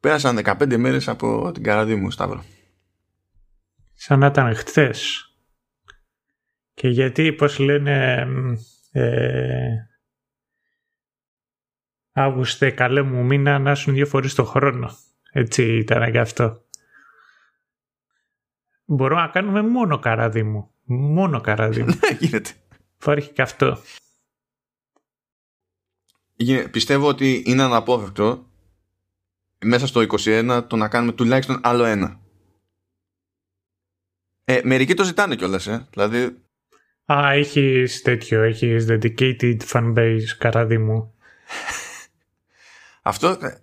Πέρασαν 15 μέρες από την καραδί μου, Σταύρο. Σαν να ήταν χτες. Και γιατί, πώς λένε, ε, Αύγουστε, καλέ μου μήνα να σου δύο φορές το χρόνο. Έτσι ήταν και αυτό. Μπορούμε να κάνουμε μόνο καράδι μου. Μόνο καράδι μου. Ναι, γίνεται. Υπάρχει και αυτό. Πιστεύω ότι είναι αναπόφευκτο μέσα στο 21 το να κάνουμε τουλάχιστον άλλο ένα. Ε, μερικοί το ζητάνε κιόλας, ε. Δηλαδή... Α, έχεις τέτοιο, έχεις dedicated fanbase, καράδι μου. Αυτό ε,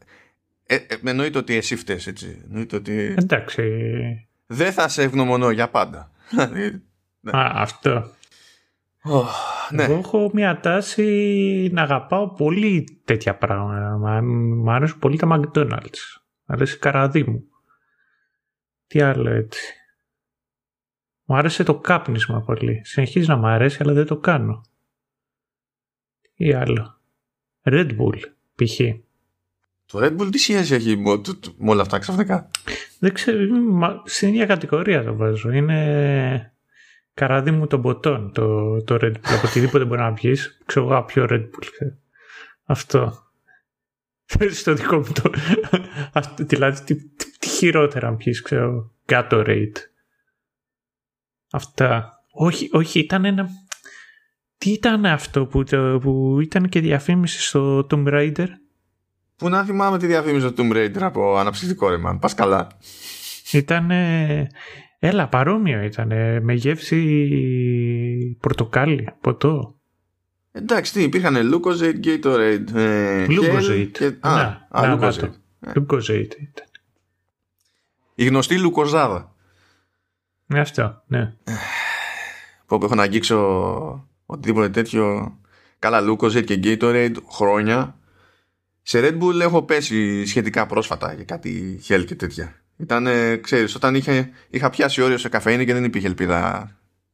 ε, ε, εννοείται ότι εσύ φταίς, έτσι. Εννοείται ότι... Εντάξει. Δεν θα σε ευγνωμονώ για πάντα. Δηλαδή, ναι. Α, αυτό. Oh, ναι. Εγώ έχω μια τάση να αγαπάω πολύ τέτοια πράγματα. Μ' αρέσουν πολύ τα McDonald's. Μ' αρέσει η καραδί μου. Τι άλλο έτσι. Μου άρεσε το κάπνισμα πολύ. Συνεχίζει να μου αρέσει αλλά δεν το κάνω. Τι άλλο. Red Bull π.χ. Το Red Bull τι σχέση έχει με όλα αυτά ξαφνικά; Δεν ξέρω, στην ίδια κατηγορία το βάζω. Είναι καραδί μου των ποτών το, το Red Bull. Από οτιδήποτε μπορεί να πιεις, ξέρω εγώ ποιο Red Bull. Αυτό. Στο δικό μου το... δηλαδή, τι, τι, χειρότερα να πιεις, ξέρω, Gatorade. Αυτά. Όχι, όχι, ήταν ένα... Τι ήταν αυτό που, που ήταν και διαφήμιση στο Tomb Raider; Πού να θυμάμαι τη διαφήμιση του Tomb Raider από αναψυκτικό ρεμάν. Πας καλά. Ήταν... Έλα, παρόμοιο ήταν. Με γεύση πορτοκάλι, ποτό. Εντάξει, τι, υπήρχαν Lucozade, Gatorade. Ε, Lucozade. Και... Α, να, α, να, Lucozade. Lucozade ήταν. Η γνωστή Λουκοζάδα. Ναι, αυτό, ναι. Που έχω να αγγίξω οτιδήποτε τέτοιο. Καλά, Lucozade και Gatorade χρόνια. Σε Red Bull έχω πέσει σχετικά πρόσφατα για κάτι χέλ και τέτοια. Ήταν, ξέρεις, όταν είχε, είχα πιάσει όριο σε καφέινη και δεν υπήρχε ελπίδα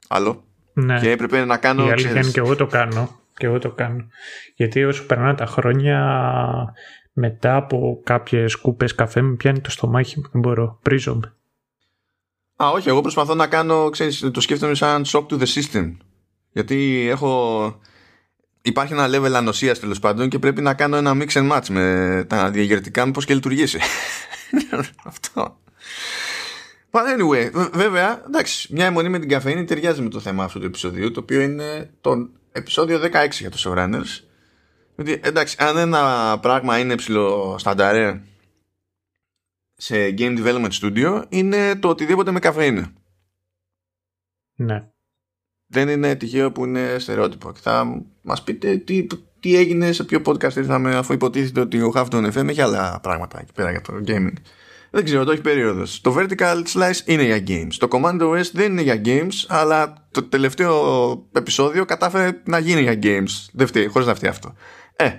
άλλο. Ναι. Και έπρεπε να κάνω. Η αλήθεια είναι και εγώ το κάνω. Και εγώ το κάνω. Γιατί όσο περνάνε τα χρόνια, μετά από κάποιες κούπες καφέ, με πιάνει το στομάχι μου. Δεν μπορώ. Πρίζομαι. Α, όχι. Εγώ προσπαθώ να κάνω, ξέρεις, το σκέφτομαι σαν shock to the system. Γιατί έχω. Υπάρχει ένα level ανοσίας τέλος πάντων και πρέπει να κάνω ένα mix and match με τα διαγερτικά μου πώς και λειτουργήσει. Αυτό. But anyway, βέβαια, εντάξει, μια αιμονή με την καφέινη ταιριάζει με το θέμα αυτού του επεισοδίου, το οποίο είναι το επεισόδιο 16 για τους Showrunners. Γιατί, εντάξει, αν ένα πράγμα είναι ψηλό στανταρέ σε game development studio, είναι το οτιδήποτε με καφέινη. Ναι. Δεν είναι τυχαίο που είναι στερεότυπο. Και θα μας πείτε τι, τι έγινε, σε ποιο podcast ήρθαμε, αφού υποτίθεται ότι ο Halfton FM έχει άλλα πράγματα εκεί πέρα για το gaming. Δεν ξέρω, το έχει περίοδος. Το vertical slice είναι για games. Το command OS δεν είναι για games, αλλά το τελευταίο επεισόδιο κατάφερε να γίνει για games. Δεν φταίει, χωρίς να φταίει αυτό. Ε,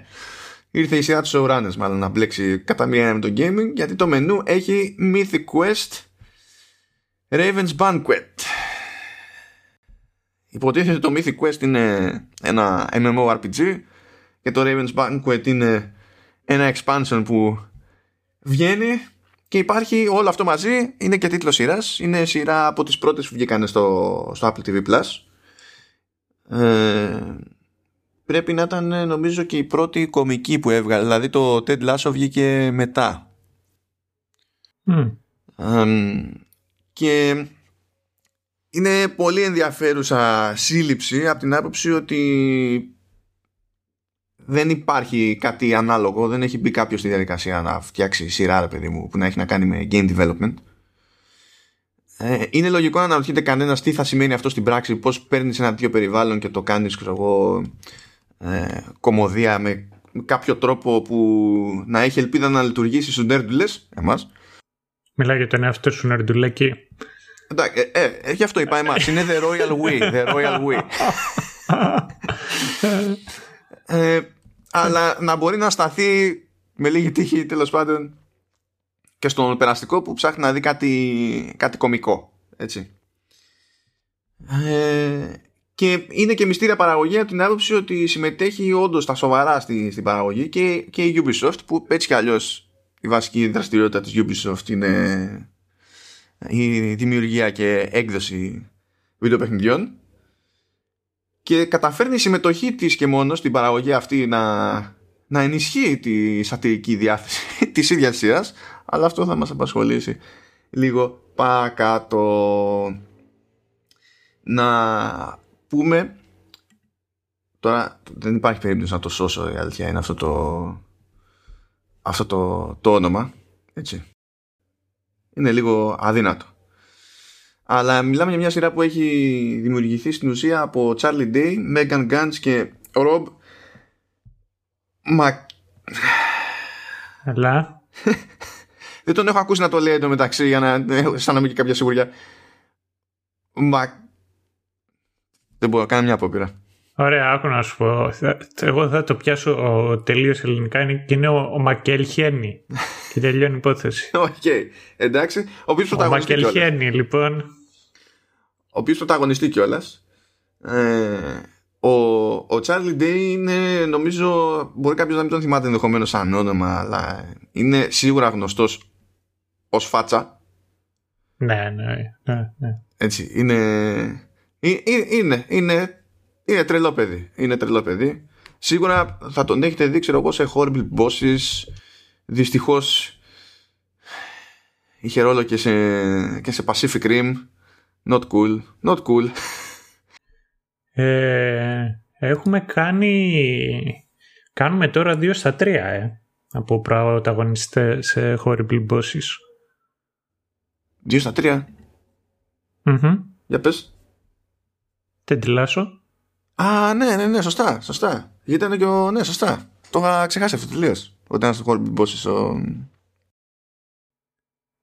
ήρθε η σειρά του showrunners μάλλον να μπλέξει κατά μία με το gaming, γιατί το μενού έχει Mythic Quest Raven's Banquet. Υποτίθεται το Mythic Quest είναι ένα MMORPG και το Raven's Banquet είναι ένα expansion που βγαίνει και υπάρχει όλο αυτό μαζί, είναι και τίτλος σειράς. Είναι σειρά από τις πρώτες που βγήκαν στο, στο Apple TV Plus. Ε, πρέπει να ήταν νομίζω και η πρώτη κομική που έβγαλε. Δηλαδή το Ted Lasso βγήκε μετά. και είναι πολύ ενδιαφέρουσα σύλληψη από την άποψη ότι δεν υπάρχει κάτι ανάλογο, δεν έχει μπει κάποιος στη διαδικασία να φτιάξει σειρά, ρε παιδί μου, που να έχει να κάνει με game development. Ε, είναι λογικό να αναρωτιέται κανένας τι θα σημαίνει αυτό στην πράξη, πώς παίρνεις ένα τέτοιο περιβάλλον και το κάνεις, ξέρω εγώ, ε, κομμωδία με κάποιο τρόπο που να έχει ελπίδα να λειτουργήσει στους νέρντουλε, εμάς. Μιλάει για τον εαυτό σου νερντουλέκι. Εντάξει, ε, ε, γι' αυτό είπα εμάς. Είναι the royal we. The royal we. ε, αλλά να μπορεί να σταθεί με λίγη τύχη τέλος πάντων και στον περαστικό που ψάχνει να δει κάτι, κάτι κομικό. Έτσι. Ε, και είναι και μυστήρια παραγωγή από την άποψη ότι συμμετέχει όντως τα σοβαρά στη, στην παραγωγή και, και η Ubisoft που έτσι κι αλλιώς η βασική δραστηριότητα της Ubisoft είναι η δημιουργία και έκδοση βιντεοπαιχνιδιών και καταφέρνει η συμμετοχή της και μόνος στην παραγωγή αυτή να, να ενισχύει τη σατυρική διάθεση της ίδιας αλλά αυτό θα μας απασχολήσει λίγο παρακάτω. Να πούμε τώρα δεν υπάρχει περίπτωση να το σώσω η αλήθεια είναι αυτό το αυτό το, το όνομα έτσι είναι λίγο αδύνατο αλλά μιλάμε για μια σειρά που έχει δημιουργηθεί στην ουσία από Charlie Day, Megan Gantz και Rob Μα... Αλλά... Δεν τον έχω ακούσει να το λέει εντωμεταξύ για να αισθάνομαι και κάποια σιγουριά. Μα... Δεν μπορώ να κάνω μια απόπειρα. Ωραία, άκου να σου πω. Εγώ θα το πιάσω τελείως ελληνικά και είναι ο, ο McElhenney. και τελειώνει η υπόθεση. Ok, okay. εντάξει. Ο, ο McElhenney, λοιπόν. Ο οποίος πρωταγωνιστεί κιόλας. Ε, ο, ο Charlie Day είναι νομίζω μπορεί κάποιος να μην τον θυμάται ενδεχομένως σαν όνομα αλλά είναι σίγουρα γνωστός ως φάτσα ναι ναι ναι, ναι. έτσι είναι είναι, είναι, είναι τρελό παιδί είναι τρελό παιδί σίγουρα θα τον έχετε δει ξέρω εγώ σε horrible bosses δυστυχώς είχε ρόλο και σε, και σε Pacific Rim not cool not cool ε, έχουμε κάνει... Κάνουμε τώρα δύο στα τρία, ε, από πρωταγωνιστές σε horrible bosses. Δύο στα τρία. Mm-hmm. Για πες. Τεντιλάσο. Α, ναι, ναι, ναι, σωστά, σωστά. Ήταν και ο... Ναι, σωστά. Το είχα ξεχάσει αυτό τελείως. Όταν ήταν στο horrible bosses ο...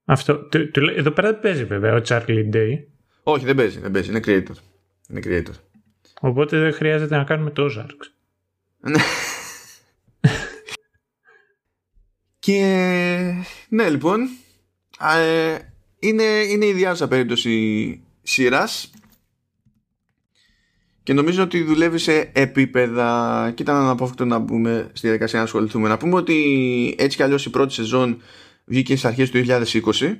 Αυτό. εδώ πέρα δεν παίζει βέβαια ο Charlie Day. Όχι, δεν παίζει, δεν παίζει. Είναι creator. Είναι creator. Οπότε δεν χρειάζεται να κάνουμε το Ozarks. Ναι. και ναι λοιπόν ε, είναι, είναι ιδιάζουσα περίπτωση σειράς. Και νομίζω ότι δουλεύει σε επίπεδα. Και ήταν αναπόφευκτο να μπούμε στη διαδικασία να ασχοληθούμε. Να πούμε ότι έτσι κι αλλιώς η πρώτη σεζόν βγήκε στις αρχές του 2020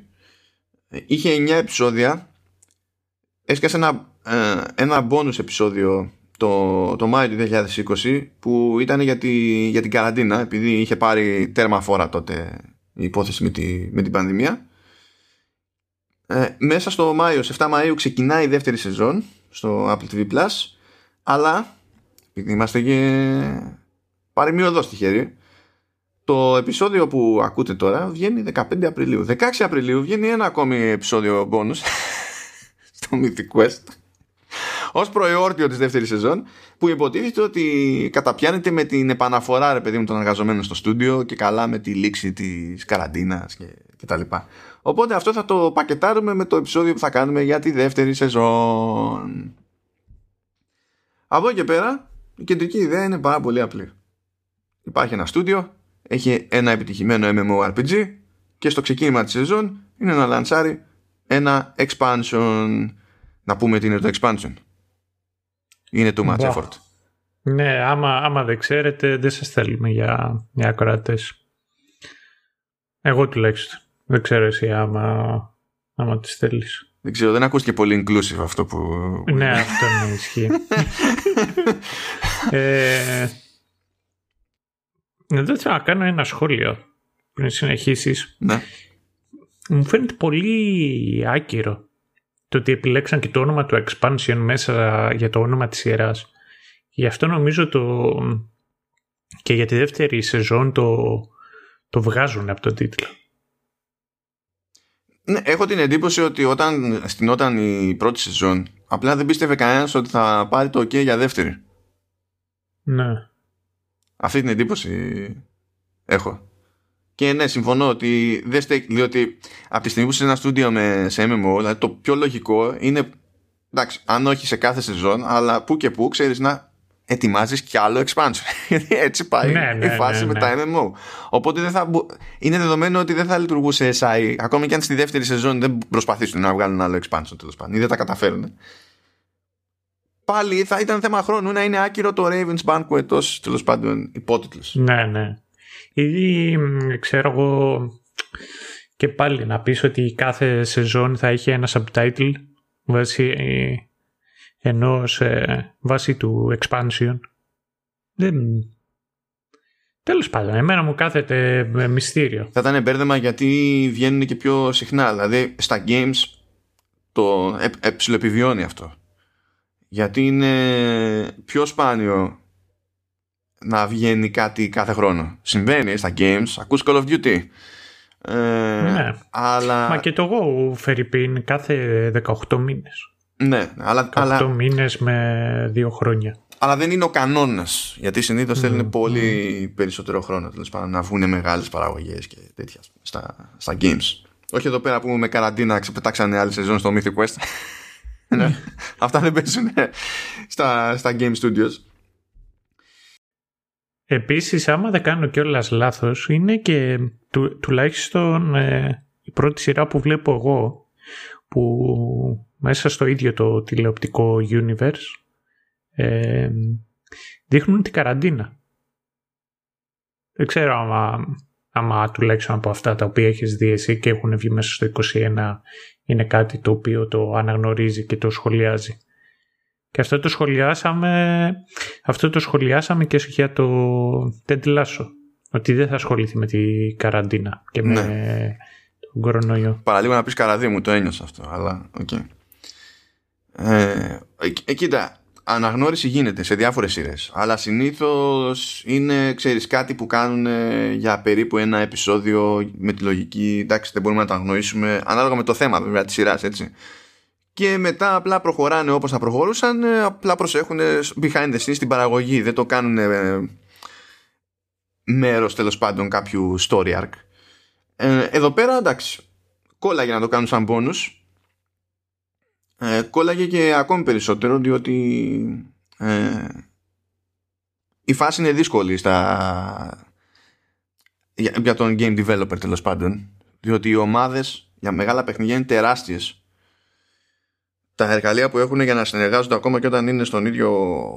είχε 9 επεισόδια. Έσκασε ένα ε, ένα bonus επεισόδιο το, το Μάιο του 2020 που ήταν για, τη, για την καραντίνα επειδή είχε πάρει τέρμα φόρα τότε η υπόθεση με, τη, με την πανδημία. Ε, μέσα στο Μάιο, σε 7 Μαΐου ξεκινάει η δεύτερη σεζόν στο Apple TV Plus αλλά επειδή είμαστε και παρεμιωδό στη χέρι το επεισόδιο που ακούτε τώρα βγαίνει 15 Απριλίου 16 Απριλίου βγαίνει ένα ακόμη επεισόδιο bonus στο Mythic Quest ως προεόρτιο της δεύτερης σεζόν, που υποτίθεται ότι καταπιάνεται με την επαναφορά, ρε παιδί μου, των εργαζομένων στο στούντιο και καλά με τη λήξη της καραντίνας και, και τα λοιπά. Οπότε αυτό θα το πακετάρουμε με το επεισόδιο που θα κάνουμε για τη δεύτερη σεζόν. Από εκεί και πέρα, η κεντρική ιδέα είναι πάρα πολύ απλή. Υπάρχει ένα στούντιο, έχει ένα επιτυχημένο MMORPG και στο ξεκίνημα της σεζόν είναι να λανσάρει ένα expansion. Να πούμε τι είναι το expansion. Είναι too much effort. Ναι, άμα, άμα δεν ξέρετε, δεν σας θέλουμε για, για ακροατές. Εγώ τουλάχιστον. Δεν ξέρω εσύ άμα, άμα τις θέλεις. Δεν ξέρω, δεν ακούστηκε πολύ inclusive αυτό που... Ναι, αυτό είναι ισχύει. ε, δεν θέλω να κάνω ένα σχόλιο πριν συνεχίσεις. Ναι. Μου φαίνεται πολύ άκυρο το ότι επιλέξαν και το όνομα του expansion μέσα για το όνομα της σειράς. Γι' αυτό νομίζω το και για τη δεύτερη σεζόν το, το βγάζουν από τον τίτλο. Ναι, έχω την εντύπωση ότι όταν στηνόταν η πρώτη σεζόν απλά δεν πίστευε κανένας ότι θα πάρει το ok για δεύτερη. Ναι. Αυτή την εντύπωση έχω. Και ναι, συμφωνώ ότι δεν στέκει, διότι από τη στιγμή που είσαι ένα στούντιο με, σε MMO, δηλαδή το πιο λογικό είναι, εντάξει, αν όχι σε κάθε σεζόν, αλλά που και που ξέρεις να ετοιμάζεις κι άλλο expansion. Γιατί έτσι πάει ναι, ναι, η φάση ναι, με τα MMO. Οπότε δεν θα, είναι δεδομένο ότι δεν θα λειτουργούσε SI, ακόμη και αν στη δεύτερη σεζόν δεν προσπαθήσουν να βγάλουν άλλο expansion τέλος πάντων, ή δεν τα καταφέρουν. Πάλι θα ήταν θέμα χρόνου να είναι άκυρο το Ravens Banquet ως τέλος πάντων υπότιτλος. Ναι, ναι. Ή ξέρω εγώ και πάλι να πεις ότι κάθε σεζόν θα έχει ένα subtitle βάσει ενός ε, βάσει του expansion. Δεν... Τέλος πάντων, εμένα μου κάθεται με μυστήριο. Θα ήταν μπέρδεμα γιατί βγαίνουν και πιο συχνά. Δηλαδή στα games το ε, αυτό. Γιατί είναι πιο σπάνιο να βγαίνει κάτι κάθε χρόνο. Συμβαίνει στα games, ακούς Call of Duty. Ε, ναι. αλλά... Μα και το Go φέρει πίν κάθε 18 μήνες. Ναι, αλλά... 18 αλλά... μήνες με δύο χρόνια. Αλλά δεν είναι ο κανόνας. Γιατί συνήθως mm, θέλουν πολύ περισσότερο χρόνο τέλος πάντων να βγουν μεγάλες παραγωγές και τέτοια στα, στα games. Όχι εδώ πέρα που με καραντίνα ξεπετάξανε άλλη σεζόν στο Mythic Quest. Ναι. Αυτά δεν παίζουν στα, στα Game Studios. Επίσης, άμα δεν κάνω κιόλας λάθος, είναι και του, τουλάχιστον ε, η πρώτη σειρά που βλέπω εγώ, που μέσα στο ίδιο το τηλεοπτικό universe, ε, δείχνουν την καραντίνα. Δεν ξέρω άμα, άμα τουλάχιστον από αυτά τα οποία έχεις δει εσύ και έχουν βγει μέσα στο 21 είναι κάτι το οποίο το αναγνωρίζει και το σχολιάζει. Και αυτό το σχολιάσαμε, αυτό το σχολιάσαμε και για το Ted Lasso. Ότι δεν θα ασχοληθεί με τη καραντίνα και με ναι. τον κορονοϊό. Παραλίγο να πεις καραδί μου, το ένιωσα αυτό, αλλά ok. Okay. Ε, ε, κοίτα, αναγνώριση γίνεται σε διάφορες σειρές αλλά συνήθως είναι ξέρεις κάτι που κάνουν για περίπου ένα επεισόδιο με τη λογική εντάξει δεν μπορούμε να τα αγνοήσουμε ανάλογα με το θέμα βέβαια της σειράς έτσι. Και μετά απλά προχωράνε όπως θα προχωρούσαν απλά προσέχουν behind the scenes στην παραγωγή δεν το κάνουν ε, μέρος τέλος πάντων κάποιου story arc. Ε, εδώ πέρα εντάξει κόλλαγε να το κάνουν σαν bonus ε, κόλλαγε και ακόμη περισσότερο διότι ε, η φάση είναι δύσκολη στα, για, για τον game developer τέλος πάντων. Διότι οι ομάδες για μεγάλα παιχνίδια είναι τεράστιες. Τα εργαλεία που έχουν για να συνεργάζονται ακόμα και όταν είναι στον ίδιο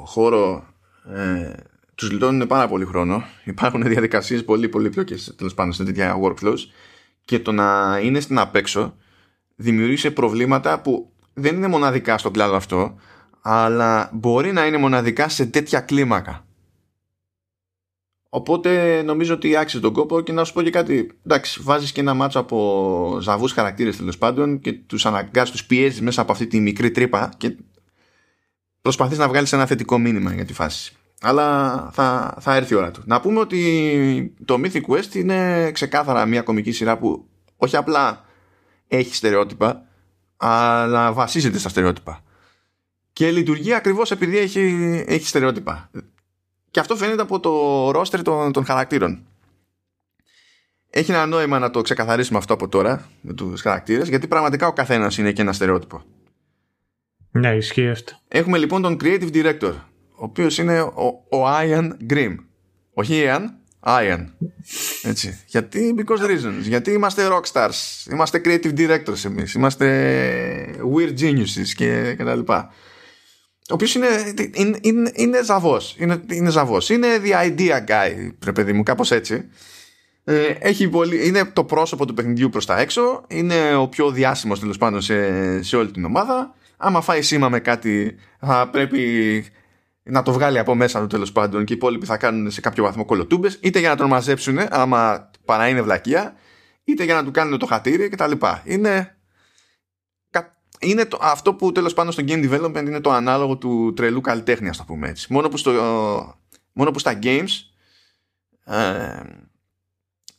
χώρο ε, τους λιτώνουν πάρα πολύ χρόνο. Υπάρχουν διαδικασίες πολύ πολύ πλοκές τέλος πάντων σε τέτοια workflows. Και το να είναι στην απέξω δημιουργήσε προβλήματα που δεν είναι μοναδικά στον κλάδο αυτό, αλλά μπορεί να είναι μοναδικά σε τέτοια κλίμακα. Οπότε νομίζω ότι άξιζε τον κόπο και να σου πω και κάτι. Εντάξει, βάζεις και ένα μάτσο από ζαβούς χαρακτήρες τέλος πάντων και τους αναγκάζει, τους πιέζεις μέσα από αυτή τη μικρή τρύπα και προσπαθείς να βγάλεις ένα θετικό μήνυμα για τη φάση. Αλλά θα, θα έρθει η ώρα του. Να πούμε ότι το Mythic Quest είναι ξεκάθαρα μια κομική σειρά που όχι απλά έχει στερεότυπα, αλλά βασίζεται στα στερεότυπα. Και λειτουργεί ακριβώς επειδή έχει, έχει στερεότυπα. Και αυτό φαίνεται από το ρόστερ των, των χαρακτήρων. Έχει ένα νόημα να το ξεκαθαρίσουμε αυτό από τώρα με τους χαρακτήρες γιατί πραγματικά ο καθένας είναι και ένα στερεότυπο. Ναι, ισχύει αυτό. Έχουμε λοιπόν τον Creative Director ο οποίος είναι ο, ο Ian Grimm. Όχι Ian, Ian. Έτσι. Γιατί, because reasons. Γιατί είμαστε rockstars. Είμαστε creative directors εμείς. Είμαστε weird geniuses και, και τα λοιπά. Ο οποίος είναι, είναι, είναι, είναι ζαβός. Είναι, είναι ζαβός. Είναι the idea guy, πρέπει παιδί μου, κάπως έτσι. Ε, έχει πολύ, είναι το πρόσωπο του παιχνιδιού προς τα έξω. Είναι ο πιο διάσημος τέλος πάντων σε, σε όλη την ομάδα. Άμα φάει σήμα με κάτι θα πρέπει να το βγάλει από μέσα του τέλος πάντων και οι υπόλοιποι θα κάνουν σε κάποιο βαθμό κολοτούμπες, είτε για να τον μαζέψουν, άμα παρά είναι βλακεία, είτε για να του κάνουν το χατήρι κτλ. Είναι, είναι το, αυτό που τέλος πάντων στο game development είναι το ανάλογο του τρελού καλλιτέχνη, ας το πούμε έτσι. Μόνο που, στο, μόνο που στα games ε,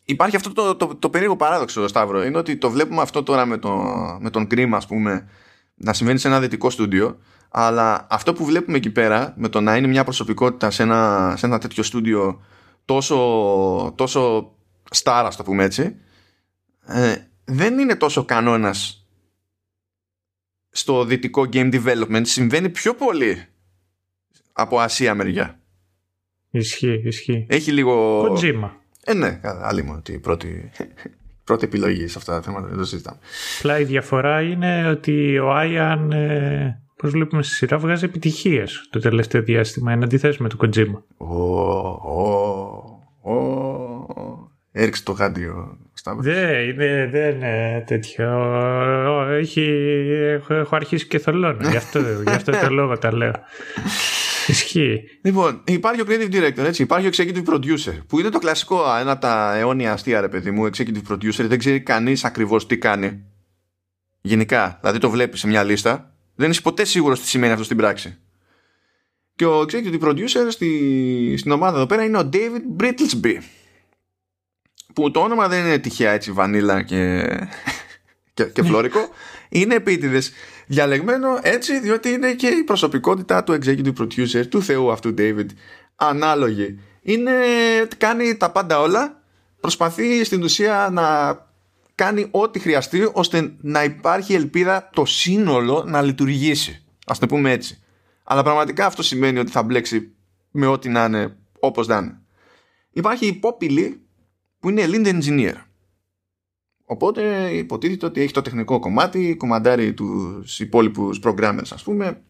υπάρχει αυτό το, το, το, περίεργο παράδοξο, Σταύρο. Είναι ότι το βλέπουμε αυτό τώρα με, το, με τον Κρίμα, ας πούμε, να συμβαίνει σε ένα δυτικό στούντιο αλλά αυτό που βλέπουμε εκεί πέρα με το να είναι μια προσωπικότητα σε ένα, σε ένα τέτοιο στούντιο τόσο, τόσο star το πούμε έτσι ε, δεν είναι τόσο κανόνας στο δυτικό game development συμβαίνει πιο πολύ από Ασία μεριά Ισχύει, ισχύει. Έχει λίγο... Κοτζίμα. Ε, ναι, άλλη μου ότι η πρώτη, πρώτη επιλογή σε αυτά τα θέματα δεν το συζητάμε. Απλά η διαφορά είναι ότι ο Άιαν ε, Πώς βλέπουμε στη σειρά, βγάζει επιτυχίες το τελευταίο διάστημα εν αντιθέσεις με το Kojima. έριξε το γάντιο δεν είναι, δεν είναι τέτοιο. Έχει, έχω, έχω αρχίσει και θολώνω. γι, αυτό, γι' αυτό το λόγο τα λέω. Ισχύει. Λοιπόν, υπάρχει ο creative director, έτσι. Υπάρχει ο executive producer, που είναι το κλασικό, ένα από τα αιώνια αστεία, ρε παιδί μου. Executive producer, δεν ξέρει κανείς ακριβώς τι κάνει. Γενικά, δηλαδή το βλέπει σε μια λίστα, δεν είσαι ποτέ σίγουρος τι σημαίνει αυτό στην πράξη. Και ο executive producer στη, στην ομάδα εδώ πέρα είναι ο David Brittlesby που το όνομα δεν είναι τυχαία έτσι βανίλα και, και, και φλόρικο είναι επίτηδες. Διαλεγμένο έτσι διότι είναι και η προσωπικότητα του executive producer του θεού αυτού David. Ανάλογη. Είναι, κάνει τα πάντα όλα. Προσπαθεί στην ουσία να κάνει ό,τι χρειαστεί ώστε να υπάρχει ελπίδα το σύνολο να λειτουργήσει ας το πούμε έτσι αλλά πραγματικά αυτό σημαίνει ότι θα μπλέξει με ό,τι να είναι όπως να είναι υπάρχει υπόπηλη που είναι lead engineer. Οπότε υποτίθεται ότι έχει το τεχνικό κομμάτι, κομμαντάρει τους υπόλοιπους programmers ας πούμε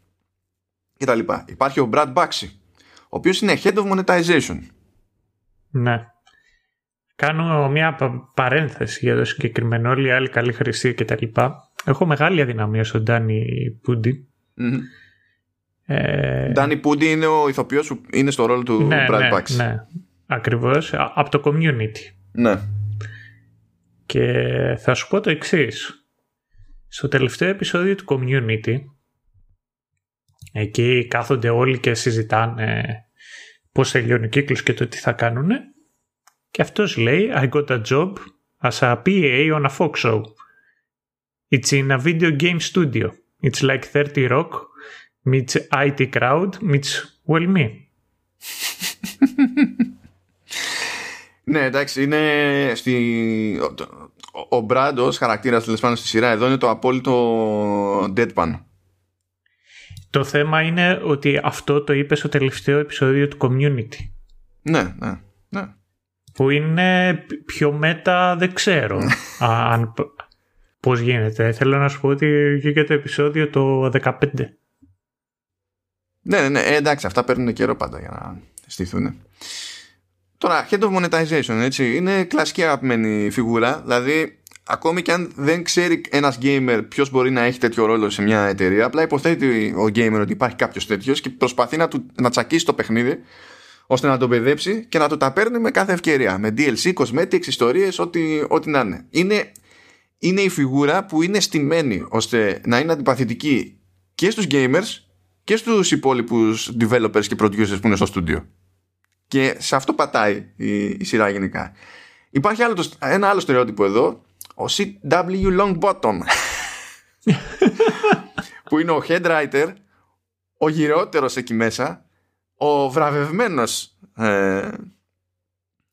και τα λοιπά. Υπάρχει ο Brad Baxi, ο οποίος είναι head of monetization. Ναι. Κάνω μια παρένθεση για το συγκεκριμένο όλοι οι άλλοι καλοί χρηστοί και τα λοιπά. Έχω μεγάλη αδυναμία στον Ντάνι Πούντι. Ντάνι Πούντι είναι ο ηθοποιός που είναι στο ρόλο του ναι, Brad ναι, Baxi. Ναι, ακριβώς. Από το community. Ναι. Και θα σου πω το εξής. Στο τελευταίο επεισόδιο του Community, εκεί κάθονται όλοι και συζητάνε πώς τελειώνει ο κύκλος και το τι θα κάνουν και αυτός λέει I got a job as a PA on a folk show. It's in a video game studio. It's like 30 Rock meets IT crowd meets well me. Ναι, εντάξει, είναι στη... ο Μπράντος χαρακτήρας τέλος πάντων στη σειρά εδώ είναι το απόλυτο deadpan. Το θέμα είναι ότι αυτό το είπες στο τελευταίο επεισόδιο του Community. Ναι, ναι, ναι. Που είναι πιο μέτα δεν ξέρω αν, πώς γίνεται. Θέλω να σου πω ότι βγήκε το επεισόδιο το 15. Ναι, ναι, ναι. Ε, εντάξει, αυτά παίρνουν καιρό πάντα για να στηθούν. Τώρα, head of monetization, έτσι, είναι κλασική αγαπημένη φιγούρα. Δηλαδή, ακόμη και αν δεν ξέρει ένας gamer ποιος μπορεί να έχει τέτοιο ρόλο σε μια εταιρεία, απλά υποθέτει ο gamer ότι υπάρχει κάποιος τέτοιος και προσπαθεί να, του, να τσακίσει το παιχνίδι ώστε να τον παιδέψει και να του τα παίρνει με κάθε ευκαιρία. Με DLC, cosmetics, ιστορίες, ό,τι, ό,τι να είναι. είναι. Είναι η φιγούρα που είναι στημένη ώστε να είναι αντιπαθητική και στους gamers και στους υπόλοιπους developers και producers που είναι στο studio. Και σε αυτό πατάει η, η σειρά γενικά. Υπάρχει άλλο, ένα άλλο στερεότυπο εδώ, ο CW Longbottom. που είναι ο head writer, ο γυρεότερος εκεί μέσα, ο βραβευμένος ε,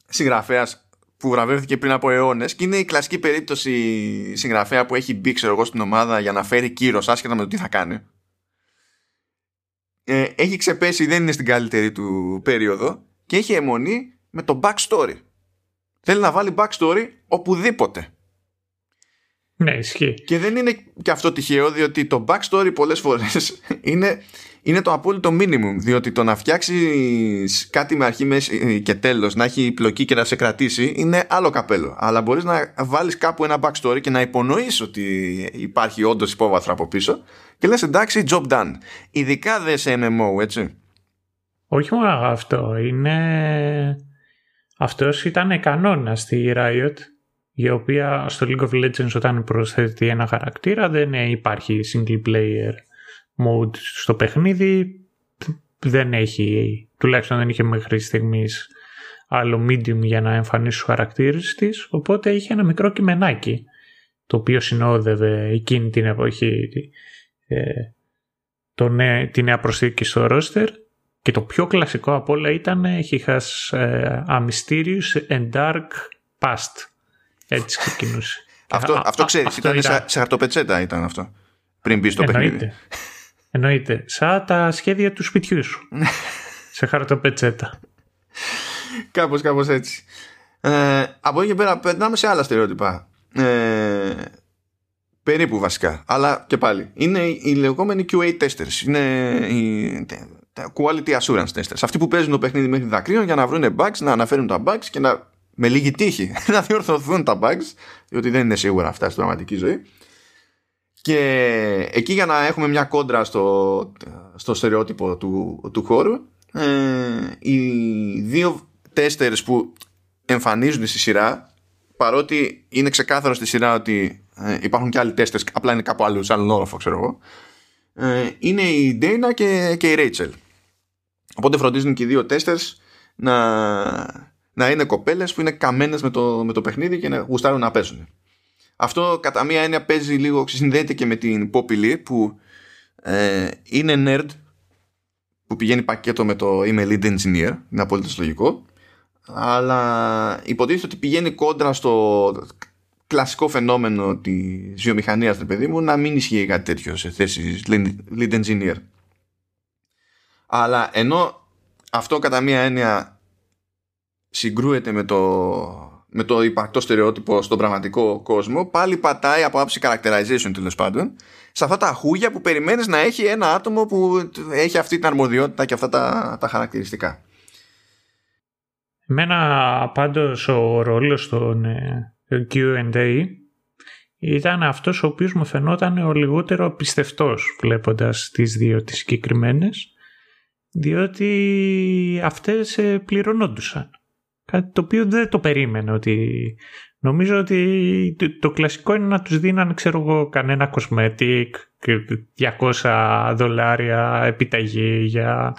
συγγραφέας που βραβεύτηκε πριν από αιώνες και είναι η κλασική περίπτωση συγγραφέα που έχει μπει ξέρω εγώ στην ομάδα για να φέρει κύρος άσχετα με το τι θα κάνει. Ε, έχει ξεπέσει, δεν είναι στην καλύτερη του περίοδο και έχει αιμονή με το backstory. Θέλει να βάλει backstory οπουδήποτε. Ναι, ισχύει. Και δεν είναι και αυτό τυχαίο, διότι το backstory πολλές φορές είναι, είναι το απόλυτο minimum. Διότι το να φτιάξεις κάτι με αρχή, μέση και τέλος, να έχει πλοκή και να σε κρατήσει, είναι άλλο καπέλο. Αλλά μπορείς να βάλεις κάπου ένα backstory και να υπονοείς ότι υπάρχει όντως υπόβαθρο από πίσω και λες εντάξει, job done. Ειδικά δε σε MMO, έτσι. Όχι μόνο αυτό, είναι... Αυτός ήταν κανόνας στη Riot, η οποία στο League of Legends όταν προσθέτει ένα χαρακτήρα δεν υπάρχει single player mode στο παιχνίδι, δεν έχει, τουλάχιστον δεν είχε μέχρι στιγμής άλλο medium για να εμφανίσει τους χαρακτήρες της, οπότε είχε ένα μικρό κειμενάκι το οποίο συνόδευε εκείνη την εποχή ε, το νέ, τη νέα προσθήκη στο roster και το πιο κλασικό από όλα ήταν He has uh, a mysterious and dark past. Έτσι ξεκινούσε. αυτό, α, αυτό ξέρεις, ήταν, ήταν σε, σε χαρτοπετσέτα ήταν αυτό. Πριν μπεις στο Εννοείται. παιχνίδι. Εννοείται. Σαν τα σχέδια του σπιτιού σου. σε χαρτοπετσέτα. κάπως, κάπως έτσι. Ε, από εκεί και πέρα περνάμε σε άλλα στερεότυπα. Ε, περίπου βασικά. Αλλά και πάλι. Είναι οι λεγόμενοι QA testers. Είναι οι quality assurance testers. Αυτοί που παίζουν το παιχνίδι μέχρι δακρύων για να βρουν bugs, να αναφέρουν τα bugs και να με λίγη τύχη να διορθωθούν τα bugs, διότι δεν είναι σίγουρα αυτά στην πραγματική ζωή. Και εκεί για να έχουμε μια κόντρα στο, στο στερεότυπο του, του χώρου, ε, οι δύο τέστερς που εμφανίζονται στη σειρά, παρότι είναι ξεκάθαρο στη σειρά ότι ε, υπάρχουν και άλλοι τέστερς, απλά είναι κάπου αλλού, σε άλλον όροφο, ξέρω εγώ, ε, είναι η Dana και, και η Rachel. Οπότε φροντίζουν και οι δύο τέστερς να, να είναι κοπέλες που είναι καμένες με το, με το παιχνίδι και να γουστάρουν να παίζουν. Αυτό κατά μία έννοια παίζει λίγο, συνδέεται και με την Poppy που ε, είναι nerd που πηγαίνει πακέτο με το είμαι lead engineer, είναι απόλυτα λογικό αλλά υποτίθεται ότι πηγαίνει κόντρα στο κλασικό φαινόμενο της βιομηχανίας του παιδί μου να μην ισχύει κάτι τέτοιο σε θέση lead engineer αλλά ενώ αυτό κατά μία έννοια συγκρούεται με το με το υπαρκτό στερεότυπο στον πραγματικό κόσμο, πάλι πατάει από άψη characterization τέλος πάντων σε αυτά τα χούγια που περιμένεις να έχει ένα άτομο που έχει αυτή την αρμοδιότητα και αυτά τα, τα χαρακτηριστικά. Εμένα πάντως ο ρόλος των ε, Q&A ήταν αυτός ο οποίος μου φαινόταν ο λιγότερο πιστευτός βλέποντας τις δύο τις συγκεκριμένες, διότι αυτές ε, πληρωνόντουσαν. Κάτι το οποίο δεν το περίμενε ότι νομίζω ότι το, κλασικό είναι να τους δίναν ξέρω εγώ κανένα cosmetic 200 δολάρια επιταγή για,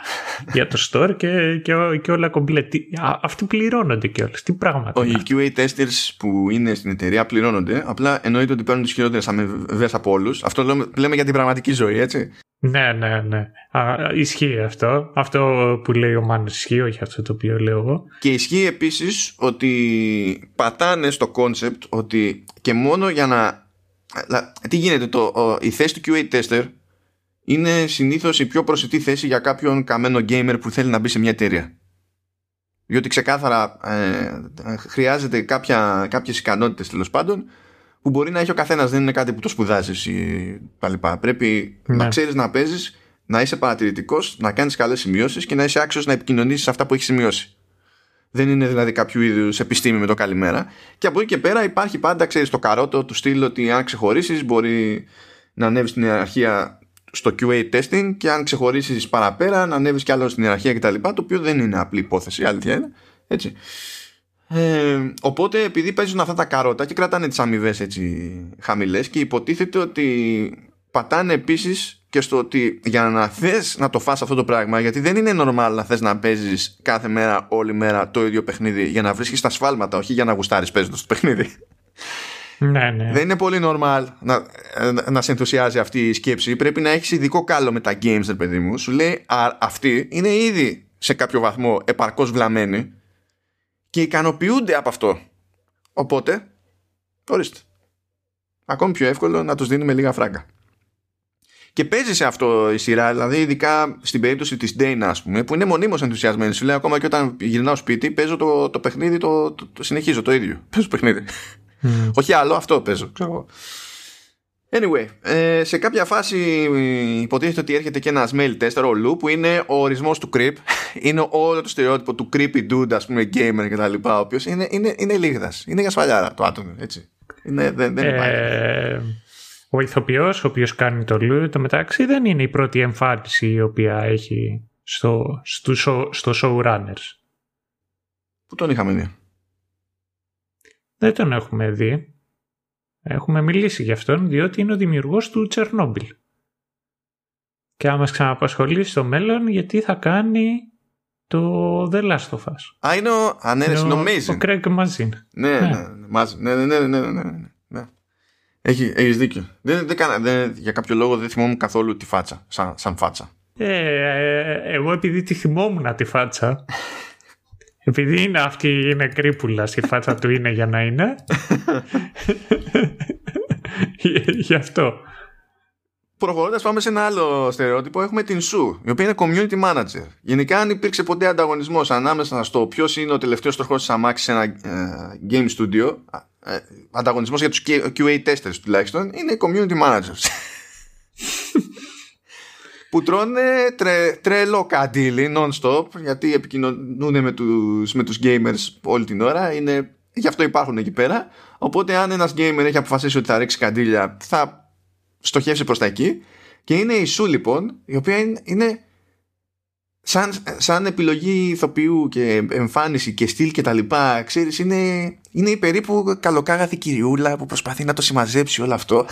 για το store και, και, και όλα κομπλετή. Αυτοί πληρώνονται κιόλας. Τι πράγματα. Οι QA testers που είναι στην εταιρεία πληρώνονται. Απλά εννοείται ότι παίρνουν τι χειρότερες αμοιβές από όλους. Αυτό λέμε, λέμε για την πραγματική ζωή, έτσι. Ναι, ναι, ναι. Α, ισχύει αυτό. Αυτό που λέει ο Μάνος ισχύει, όχι αυτό το οποίο λέω εγώ. Και ισχύει επίσης ότι πατάνε στο concept ότι και μόνο για να... Τι γίνεται, το, η θέση του QA tester είναι συνήθως η πιο προσιτή θέση για κάποιον καμένο gamer που θέλει να μπει σε μια εταιρεία. Διότι ξεκάθαρα ε, χρειάζεται κάποια, κάποιες ικανότητες τέλος πάντων που μπορεί να έχει ο καθένας, δεν είναι κάτι που το σπουδάζεις ή τα Πρέπει ναι. να ξέρεις να παίζεις, να είσαι παρατηρητικός, να κάνεις καλές σημειώσεις και να είσαι άξιος να επικοινωνήσεις αυτά που έχεις σημειώσει. Δεν είναι δηλαδή κάποιο είδους επιστήμη με το καλημέρα. Και από εκεί και πέρα υπάρχει πάντα, ξέρεις, το καρότο του στυλ ότι αν ξεχωρίσεις μπορεί να ανέβεις στην ιεραρχία στο QA testing και αν ξεχωρίσεις παραπέρα να ανέβεις κι άλλο στην ιεραρχία κτλ. Το οποίο δεν είναι απλή υπόθεση, αλήθεια είναι. Έτσι. Ε, οπότε επειδή παίζουν αυτά τα καρότα και κρατάνε τις αμοιβές έτσι χαμηλές και υποτίθεται ότι πατάνε επίσης και στο ότι για να θες να το φας αυτό το πράγμα γιατί δεν είναι normal να θες να παίζεις κάθε μέρα όλη μέρα το ίδιο παιχνίδι για να βρίσκεις τα σφάλματα όχι για να γουστάρεις παίζοντας το παιχνίδι ναι, ναι. Δεν είναι πολύ normal να, να σε ενθουσιάζει αυτή η σκέψη. Πρέπει να έχεις ειδικό κάλο με τα games, παιδί μου. Σου λέει α, αυτή είναι ήδη σε κάποιο βαθμό επαρκώς βλαμμένη και ικανοποιούνται από αυτό. Οπότε, ορίστε. Ακόμη πιο εύκολο να τους δίνουμε λίγα φράγκα. Και παίζει σε αυτό η σειρά, δηλαδή ειδικά στην περίπτωση της Dana, ας πούμε, που είναι μονίμως ενθουσιασμένη. Σου λέει ακόμα και όταν γυρνάω σπίτι, παίζω το, το παιχνίδι, το, το, συνεχίζω το ίδιο. Παίζω το παιχνίδι. Mm. Όχι άλλο, αυτό παίζω. Ξέρω. Anyway, ε, σε κάποια φάση υποτίθεται ότι έρχεται και ένας mail tester, ο Lou, που είναι ο ορισμός του creep. Είναι όλο το στερεότυπο του creepy dude, ας πούμε, gamer και τα λοιπά, ο οποίος είναι, είναι, είναι λίγδας. Είναι για σφαλιάρα το άτομο, έτσι. Είναι, δεν, δεν υπάρχει. Ο ηθοποιός, ο οποίος κάνει το Λου, το μεταξύ δεν είναι η πρώτη εμφάνιση η οποία έχει στο, στο, show, στο showrunners. Πού τον είχαμε δει; Δεν τον έχουμε δει. Έχουμε μιλήσει γι' αυτόν διότι είναι ο δημιουργός του Τσερνόμπιλ. Και άμα μας ξαναπασχολεί στο μέλλον γιατί θα κάνει το The Last of Us. Α, είναι ο... Α, ναι, ο ναι, ναι, ναι, ναι. ναι, ναι, ναι έχει, έχεις δίκιο. Δεν, δεν, δεν, για κάποιο λόγο δεν θυμόμουν καθόλου τη φάτσα, σαν, σαν φάτσα. Ε, εγώ επειδή τη θυμόμουν τη φάτσα, επειδή είναι αυτή είναι κρύπουλα, η φάτσα του είναι για να είναι. Γι' αυτό. Προχωρώντας, πάμε σε ένα άλλο στερεότυπο. Έχουμε την Σου, η οποία είναι community manager. Γενικά, αν υπήρξε ποτέ ανταγωνισμός ανάμεσα στο ποιος είναι ο τελευταίος τροχό της αμάξης σε ένα ε, game studio, ε, ανταγωνισμός για τους QA testers τουλάχιστον, είναι οι community managers. που τρώνε τρε, τρελό καντήλι non-stop γιατί επικοινωνούν με τους, με τους gamers όλη την ώρα είναι, γι' αυτό υπάρχουν εκεί πέρα οπότε αν ένας gamer έχει αποφασίσει ότι θα ρίξει καντήλια θα στοχεύσει προς τα εκεί και είναι η Σου λοιπόν η οποία είναι, είναι σαν, σαν επιλογή ηθοποιού και εμφάνιση και στυλ και τα λοιπά ξέρεις είναι, είναι η περίπου καλοκάγαθη κυριούλα που προσπαθεί να το συμμαζέψει όλο αυτό.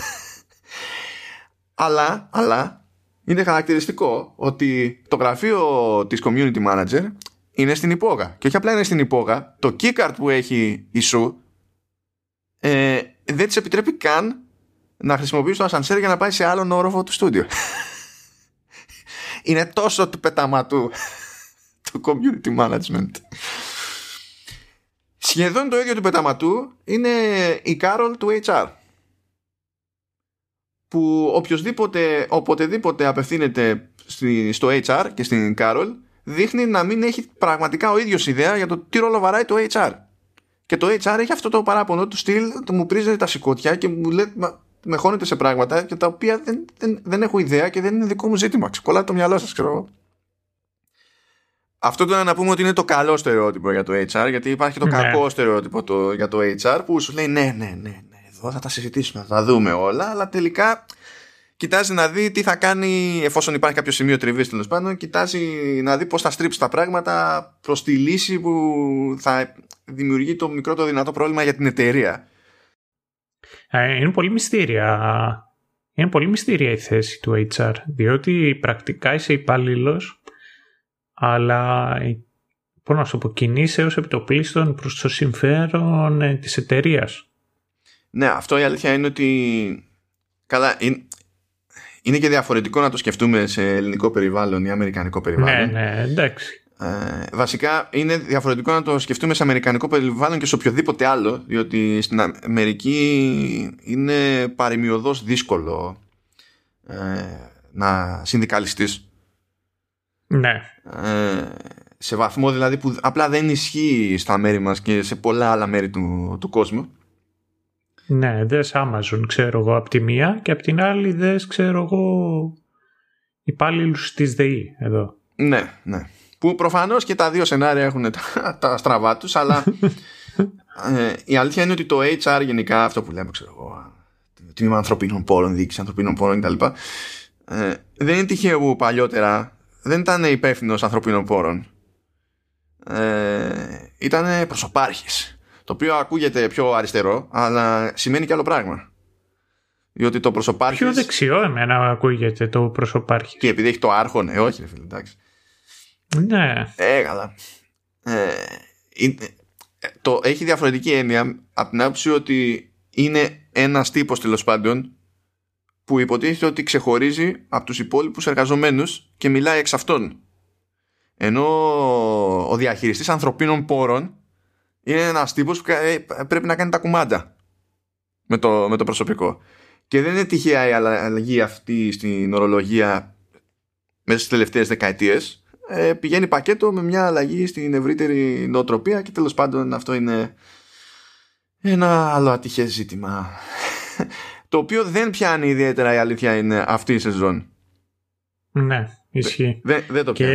Αλλά, αλλά είναι χαρακτηριστικό ότι το γραφείο της community manager είναι στην υπόγα και όχι απλά είναι στην υπόγα το keycard που έχει η σου ε, δεν της επιτρέπει καν να χρησιμοποιήσει το ασανσέρ για να πάει σε άλλον όροφο του στούντιο είναι τόσο του πεταματού το community management. Σχεδόν το ίδιο του πεταματού είναι η Carol του HR που οποιοδήποτε, οποτεδήποτε απευθύνεται στο HR και στην Carol δείχνει να μην έχει πραγματικά ο ίδιος ιδέα για το τι ρόλο βαράει το HR. Και το HR έχει αυτό το παράπονο του στυλ, μου πρίζει τα σηκώτια και μου λέει με χώνετε σε πράγματα και τα οποία δεν, δεν, δεν έχω ιδέα και δεν είναι δικό μου ζήτημα. Ξεκολλάτε το μυαλό σας, ξέρω αυτό τώρα να πούμε ότι είναι το καλό στερεότυπο για το HR, γιατί υπάρχει και το ναι. κακό στερεότυπο το, για το HR που σου λέει ναι, ναι, ναι, ναι, εδώ θα τα συζητήσουμε, θα τα δούμε όλα, αλλά τελικά κοιτάζει να δει τι θα κάνει εφόσον υπάρχει κάποιο σημείο τριβής τέλος πάντων, κοιτάζει να δει πώς θα στρίψει τα πράγματα προς τη λύση που θα δημιουργεί το μικρότερο δυνατό πρόβλημα για την εταιρεία. Ε, είναι πολύ μυστήρια. Είναι πολύ μυστήρια η θέση του HR, διότι πρακτικά είσαι υπάλληλος, αλλά πώς να σου πω, κινείσαι ως επιτοπλίστων προς το συμφέρον ε, της εταιρείας. Ναι, αυτό η αλήθεια είναι ότι καλά, είναι, είναι και διαφορετικό να το σκεφτούμε σε ελληνικό περιβάλλον ή αμερικανικό περιβάλλον. Ναι, ναι, εντάξει. Ε, βασικά είναι διαφορετικό να το σκεφτούμε σε αμερικανικό περιβάλλον και σε οποιοδήποτε άλλο διότι στην Αμερική είναι παρημιωδώς δύσκολο ε, να συνδικαλιστείς. Ναι. Ε, σε βαθμό δηλαδή που απλά δεν ισχύει στα μέρη μας και σε πολλά άλλα μέρη του, του κόσμου. Ναι, δες Amazon ξέρω εγώ από τη μία και από την άλλη δες ξέρω εγώ υπάλληλους της ΔΕΗ εδώ. Ναι, ναι που προφανώς και τα δύο σενάρια έχουν τα, τα στραβά τους αλλά ε, η αλήθεια είναι ότι το HR γενικά αυτό που λέμε ξέρω εγώ τμήμα ανθρωπίνων πόρων, διοίκηση ανθρωπίνων πόρων κτλ. Ε, δεν είναι τυχαίο που παλιότερα δεν ήταν υπεύθυνος ανθρωπίνων πόρων. Ε, ήταν προσωπάρχης. Το οποίο ακούγεται πιο αριστερό, αλλά σημαίνει και άλλο πράγμα. Διότι το προσωπάρχης... Πιο δεξιό εμένα ακούγεται το προσωπάρχης. Και επειδή έχει το άρχον, ε, όχι ρε φίλε, εντάξει. Ναι. Ε, καλά. Ε, το, έχει διαφορετική έννοια από την άποψη ότι είναι ένας τύπος τέλος πάντων που υποτίθεται ότι ξεχωρίζει από τους υπόλοιπους εργαζομένους και μιλάει εξ αυτών. Ενώ ο διαχειριστής ανθρωπίνων πόρων είναι ένας τύπος που ε, πρέπει να κάνει τα κουμάντα με το, με το προσωπικό. Και δεν είναι τυχαία η αλλαγή αυτή στην ορολογία μέσα στις τελευταίες δεκαετίες ε, πηγαίνει πακέτο με μια αλλαγή στην ευρύτερη νοοτροπία και τέλος πάντων αυτό είναι ένα άλλο ατυχές ζήτημα. Το οποίο δεν πιάνει ιδιαίτερα η αλήθεια είναι αυτή η σεζόν. Ναι ισχύει. Δεν, δεν το πιάνει.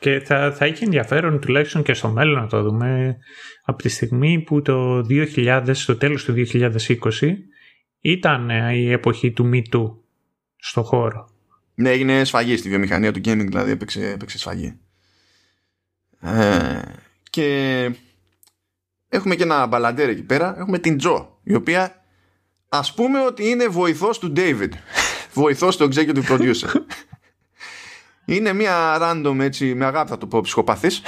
και, και θα, θα έχει ενδιαφέρον τουλάχιστον και στο μέλλον να το δούμε από τη στιγμή που το 2000 στο τέλος του 2020 ήταν η εποχή του Me Too στο χώρο ναι, έγινε σφαγή στη βιομηχανία του gaming, δηλαδή έπαιξε, έπαιξε σφαγή. Ε, και έχουμε και ένα μπαλαντέρ εκεί πέρα. Έχουμε την Τζο, η οποία ας πούμε ότι είναι βοηθός του David. βοηθός του executive producer. είναι μια random έτσι, με αγάπη θα το πω, ψυχοπαθής.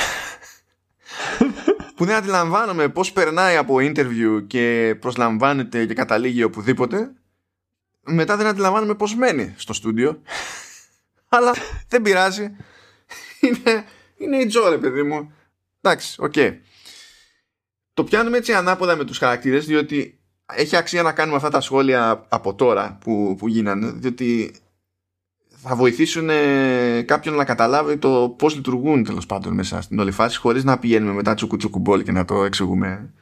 που δεν αντιλαμβάνομαι πώς περνάει από interview και προσλαμβάνεται και καταλήγει οπουδήποτε μετά δεν αντιλαμβάνομαι πώς μένει στο στούντιο. Αλλά δεν πειράζει. Είναι, είναι η Jo παιδί μου. Εντάξει, ok. Okay. το πιάνουμε έτσι ανάποδα με τους χαρακτήρες διότι έχει αξία να κάνουμε αυτά τα σχόλια από τώρα που, που γίνανε διότι θα βοηθήσουν ε, κάποιον να καταλάβει το πώς λειτουργούν τέλος πάντων μέσα στην όλη φάση χωρίς να πηγαίνουμε μετά τσουκου τσουκου και να το εξηγούμε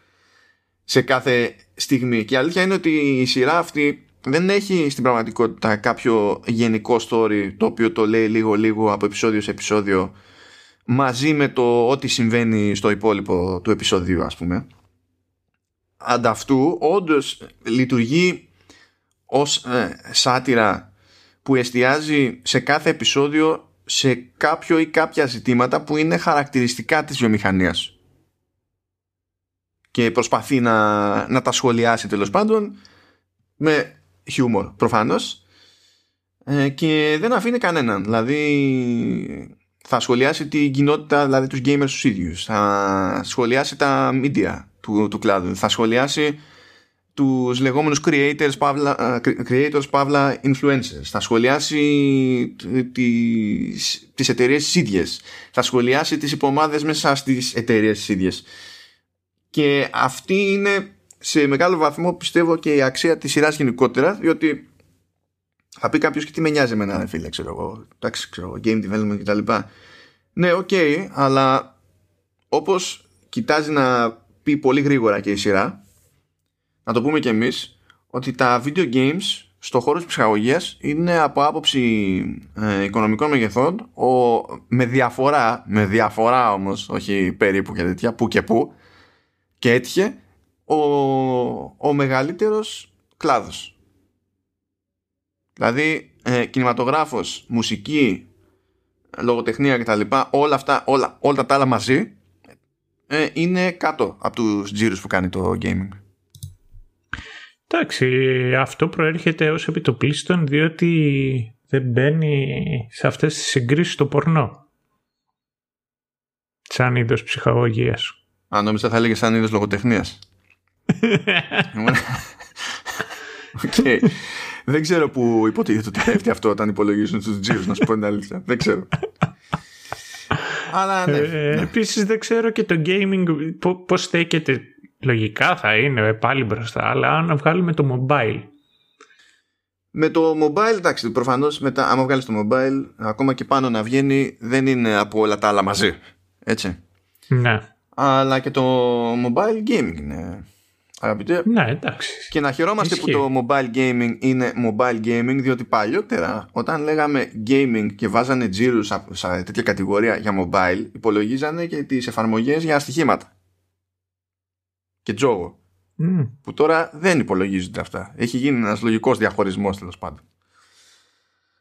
σε κάθε στιγμή. Και η αλήθεια είναι ότι η σειρά αυτή δεν έχει στην πραγματικότητα κάποιο γενικό story το οποίο το λέει λίγο λίγο από επεισόδιο σε επεισόδιο μαζί με το ό,τι συμβαίνει στο υπόλοιπο του επεισοδίου ας πούμε. Ανταυτού όντως λειτουργεί ως ε, σάτυρα που εστιάζει σε κάθε επεισόδιο σε κάποιο ή κάποια ζητήματα που είναι χαρακτηριστικά της βιομηχανίας. Και προσπαθεί να, να τα σχολιάσει τέλος πάντων με χιούμορ προφανώς. Ε, και δεν αφήνει κανέναν. Δηλαδή θα σχολιάσει την κοινότητα δηλαδή τους gamers τους ίδιους. Θα σχολιάσει τα media του, του κλάδου. Θα σχολιάσει τους λεγόμενους creators παύλα, creators παύλα influencers. Θα σχολιάσει τις, τις εταιρείες τις ίδιες. Θα σχολιάσει τις υπομάδες μέσα στις εταιρείες τις ίδιες. Και αυτή είναι σε μεγάλο βαθμό πιστεύω και η αξία της σειράς γενικότερα διότι θα πει κάποιος και τι με νοιάζει εμένα φίλε ξέρω εγώ εντάξει ξέρω game development κτλ ναι ok okay, αλλά όπως κοιτάζει να πει πολύ γρήγορα και η σειρά να το πούμε και εμείς ότι τα video games στο χώρο της ψυχαγωγίας είναι από άποψη ε, οικονομικών μεγεθών ο, με διαφορά, με διαφορά όμως, όχι περίπου και τέτοια, που και που και έτυχε ο, ο μεγαλύτερος κλάδος. Δηλαδή ε, κινηματογράφος, μουσική, λογοτεχνία κτλ. Όλα αυτά, όλα, όλα τα άλλα μαζί ε, είναι κάτω από τους τζίρους που κάνει το gaming. Εντάξει, αυτό προέρχεται ως επιτοπλίστων διότι δεν μπαίνει σε αυτές τις συγκρίσεις το πορνό. Σαν είδος ψυχαγωγίας. Αν νόμιζα θα έλεγε σαν είδος λογοτεχνίας. Okay. Δεν ξέρω που υποτίθεται ότι πέφτει αυτό όταν υπολογίζουν τους τζίρους, να σου πω την αλήθεια. Δεν ξέρω. Αλλά ναι, ε, ναι. Επίσης δεν ξέρω και το gaming πώς στέκεται Λογικά θα είναι πάλι μπροστά, αλλά αν βγάλουμε το mobile. Με το mobile, εντάξει, προφανώς μετά, άμα βγάλεις το mobile, ακόμα και πάνω να βγαίνει, δεν είναι από όλα τα άλλα μαζί. Έτσι. Ναι. Αλλά και το mobile gaming είναι. Αγαπητέ. Ναι, εντάξει. Και να χαιρόμαστε που το mobile gaming είναι mobile gaming, διότι παλιότερα, όταν λέγαμε gaming και βάζανε τζίρους σε τέτοια κατηγορία για mobile, υπολογίζανε και τις εφαρμογές για στοιχήματα και τζόγο. Που τώρα δεν υπολογίζονται αυτά. Έχει γίνει ένας λογικός διαχωρισμός τέλος πάντων.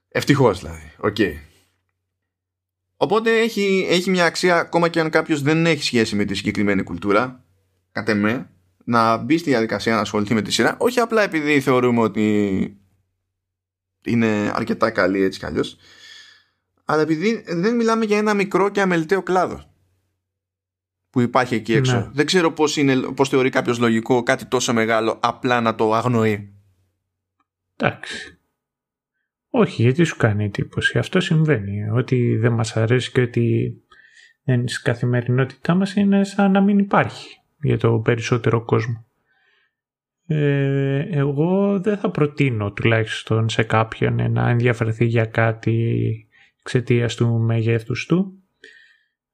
Ευτυχώς δηλαδή. Ok. Okay. Οπότε έχει, έχει μια αξία ακόμα και αν κάποιος δεν έχει σχέση με τη συγκεκριμένη κουλτούρα, κατ' εμέ, να μπει στη διαδικασία να ασχοληθεί με τη σειρά. Όχι απλά επειδή θεωρούμε ότι είναι αρκετά καλή έτσι κι αλλιώς, αλλά επειδή δεν μιλάμε για ένα μικρό και αμεληταίο κλάδο που υπάρχει εκεί έξω. Ναι. Δεν ξέρω πώς, είναι, πώς θεωρεί κάποιος λογικό κάτι τόσο μεγάλο απλά να το αγνοεί. Εντάξει. Όχι, γιατί σου κάνει εντύπωση. Αυτό συμβαίνει. Ότι δεν μας αρέσει και ότι δεν στην καθημερινότητά μας είναι σαν να μην υπάρχει για το περισσότερο κόσμο. Ε, εγώ δεν θα προτείνω τουλάχιστον σε κάποιον να ενδιαφερθεί για κάτι εξαιτίας του μεγέθους του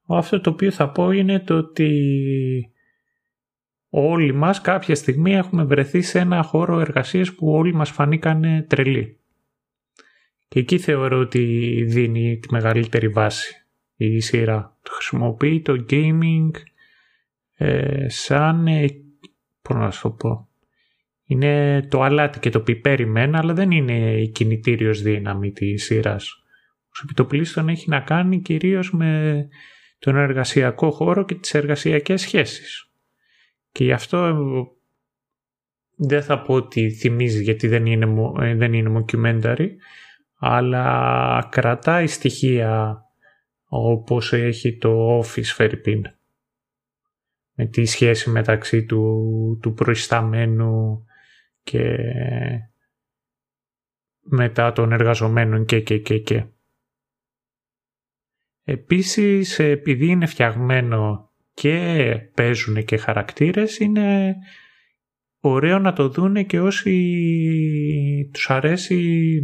αυτό το οποίο θα πω είναι το ότι όλοι μας κάποια στιγμή έχουμε βρεθεί σε ένα χώρο εργασίας που όλοι μας φανήκαν τρελοί. Και εκεί θεωρώ ότι δίνει τη μεγαλύτερη βάση η σειρά. Το χρησιμοποιεί το gaming ε, σαν, ε, πώς να σου πω, είναι το αλάτι και το πιπέρι μένα, αλλά δεν είναι η κινητήριος δύναμη της σειράς. Ο επιτοπλίστων έχει να κάνει κυρίως με τον εργασιακό χώρο και τις εργασιακές σχέσεις. Και γι' αυτό δεν θα πω ότι θυμίζει γιατί δεν είναι, ε, δεν είναι mockumentary, αλλά κρατάει στοιχεία όπως έχει το Office Fairpin με τη σχέση μεταξύ του, του προϊσταμένου και μετά των εργαζομένων και και και και. Επίσης επειδή είναι φτιαγμένο και παίζουν και χαρακτήρες είναι ωραίο να το δούνε και όσοι τους αρέσει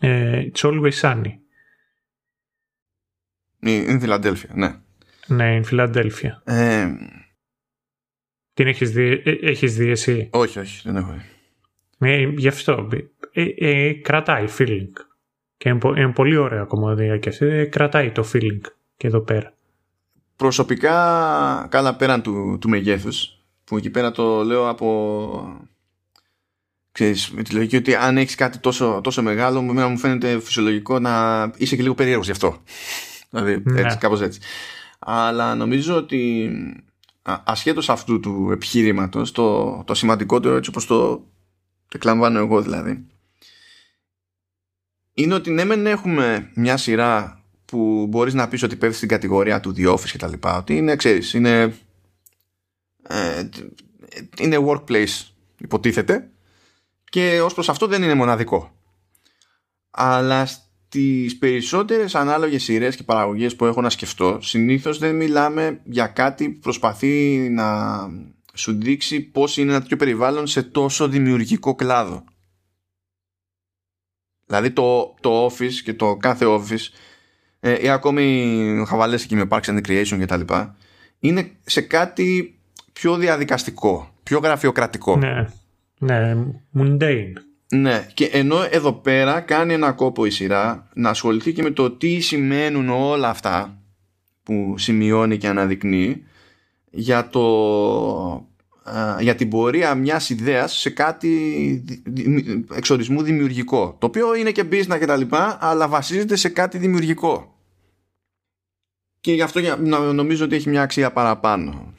ε, It's Always Sunny. Είναι Φιλαντέλφια, ναι. Ναι, είναι Φιλαντέλφια. Ε, Την έχεις δει, ε, έχεις δει εσύ; Όχι, όχι, δεν έχω δει. Ναι, γι' αυτό. Ε, ε, κρατάει feeling. Και είναι, πολύ ωραία κομμωδία και αυτή. Ε, κρατάει το feeling και εδώ πέρα. Προσωπικά, καλά πέραν του, του μεγέθους, που εκεί πέρα το λέω από ξέρεις, με τη λογική ότι αν έχεις κάτι τόσο, τόσο μεγάλο μου φαίνεται φυσιολογικό να είσαι και λίγο περίεργος γι' αυτό δηλαδή ναι. έτσι, κάπως έτσι αλλά νομίζω ότι ασχέτως αυτού του επιχείρηματος το, το σημαντικότερο έτσι όπως το εκλαμβάνω εγώ δηλαδή είναι ότι ναι μεν έχουμε μια σειρά που μπορείς να πεις ότι πέφτει στην κατηγορία του The Office και τα λοιπά ότι είναι ξέρεις είναι ε, είναι workplace υποτίθεται και ως προς αυτό δεν είναι μοναδικό. Αλλά στις περισσότερες ανάλογες σειρές και παραγωγές που έχω να σκεφτώ συνήθως δεν μιλάμε για κάτι που προσπαθεί να σου δείξει πώς είναι ένα τέτοιο περιβάλλον σε τόσο δημιουργικό κλάδο. Δηλαδή το, το office και το κάθε office ε, ή ακόμη χαβαλές εκεί με Parks and Creation και τα λοιπά είναι σε κάτι πιο διαδικαστικό πιο γραφειοκρατικό. Ναι. Ναι, mundane. Ναι, και ενώ εδώ πέρα κάνει ένα κόπο η σειρά να ασχοληθεί και με το τι σημαίνουν όλα αυτά που σημειώνει και αναδεικνύει για, το, για την πορεία μιας ιδέας σε κάτι εξορισμού δημιουργικό. Το οποίο είναι και business και τα λοιπά αλλά βασίζεται σε κάτι δημιουργικό. Και γι' αυτό νομίζω ότι έχει μια αξία παραπάνω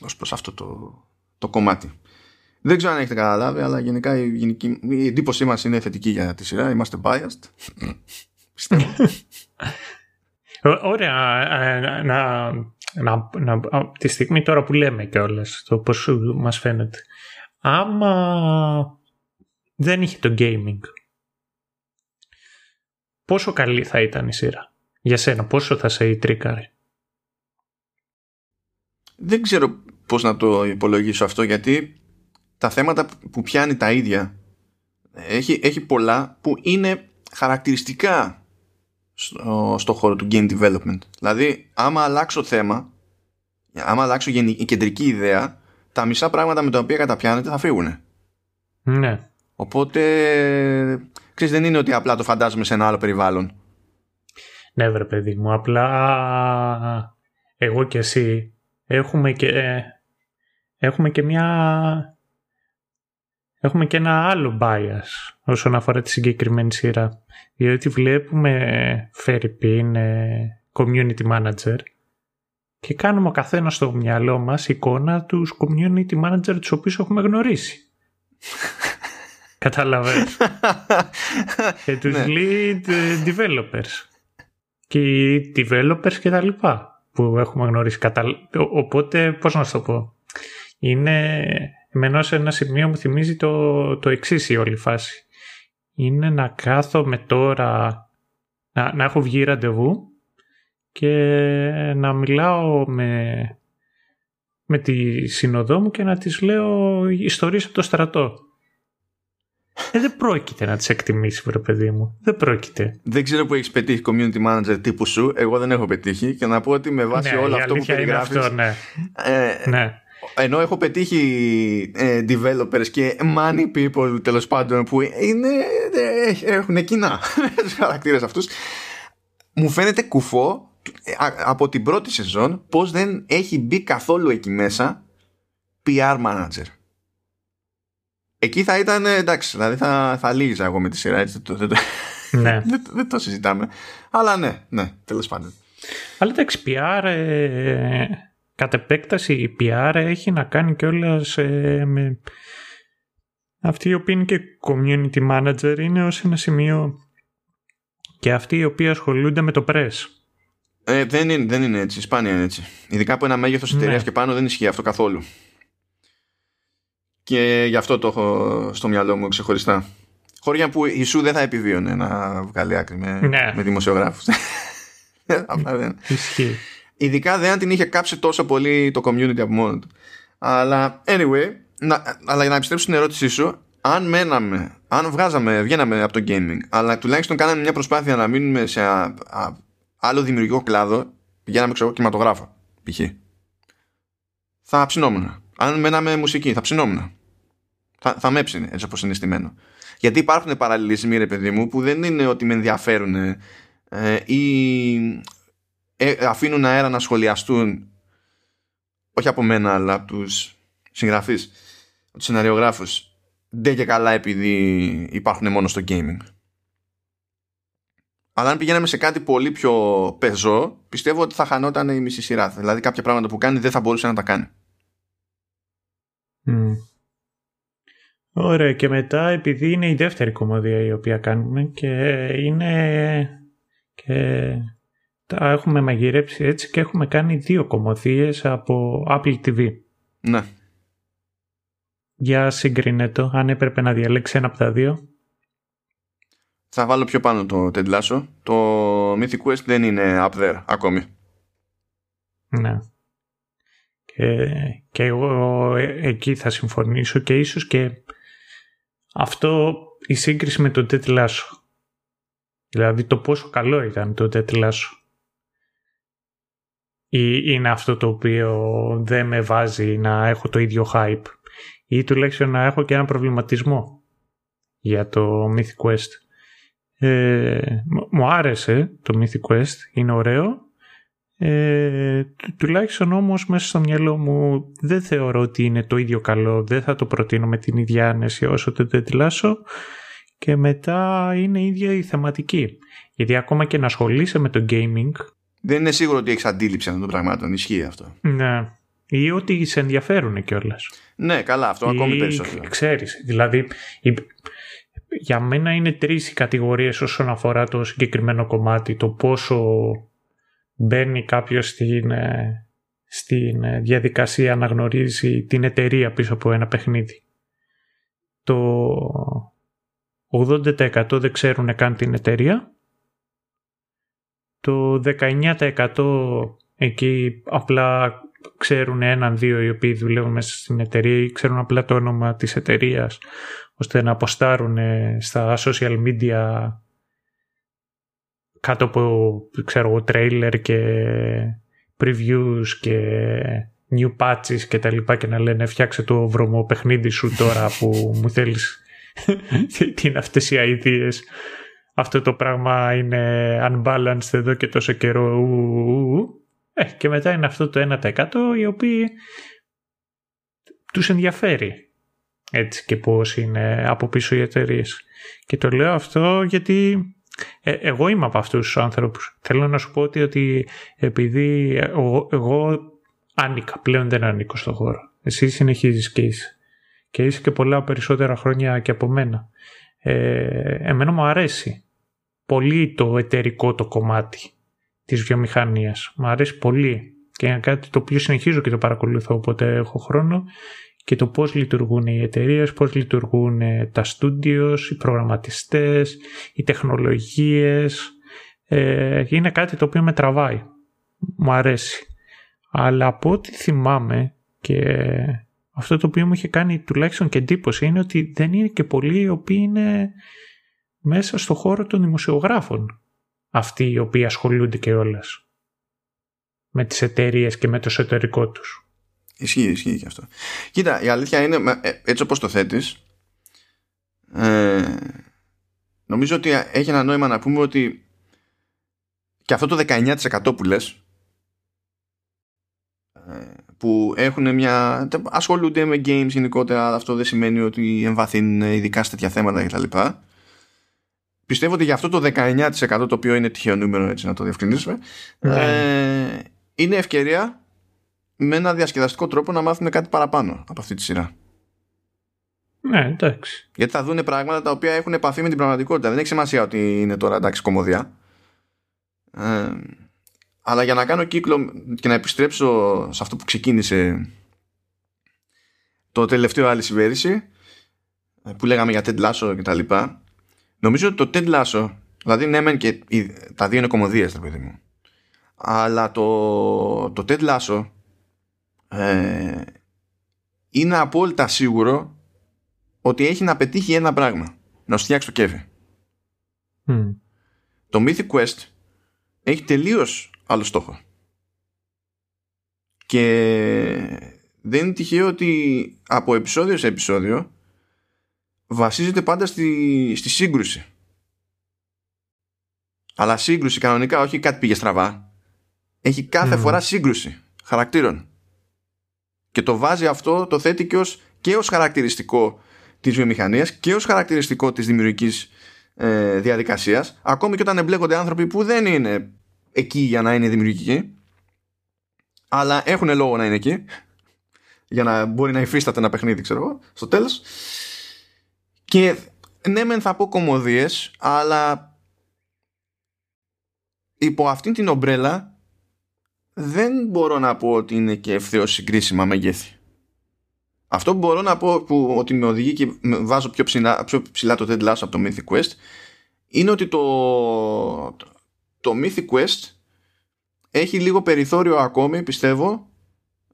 ως προς αυτό το, το κομμάτι δεν ξέρω αν έχετε καταλάβει, αλλά γενικά η, γενική, η εντύπωσή μας είναι θετική για τη σειρά. Είμαστε biased. Ωραία. Ε, να, να, να, τη στιγμή τώρα που λέμε κιόλας το πώς μας φαίνεται. Άμα δεν είχε το gaming, πόσο καλή θα ήταν η σειρά; Για σένα, πόσο θα σε τρίκαρε; Δεν ξέρω πώς να το υπολογίσω αυτό γιατί τα θέματα που πιάνει τα ίδια έχει, έχει πολλά που είναι χαρακτηριστικά στο, στο χώρο του game development. Δηλαδή, άμα αλλάξω θέμα, άμα αλλάξω η κεντρική ιδέα, τα μισά πράγματα με τα οποία καταπιάνεται θα φύγουν. Ναι. Οπότε, ξέρεις, δεν είναι ότι απλά το φαντάζομαι σε ένα άλλο περιβάλλον. Ναι, βρε παιδί μου, απλά εγώ και εσύ έχουμε και, έχουμε και μια έχουμε και ένα άλλο bias όσον αφορά τη συγκεκριμένη σειρά. Διότι βλέπουμε Φερρυπίν, community manager και κάνουμε ο καθένας στο μυαλό μας εικόνα τους community manager τους οποίους έχουμε γνωρίσει. Καταλαβαίνεις. και τους ναι. lead developers. Και οι developers και τα λοιπά που έχουμε γνωρίσει. Οπότε, πώς να σου το πω. Είναι Εμένα σε ένα σημείο μου θυμίζει το, το εξής η όλη φάση. Είναι να κάθομαι τώρα, να, να έχω βγει ραντεβού και να μιλάω με, με τη συνοδό μου και να της λέω ιστορίες από το στρατό. Ε, δεν πρόκειται να τις εκτιμήσεις, βρε παιδί μου. Δεν πρόκειται. Δεν ξέρω που έχεις πετύχει community manager τύπου σου. Εγώ δεν έχω πετύχει και να πω ότι με βάση ναι, όλο αυτό που περιγράφεις... Αυτό, ναι. Ε, ναι ενώ έχω πετύχει ε, developers και money people τέλος πάντων που είναι, ε, έχουν κοινά τους χαρακτήρες αυτούς μου φαίνεται κουφό ε, από την πρώτη σεζόν πως δεν έχει μπει καθόλου εκεί μέσα PR manager. Εκεί θα ήταν εντάξει δηλαδή θα, θα λύγησα εγώ με τη σειρά έτσι, το, δεν, ναι. δεν, δεν, το συζητάμε. Αλλά ναι, ναι τέλος πάντων. Αλλά εντάξει PR ε, κατ' επέκταση η PR έχει να κάνει κιόλας ε, με αυτοί οι οποίοι είναι και community manager είναι ως ένα σημείο και αυτοί οι οποίοι ασχολούνται με το press. Ε, δεν, είναι, δεν είναι έτσι, σπάνια είναι έτσι. Ειδικά από ένα μέγεθος ναι. εταιρείας και πάνω δεν ισχύει αυτό καθόλου. Και γι' αυτό το έχω στο μυαλό μου ξεχωριστά. Χώρια που η σου δεν θα επιβίωνε να βγάλει άκρη με, ναι. με δημοσιογράφους. Ισχύει. Ειδικά δεν την είχε κάψει τόσο πολύ το community από μόνο του. Αλλά anyway, να, αλλά για να επιστρέψω στην ερώτησή σου, αν μέναμε, αν βγάζαμε, βγαίναμε από το gaming, αλλά τουλάχιστον κάναμε μια προσπάθεια να μείνουμε σε α, α, άλλο δημιουργικό κλάδο, πηγαίναμε ξέρω κινηματογράφο, π.χ. Θα ψινόμουν. Αν μέναμε μουσική, θα ψινόμουν. Θα, θα με έψινε έτσι όπως είναι στημένο. Γιατί υπάρχουν παραλληλισμοί ρε παιδί μου που δεν είναι ότι με ενδιαφέρουν ε, ή ε, αφήνουν αέρα να σχολιαστούν όχι από μένα αλλά από τους συγγραφείς, τους σεναριογράφους δεν και καλά επειδή υπάρχουν μόνο στο gaming. Αλλά αν πηγαίναμε σε κάτι πολύ πιο πεζό, πιστεύω ότι θα χανόταν η μισή σειρά. Δηλαδή κάποια πράγματα που κάνει δεν θα μπορούσε να τα κάνει. Ωραία και μετά επειδή είναι η δεύτερη κομμωδία η οποία κάνουμε και είναι και τα έχουμε μαγειρέψει έτσι και έχουμε κάνει δύο κομμωδίες από Apple TV. Ναι. Για σύγκρινε το, αν έπρεπε να διαλέξει ένα από τα δύο. Θα βάλω πιο πάνω το Ted Lasso. Το Mythic Quest δεν είναι up there ακόμη. Ναι. Και, και εγώ ε, εκεί θα συμφωνήσω και ίσως και αυτό η σύγκριση με το Ted Lasso. Δηλαδή το πόσο καλό ήταν το Ted Lasso. Ή είναι αυτό το οποίο δεν με βάζει να έχω το ίδιο hype ή τουλάχιστον να έχω και ένα προβληματισμό για το Mythic Quest. Ε, μου άρεσε το Mythic Quest, είναι ωραίο. Ε, τουλάχιστον όμως μέσα στο μυαλό μου δεν θεωρώ ότι είναι το ίδιο καλό, δεν θα το προτείνω με την ίδια άνεση όσο το τετλάσω και μετά είναι ίδια η θεματική. Γιατί ακόμα και να ασχολείσαι με το gaming δεν είναι σίγουρο ότι έχεις αντίληψη αυτών των πραγμάτων. Ισχύει αυτό. Ναι. Ή ότι σε ενδιαφέρουν κιόλας. Ναι, καλά, αυτό Ή, ακόμη περισσότερο. Ξέρεις. Δηλαδή, για μένα είναι τρεις οι κατηγορίες όσον αφορά το συγκεκριμένο κομμάτι. Το πόσο μπαίνει κάποιος στην, ε, στην ε, διαδικασία να γνωρίζει την εταιρεία πίσω από ένα παιχνίδι. Το 80% δεν ξέρουν καν την εταιρεία το 19% εκεί απλά ξέρουν έναν-δύο οι οποίοι δουλεύουν μέσα στην εταιρεία ή ξέρουν απλά το όνομα της εταιρείας ώστε να αποστάρουν στα social media κάτω από ξέρω εγώ trailer και previews και new patches και τα λοιπά και να λένε φτιάξε το βρωμό παιχνίδι σου τώρα που μου θέλεις τι είναι αυτές οι ideas αυτό το πράγμα είναι unbalanced εδώ και τόσο καιρό. Ε, και μετά είναι αυτό το 1% οι οποίοι τους ενδιαφέρει έτσι και πώς είναι από πίσω οι εταιρείες. Και το λέω αυτό γιατί ε, εγώ είμαι από αυτούς τους άνθρωπους. Θέλω να σου πω ότι, ότι επειδή εγώ, εγώ άνοικα, πλέον δεν ανήκω στον χώρο. Εσύ συνεχίζεις και είσαι. Και είσαι και πολλά περισσότερα χρόνια και από μένα. Ε, εμένα μου αρέσει πολύ το εταιρικό το κομμάτι της βιομηχανίας. Μου αρέσει πολύ και είναι κάτι το οποίο συνεχίζω και το παρακολουθώ όποτε έχω χρόνο και το πώς λειτουργούν οι εταιρείες, πώς λειτουργούν ε, τα studios, οι προγραμματιστές, οι τεχνολογίες. Ε, είναι κάτι το οποίο με τραβάει. Μου αρέσει. Αλλά από ό,τι θυμάμαι και αυτό το οποίο μου είχε κάνει τουλάχιστον και εντύπωση είναι ότι δεν είναι και πολλοί οι οποίοι είναι μέσα στο χώρο των δημοσιογράφων αυτοί οι οποίοι ασχολούνται και όλες με τις εταιρείες και με το εσωτερικό τους. Ισχύει, ισχύει και αυτό. Κοίτα, η αλήθεια είναι, ε, έτσι όπως το θέτεις, ε, νομίζω ότι έχει ένα νόημα να πούμε ότι και αυτό το 19% που λες, ε, που έχουν μια, ασχολούνται με games γενικότερα, αυτό δεν σημαίνει ότι εμβαθύνουν ειδικά σε τέτοια θέματα κτλ πιστεύω ότι για αυτό το 19% το οποίο είναι τυχαίο νούμερο έτσι να το διευκρινίσουμε ναι. ε, είναι ευκαιρία με ένα διασκεδαστικό τρόπο να μάθουν κάτι παραπάνω από αυτή τη σειρά. Ναι, εντάξει. Γιατί θα δουν πράγματα τα οποία έχουν επαφή με την πραγματικότητα. Δεν έχει σημασία ότι είναι τώρα εντάξει κομμωδία. Ε, αλλά για να κάνω κύκλο και να επιστρέψω σε αυτό που ξεκίνησε το τελευταίο άλλη συμπέρηση που λέγαμε για Ted Lasso και τα λοιπά Νομίζω ότι το Ted Lasso, δηλαδή ναι μεν και τα δύο είναι κομμωδίες το παιδί μου, αλλά το, το Ted Lasso ε, είναι απόλυτα σίγουρο ότι έχει να πετύχει ένα πράγμα. Να σου φτιάξει το κέφι. Το Mythic Quest έχει τελείως άλλο στόχο. Και δεν είναι τυχαίο ότι από επεισόδιο σε επεισόδιο βασίζεται πάντα στη, στη σύγκρουση. Αλλά σύγκρουση κανονικά, όχι κάτι πήγε στραβά. Έχει κάθε φορά σύγκρουση χαρακτήρων. Και το βάζει αυτό, το θέτει και ως, και ως χαρακτηριστικό της βιομηχανίας και ως χαρακτηριστικό της δημιουργικής ε, διαδικασίας ακόμη και όταν εμπλέκονται άνθρωποι που δεν είναι εκεί για να είναι δημιουργικοί αλλά έχουν λόγο να είναι εκεί για να μπορεί να υφίσταται ένα παιχνίδι ξέρω εγώ στο τέλος και ναι μεν θα πω κομμωδίες αλλά υπό αυτήν την ομπρέλα δεν μπορώ να πω ότι είναι και ευθέως συγκρίσιμα μεγέθη. Αυτό που μπορώ να πω που, ότι με οδηγεί και βάζω πιο ψηλά, πιο ψηλά το Dead Last από το Mythic Quest είναι ότι το, το Mythic Quest έχει λίγο περιθώριο ακόμη πιστεύω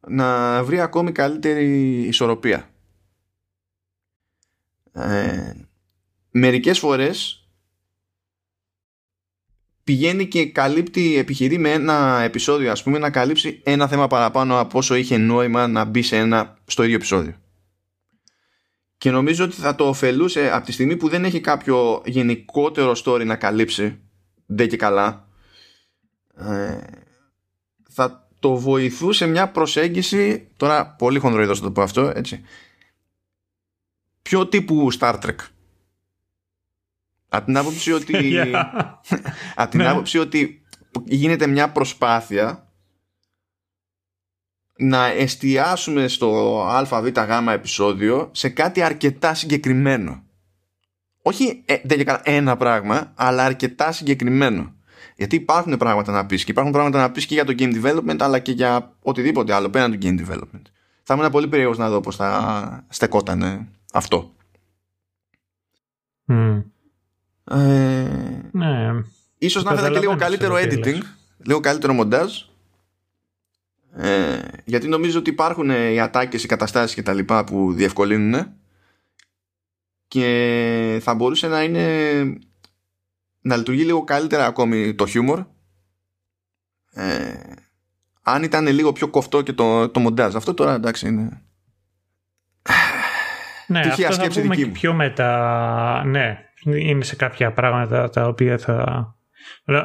να βρει ακόμη καλύτερη ισορροπία. Ε, μερικές φορές πηγαίνει και καλύπτει, επιχειρεί με ένα επεισόδιο ας πούμε να καλύψει ένα θέμα παραπάνω από όσο είχε νόημα να μπει σε ένα στο ίδιο επεισόδιο. Και νομίζω ότι θα το ωφελούσε από τη στιγμή που δεν έχει κάποιο γενικότερο story να καλύψει, δεν και καλά, ε, θα το βοηθούσε μια προσέγγιση, τώρα πολύ χονδροειδός θα το πω αυτό, έτσι, πιο τύπου Star Trek. Από την άποψη ότι, από την ναι. άποψη ότι γίνεται μια προσπάθεια να εστιάσουμε στο αβ γ επεισόδιο σε κάτι αρκετά συγκεκριμένο. Όχι ε, ένα πράγμα, αλλά αρκετά συγκεκριμένο. Γιατί υπάρχουν πράγματα να πεις και υπάρχουν πράγματα να πεις και για το game development αλλά και για οτιδήποτε άλλο πέραν του game development. Θα ήμουν πολύ περίεργος να δω πώς θα στεκόταν αυτό. Mm. Ε, ναι. Ίσως να ήθελα και λίγο καλύτερο editing, λίγο καλύτερο μοντάζ. Ε, γιατί νομίζω ότι υπάρχουν οι ατάκες, οι καταστάσεις και τα λοιπά που διευκολύνουν και θα μπορούσε να είναι να λειτουργεί λίγο καλύτερα ακόμη το χιούμορ ε, αν ήταν λίγο πιο κοφτό και το, το μοντάζ αυτό τώρα εντάξει είναι ναι, αυτό θα πούμε και πιο μετά. Ναι είναι σε κάποια πράγματα τα οποία θα...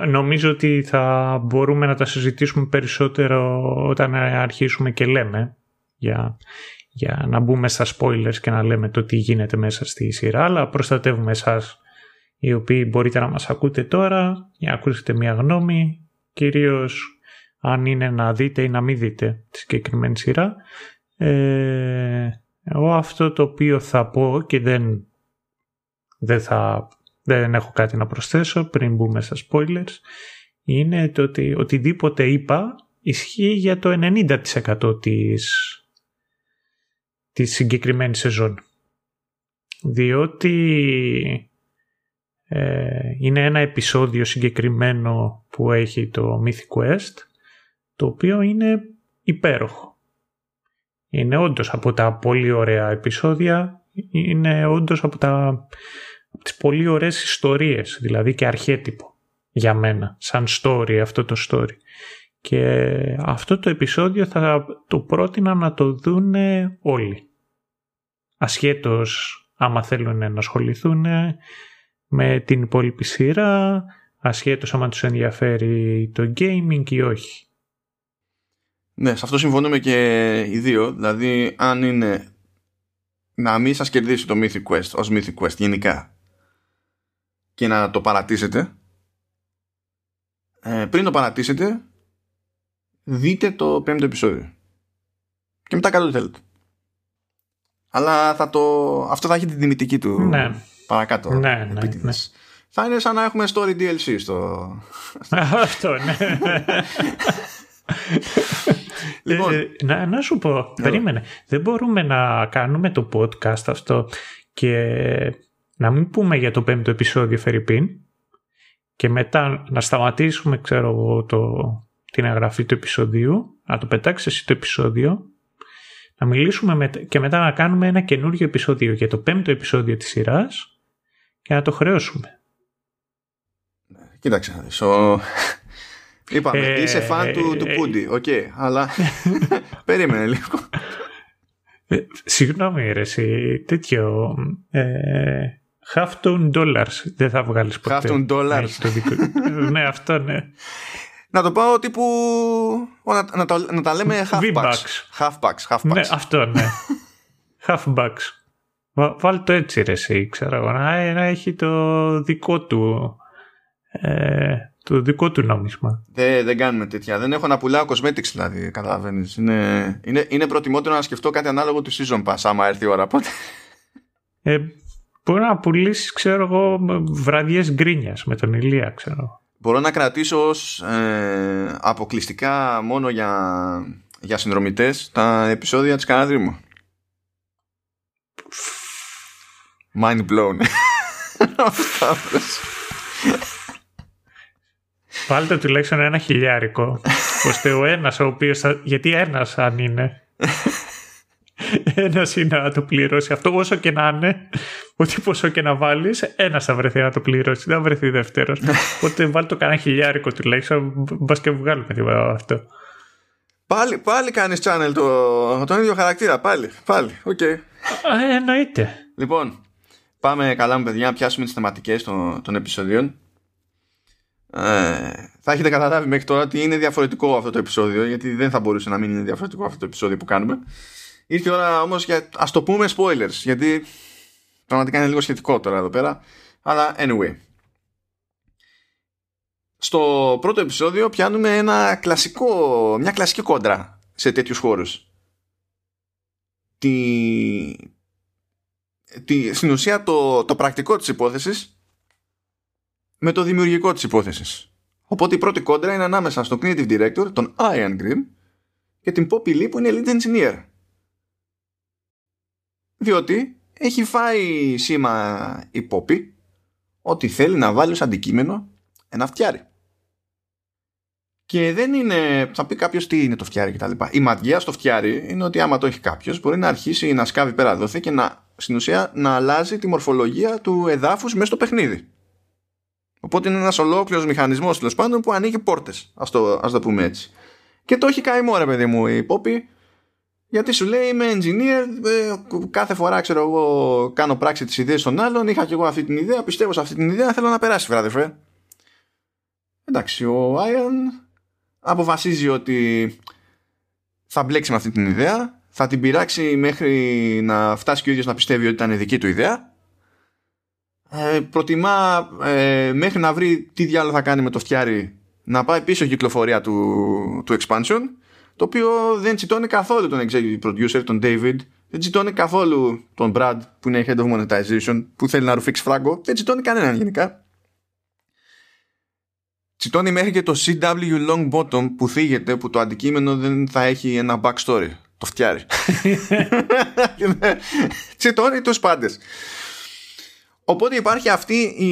Νομίζω ότι θα μπορούμε να τα συζητήσουμε περισσότερο όταν αρχίσουμε και λέμε για, για να μπούμε στα spoilers και να λέμε το τι γίνεται μέσα στη σειρά αλλά προστατεύουμε εσάς οι οποίοι μπορείτε να μας ακούτε τώρα για να ακούσετε μια γνώμη κυρίως αν είναι να δείτε ή να μην δείτε τη συγκεκριμένη σειρά. Ε, εγώ αυτό το οποίο θα πω και δεν δεν, θα, δεν έχω κάτι να προσθέσω πριν μπούμε στα spoilers είναι το ότι οτιδήποτε είπα ισχύει για το 90% της, της συγκεκριμένης σεζόν. Διότι ε, είναι ένα επεισόδιο συγκεκριμένο που έχει το Mythic Quest το οποίο είναι υπέροχο. Είναι όντως από τα πολύ ωραία επεισόδια, είναι όντως από τα τις πολύ ωραίες ιστορίες, δηλαδή και αρχέτυπο για μένα, σαν story αυτό το story. Και αυτό το επεισόδιο θα το πρότεινα να το δουν όλοι. Ασχέτως άμα θέλουν να ασχοληθούν με την υπόλοιπη σειρά, ασχέτως άμα τους ενδιαφέρει το gaming ή όχι. Ναι, σε αυτό συμφωνούμε και οι δύο. Δηλαδή, αν είναι να μην σας κερδίσει το Mythic Quest ως Mythic Quest γενικά και να το παρατήσετε ε, πριν το παρατήσετε δείτε το πέμπτο επεισόδιο και μετά κάντε το θέλετε αλλά θα το, αυτό θα έχει την τιμητική του ναι. παρακάτω ναι, ναι, ναι. θα είναι σαν να έχουμε story DLC στο αυτό ναι λοιπόν, ε, να, να σου πω, περίμενε. Δεν μπορούμε να κάνουμε το podcast αυτό και να μην πούμε για το πέμπτο επεισόδιο Φερρυπίν και μετά να σταματήσουμε, ξέρω εγώ, το, την εγγραφή του επεισοδίου, να το πετάξεις εσύ το επεισόδιο, να μιλήσουμε και μετά να κάνουμε ένα καινούριο επεισόδιο για το πέμπτο επεισόδιο της σειράς και να το χρεώσουμε. Κοίταξε, ο... είπαμε, ε, είσαι φαν του, του ε, Pootie, ok, αλλά περίμενε λίγο. Ε, συγγνώμη ρε εσύ, τέτοιο... Ε, half tone dollars δεν θα βγάλεις ποτέ. Half tone dollars. ναι, αυτό ναι. Να το πάω τύπου. Να, να, τα, να τα λέμε halfbacks. Halfbacks, halfbacks. Ναι, αυτό ναι. halfbacks. Βάλ το έτσι ρε εσύ, ξέρω εγώ. Να, έχει το δικό του. Ε, το δικό του νόμισμα. Δεν, δεν κάνουμε τέτοια. Δεν έχω να πουλάω cosmetics δηλαδή, καταλαβαίνεις. Είναι, είναι, είναι προτιμότερο να σκεφτώ κάτι ανάλογο του season pass, άμα έρθει η ώρα. Πότε. Ε, μπορεί να πουλήσεις, ξέρω εγώ, βραδιές γκρίνιας με τον Ηλία, ξέρω μπορώ να κρατήσω ως ε, αποκλειστικά μόνο για, για συνδρομητές τα επεισόδια της Καναδρή μου. Mind blown. Βάλτε τουλάχιστον ένα χιλιάρικο ώστε ο ένας ο οποίος θα... γιατί ένας αν είναι ένας είναι να το πληρώσει αυτό όσο και να είναι ότι πόσο και να βάλεις, ένας θα βρεθεί να το πληρώσει. Δεν θα βρεθεί δεύτερος. Οπότε βάλε το κανένα χιλιάρικο τουλάχιστον. Μπας και βγάλουμε τίποτα αυτό. Πάλι, πάλι κάνεις channel το, τον ίδιο χαρακτήρα. Πάλι, πάλι. Ok. Okay. εννοείται. Λοιπόν, πάμε καλά με παιδιά να πιάσουμε τις θεματικές των, των επεισοδίων. Ε, θα έχετε καταλάβει μέχρι τώρα ότι είναι διαφορετικό αυτό το επεισόδιο γιατί δεν θα μπορούσε να μην είναι διαφορετικό αυτό το επεισόδιο που κάνουμε. Ήρθε η ώρα όμως για ας το πούμε spoilers γιατί Πραγματικά είναι λίγο σχετικό τώρα εδώ πέρα. Αλλά anyway. Στο πρώτο επεισόδιο πιάνουμε ένα κλασικό, μια κλασική κόντρα σε τέτοιους χώρους. Τη, τη, στην ουσία το, το πρακτικό της υπόθεσης με το δημιουργικό της υπόθεσης. Οπότε η πρώτη κόντρα είναι ανάμεσα στον creative director, τον Ian Grimm και την Poppy Lee που είναι lead engineer. Διότι έχει φάει σήμα η ότι θέλει να βάλει ως αντικείμενο ένα φτιάρι. Και δεν είναι, θα πει κάποιος τι είναι το φτιάρι κτλ. Η ματιά στο φτιάρι είναι ότι άμα το έχει κάποιος, μπορεί να αρχίσει να σκάβει πέρα δόθε και να, στην ουσία να αλλάζει τη μορφολογία του εδάφους μέσα στο παιχνίδι. Οπότε είναι ένας ολόκληρος μηχανισμός τέλος πάντων που ανοίγει πόρτες. Α το, ας το πούμε έτσι. Και το έχει καημό, ρε παιδί μου, η Πόπη γιατί σου λέει είμαι engineer, ε, κάθε φορά ξέρω εγώ κάνω πράξη τις ιδέες των άλλων, είχα και εγώ αυτή την ιδέα, πιστεύω σε αυτή την ιδέα, θέλω να περάσει βράδυ Εντάξει, ο Άιον αποφασίζει ότι θα μπλέξει με αυτή την ιδέα, θα την πειράξει μέχρι να φτάσει και ο ίδιος να πιστεύει ότι ήταν δική του ιδέα. Ε, προτιμά ε, μέχρι να βρει τι διάλογο θα κάνει με το φτιάρι να πάει πίσω κυκλοφορία του, του expansion το οποίο δεν τσιτώνει καθόλου τον executive producer, τον David, δεν τσιτώνει καθόλου τον Brad που είναι head of monetization, που θέλει να ρουφήξει φράγκο, δεν τσιτώνει κανέναν γενικά. Τσιτώνει μέχρι και το CW Long Bottom που θίγεται, που το αντικείμενο δεν θα έχει ένα backstory. Το φτιάρει. τσιτώνει τους πάντες. Οπότε υπάρχει αυτή η,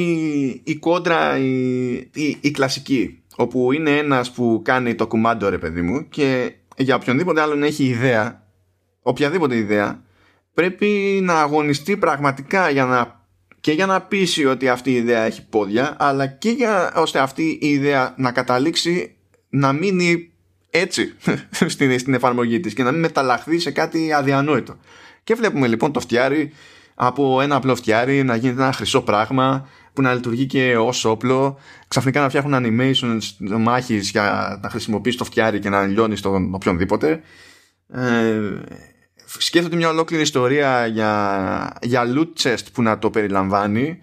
η κόντρα, η, η, η κλασική όπου είναι ένας που κάνει το κουμάντο ρε παιδί μου και για οποιονδήποτε άλλον έχει ιδέα οποιαδήποτε ιδέα πρέπει να αγωνιστεί πραγματικά για να και για να πείσει ότι αυτή η ιδέα έχει πόδια αλλά και για ώστε αυτή η ιδέα να καταλήξει να μείνει έτσι στην, στην εφαρμογή της και να μην μεταλλαχθεί σε κάτι αδιανόητο. Και βλέπουμε λοιπόν το φτιάρι από ένα απλό φτιάρι να γίνεται ένα χρυσό πράγμα που να λειτουργεί και ως όπλο, ξαφνικά να φτιάχνουν animations μάχης για να χρησιμοποιήσει το φτιάρι και να λιώνεις στον οποιονδήποτε. Ε, σκέφτονται μια ολόκληρη ιστορία για, για loot chest που να το περιλαμβάνει.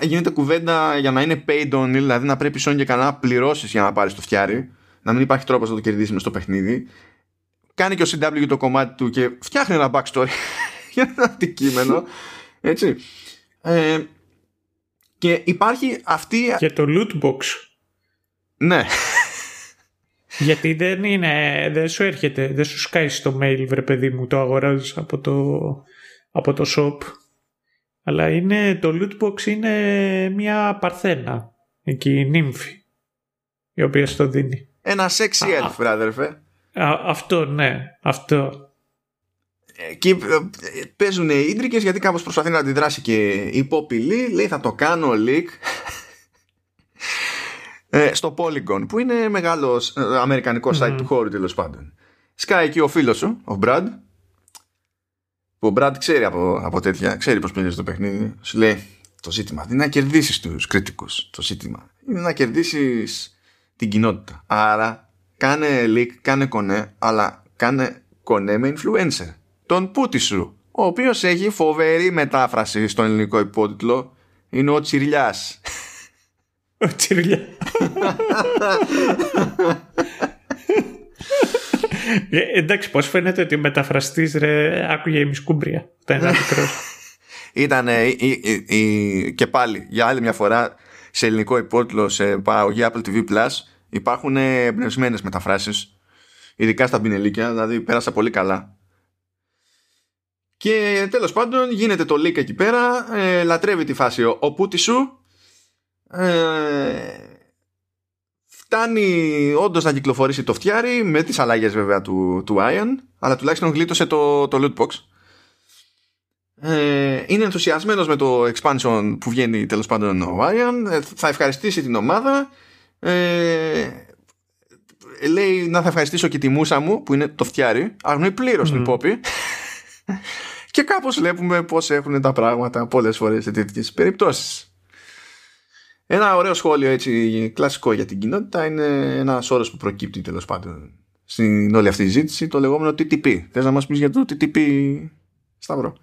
Γίνεται κουβέντα για να είναι paid on, δηλαδή να πρέπει σόν και καλά να πληρώσεις για να πάρεις το φτιάρι. Να μην υπάρχει τρόπος να το κερδίσεις μες στο παιχνίδι. Κάνει και ο CW το κομμάτι του και φτιάχνει ένα backstory για ένα αντικείμενο. Έτσι. Ε, και υπάρχει αυτή... Και το loot box. Ναι. Γιατί δεν είναι, δεν σου έρχεται, δεν σου σκάει στο mail βρε παιδί μου, το αγοράζεις από το, από το shop. Αλλά είναι, το loot box είναι μια παρθένα, εκεί η νύμφη, η οποία στο δίνει. Ένα sexy elf, βράδερφε. Αυτό, ναι, αυτό. Και ε, παίζουν οι ίντρικες γιατί κάπως προσπαθεί να αντιδράσει και η Πόπιλη λέει θα το κάνω leak ε, στο Polygon που είναι μεγάλος ε, αμερικανικός site του χώρου τέλος πάντων. Σκάει εκεί ο φίλος σου, ο Brad που ο Μπραντ ξέρει από, από τέτοια, ξέρει πώς παίζει το παιχνίδι. Σου λέει το ζήτημα δεν είναι να κερδίσεις τους κριτικούς. Το ζήτημα είναι να κερδίσεις την κοινότητα. Άρα κάνε leak, κάνε κονέ, αλλά κάνε κονέ με influencer. Τον πούτι σου, ο οποίος έχει φοβερή μετάφραση στον ελληνικό υπότιτλο, είναι ο Τσιρλιάς. Ο Τσιρλιάς. Ε, εντάξει, πώς φαίνεται ότι ο μεταφραστής ρε, άκουγε η μισκούμπρια. Ήταν Ήταν και πάλι για άλλη μια φορά σε ελληνικό υπότιτλο σε παραγωγή Apple TV Plus υπάρχουν εμπνευσμένες μεταφράσεις ειδικά στα πινελίκια, δηλαδή πέρασα πολύ καλά. Και τέλος πάντων γίνεται το leak εκεί πέρα, ε, λατρεύει τη φάση ο, ο πούτης σου, ε, φτάνει όντως να κυκλοφορήσει το φτιάρι με τις αλλαγές βέβαια του, του Iron, αλλά τουλάχιστον γλίτωσε το, το loot box. Ε, είναι ενθουσιασμένος με το expansion που βγαίνει τέλος πάντων ο Iron, ε, θα ευχαριστήσει την ομάδα, ε, λέει να θα ευχαριστήσω και τη μουσα μου που είναι το φτιάρι. Αγνοεί πλήρως mm. την Πόπη και κάπως βλέπουμε πως έχουν τα πράγματα πολλές φορές σε τέτοιες περιπτώσεις. Ένα ωραίο σχόλιο έτσι κλασικό για την κοινότητα είναι ένας όρος που προκύπτει τέλος πάντων στην όλη αυτή η ζήτηση το λεγόμενο TTP θες να μας πεις για το TTP Σταυρό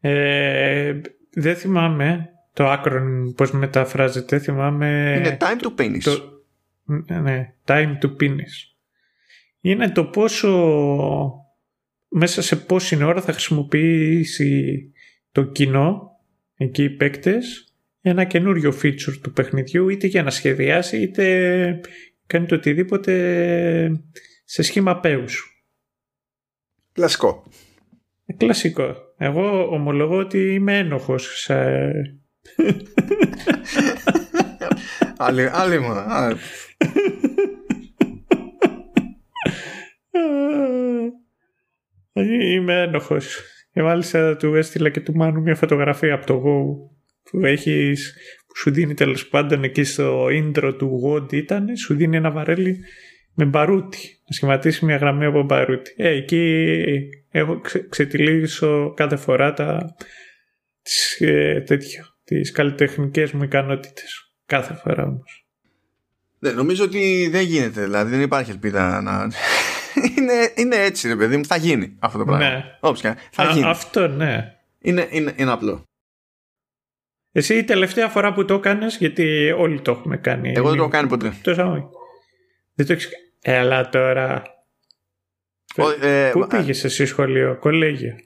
ε, δεν θυμάμαι το άκρο πώς μεταφράζεται θυμάμαι είναι time to penis. το, ναι, time to penis. Είναι το πόσο μέσα σε πόση ώρα θα χρησιμοποιήσει το κοινό εκεί οι παίκτες ένα καινούριο feature του παιχνιδιού είτε για να σχεδιάσει είτε κάνει το οτιδήποτε σε σχήμα πέους. Κλασικό. Ε, κλασικό. Εγώ ομολογώ ότι είμαι ένοχος σε... άλλη, άλλη μόνο. Είμαι ένοχος. Και μάλιστα του έστειλα και του Μάνου μια φωτογραφία από το Go που έχεις, που σου δίνει τέλος πάντων εκεί στο intro του Go ήταν, σου δίνει ένα βαρέλι με μπαρούτι. Να σχηματίσει μια γραμμή από μπαρούτι. Ε, εκεί έχω ξε, ξετυλίσω κάθε φορά τα, τις, ε, τέτοιο, τις καλλιτεχνικές μου ικανότητες. Κάθε φορά όμως. Ναι, νομίζω ότι δεν γίνεται, δηλαδή δεν υπάρχει ελπίδα να... είναι, είναι έτσι ρε παιδί μου, θα γίνει αυτό το πράγμα. Ναι. Όπως θα γίνει. αυτό ναι. Είναι, είναι, είναι απλό. Εσύ η τελευταία φορά που το έκανες, γιατί όλοι το έχουμε κάνει. Εγώ δεν το έχω κάνει ποτέ. Το Δεν το έχεις Έλα τώρα. Ο, ε, Πού πήγες εσύ σχολείο, κολέγιο.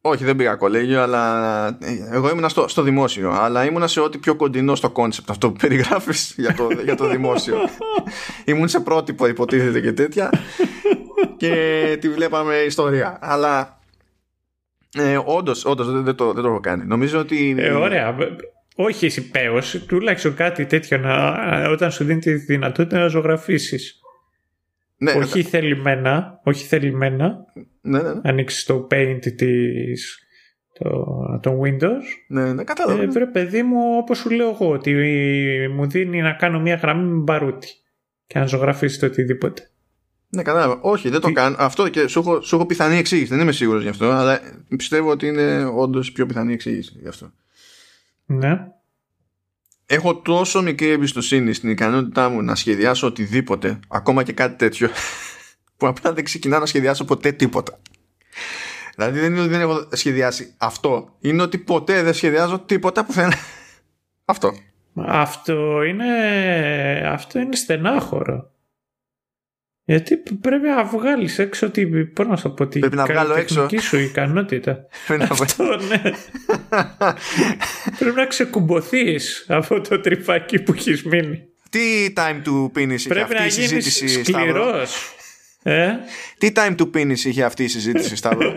Όχι, δεν πήγα κολέγιο, αλλά ε, εγώ ήμουνα στο, στο δημόσιο. Αλλά ήμουνα σε ό,τι πιο κοντινό στο concept αυτό που περιγράφεις για το, για το δημόσιο. Ήμουν σε πρότυπο, υποτίθεται και τέτοια. Και τη βλέπαμε ιστορία. Αλλά ε, όντως, όντως, δεν, δεν, το, δεν το έχω κάνει. Νομίζω ότι. Ε, ωραία. Όχι εσύ πέος, τουλάχιστον κάτι τέτοιο να, όταν σου δίνει τη δυνατότητα να ζωγραφίσεις. Ναι, όχι ναι. θελημένα, όχι θελημένα. Ναι, ναι, ναι. Ανοίξεις το paint της, το, το Windows. Ναι, ναι, κατάλαβα. Ε, βρε παιδί μου, όπως σου λέω εγώ, ότι μου δίνει να κάνω μια γραμμή με μπαρούτι και να ζωγραφίσει το οτιδήποτε. Ναι, κατάλαβα. Όχι, δεν το κάνω. Αυτό και σου έχω, σου έχω πιθανή εξήγηση. Δεν είμαι σίγουρος γι' αυτό, αλλά πιστεύω ότι είναι όντως πιο πιθανή εξήγηση γι' αυτό. Ναι έχω τόσο μικρή εμπιστοσύνη στην ικανότητά μου να σχεδιάσω οτιδήποτε, ακόμα και κάτι τέτοιο, που απλά δεν ξεκινάω να σχεδιάσω ποτέ τίποτα. Δηλαδή δεν είναι ότι δεν έχω σχεδιάσει αυτό, είναι ότι ποτέ δεν σχεδιάζω τίποτα που θέλει. αυτό. Αυτό είναι, αυτό είναι στενάχωρο. Γιατί πρέπει να βγάλεις έξω τη. Πώς να σου πω, την πρέπει να βγάλω έξω. σου ικανότητα. Αυτό, ναι. πρέπει να ξεκουμποθεί από το τρυπάκι που έχεις μείνει. Τι time to finish είχε αυτή η συζήτηση, Σταύρο; Ε; Τι time to finish είχε αυτή η συζήτηση, Σταύρο;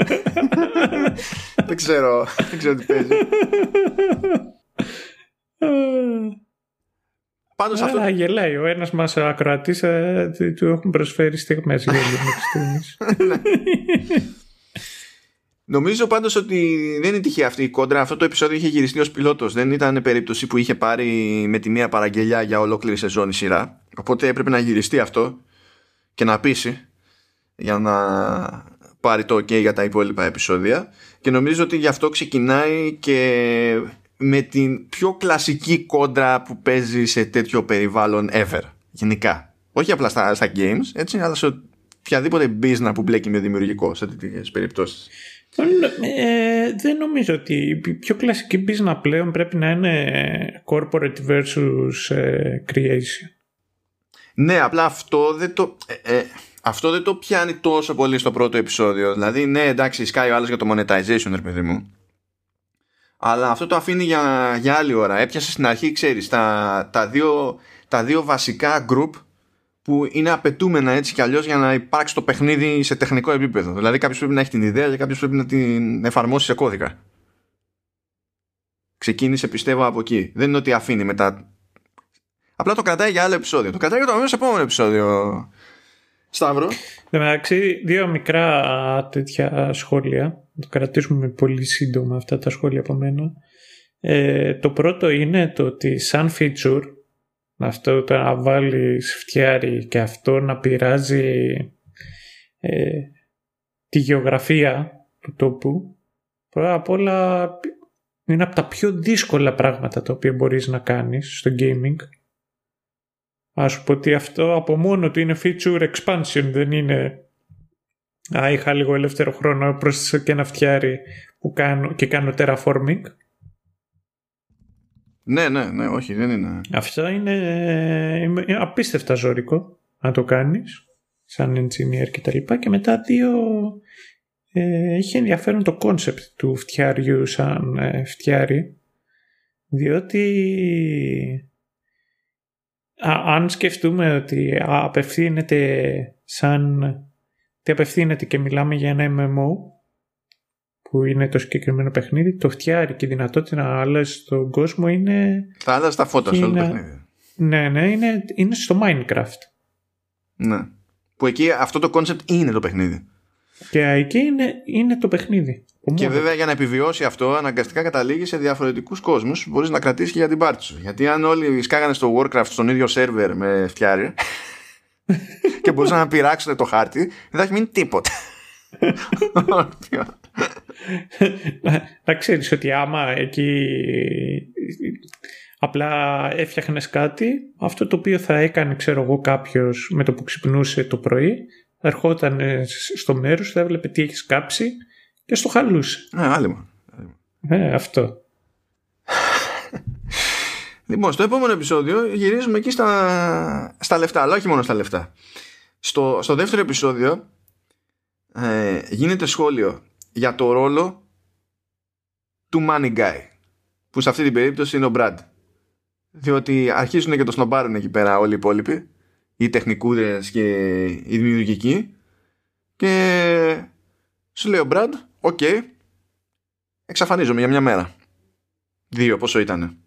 δεν ξέρω. Δεν ξέρω τι παίζει. Πάντως αυτό... Α, γελάει. Ο ένας μας ακροατής ε, του έχουν προσφέρει στιγμές για ναι. Νομίζω πάντως ότι δεν είναι τυχαία αυτή η κόντρα. Αυτό το επεισόδιο είχε γυριστεί ως πιλότος. Δεν ήταν περίπτωση που είχε πάρει με τη μία παραγγελιά για ολόκληρη σεζόν η σειρά. Οπότε έπρεπε να γυριστεί αυτό και να πείσει για να πάρει το ok για τα υπόλοιπα επεισόδια και νομίζω ότι γι' αυτό ξεκινάει και με την πιο κλασική κόντρα που παίζει σε τέτοιο περιβάλλον ever γενικά όχι απλά στα, στα games έτσι αλλά σε οποιαδήποτε business που μπλέκει με δημιουργικό σε τέτοιες περιπτώσεις ε, δεν νομίζω ότι η πιο κλασική business πλέον πρέπει να είναι corporate versus ε, creation. Ναι, απλά αυτό δεν το... Ε, ε, αυτό δεν το πιάνει τόσο πολύ στο πρώτο επεισόδιο. Δηλαδή, ναι, εντάξει, σκάει ο άλλος για το monetization, ρε παιδί μου. Αλλά αυτό το αφήνει για, για άλλη ώρα. Έπιασε στην αρχή, ξέρεις, τα, τα, δύο, τα δύο βασικά group που είναι απαιτούμενα έτσι κι αλλιώς για να υπάρξει το παιχνίδι σε τεχνικό επίπεδο. Δηλαδή, κάποιος πρέπει να έχει την ιδέα και κάποιος πρέπει να την εφαρμόσει σε κώδικα. Ξεκίνησε, πιστεύω, από εκεί. Δεν είναι ότι αφήνει μετά. Απλά το κρατάει για άλλο επεισόδιο. Το κρατάει για το επόμενο επεισόδιο Σταύρο. Εντάξει, δύο μικρά τέτοια σχόλια. Το κρατήσουμε πολύ σύντομα αυτά τα σχόλια από μένα. Ε, το πρώτο είναι το ότι σαν feature αυτό το να βάλεις φτιάρι και αυτό να πειράζει ε, τη γεωγραφία του τόπου πρώτα απ' όλα είναι από τα πιο δύσκολα πράγματα τα οποία μπορείς να κάνεις στο gaming Α σου πω ότι αυτό από μόνο του είναι feature expansion, δεν είναι Α, είχα λίγο ελεύθερο χρόνο, πρόσθεσα και ένα φτιάρι που κάνω και κάνω terraforming. Ναι, ναι, ναι, όχι, δεν είναι. Αυτό είναι, είναι απίστευτα ζώρικο να το κάνεις σαν engineer και τα λοιπά και μετά δύο ε, έχει ενδιαφέρον το concept του φτιάριου σαν ε, φτιάρι διότι αν σκεφτούμε ότι απευθύνεται σαν τι απευθύνεται και μιλάμε για ένα MMO που είναι το συγκεκριμένο παιχνίδι, το φτιάρει και η δυνατότητα να αλλάζει τον κόσμο είναι... Θα άλλαζε τα φώτα σε όλο το παιχνίδι. Ναι, ναι, είναι, είναι στο Minecraft. Ναι. Που εκεί αυτό το concept είναι το παιχνίδι. Και εκεί είναι, είναι το παιχνίδι. Και βέβαια για να επιβιώσει αυτό, αναγκαστικά καταλήγει σε διαφορετικούς κόσμους που μπορείς να κρατήσεις και για την πάρτι σου. Γιατί αν όλοι σκάγανε στο Warcraft στον ίδιο σερβερ με φτιάρι και μπορούσαν να πειράξουν το χάρτη, δεν θα έχει μείνει τίποτα. να ξέρεις ότι άμα εκεί απλά έφτιαχνες κάτι, αυτό το οποίο θα έκανε, ξέρω εγώ, κάποιος με το που ξυπνούσε το πρωί, ερχόταν στο μέρος, θα έβλεπε τι έχεις κάψει και στο χαλούσε. Ναι, άλυμα. Ε, αυτό. Λοιπόν, στο επόμενο επεισόδιο γυρίζουμε εκεί στα, στα λεφτά, αλλά όχι μόνο στα λεφτά. Στο, στο δεύτερο επεισόδιο ε, γίνεται σχόλιο για το ρόλο του money guy που σε αυτή την περίπτωση είναι ο Brad διότι αρχίζουν και το σνομπάρουν εκεί πέρα όλοι οι υπόλοιποι οι τεχνικούδες και οι δημιουργικοί και σου λέει ο Brad ok. Okay, εξαφανίζομαι για μια μέρα. Δύο πόσο ήτανε.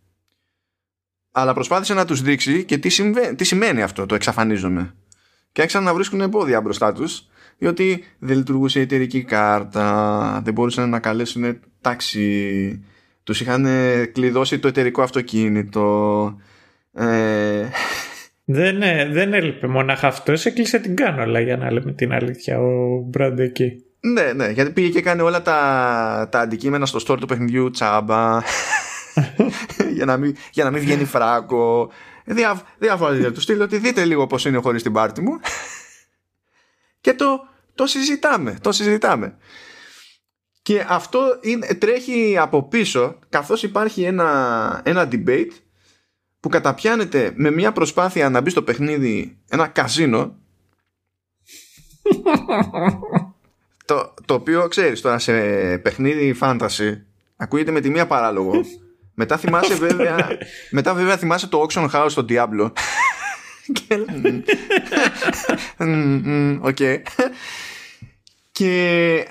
Αλλά προσπάθησε να τους δείξει και τι, τι σημαίνει αυτό το εξαφανίζομαι. Και άρχισαν να βρίσκουν εμπόδια μπροστά τους διότι δεν λειτουργούσε η εταιρική κάρτα δεν μπορούσαν να καλέσουν ταξί. Τους είχαν κλειδώσει το εταιρικό αυτοκίνητο. Ε... δεν, δεν έλειπε μονάχα αυτός έκλεισε την κάνολα για να λέμε την αλήθεια ο Μπραντ εκεί ναι, ναι, γιατί πήγε και έκανε όλα τα, τα αντικείμενα στο store του παιχνιδιού τσάμπα για, να μην, για να μην βγαίνει φράκο. Διά, διάφορα του στείλω ότι δείτε λίγο πώς είναι χωρίς την πάρτη μου και το, το συζητάμε, το συζητάμε. Και αυτό είναι, τρέχει από πίσω καθώς υπάρχει ένα, ένα debate που καταπιάνεται με μια προσπάθεια να μπει στο παιχνίδι ένα καζίνο το, το οποίο ξέρεις τώρα σε παιχνίδι fantasy ακούγεται με τη μία παράλογο. μετά θυμάσαι βέβαια, μετά βέβαια θυμάσαι το auction house στο Diablo. Οκ. Και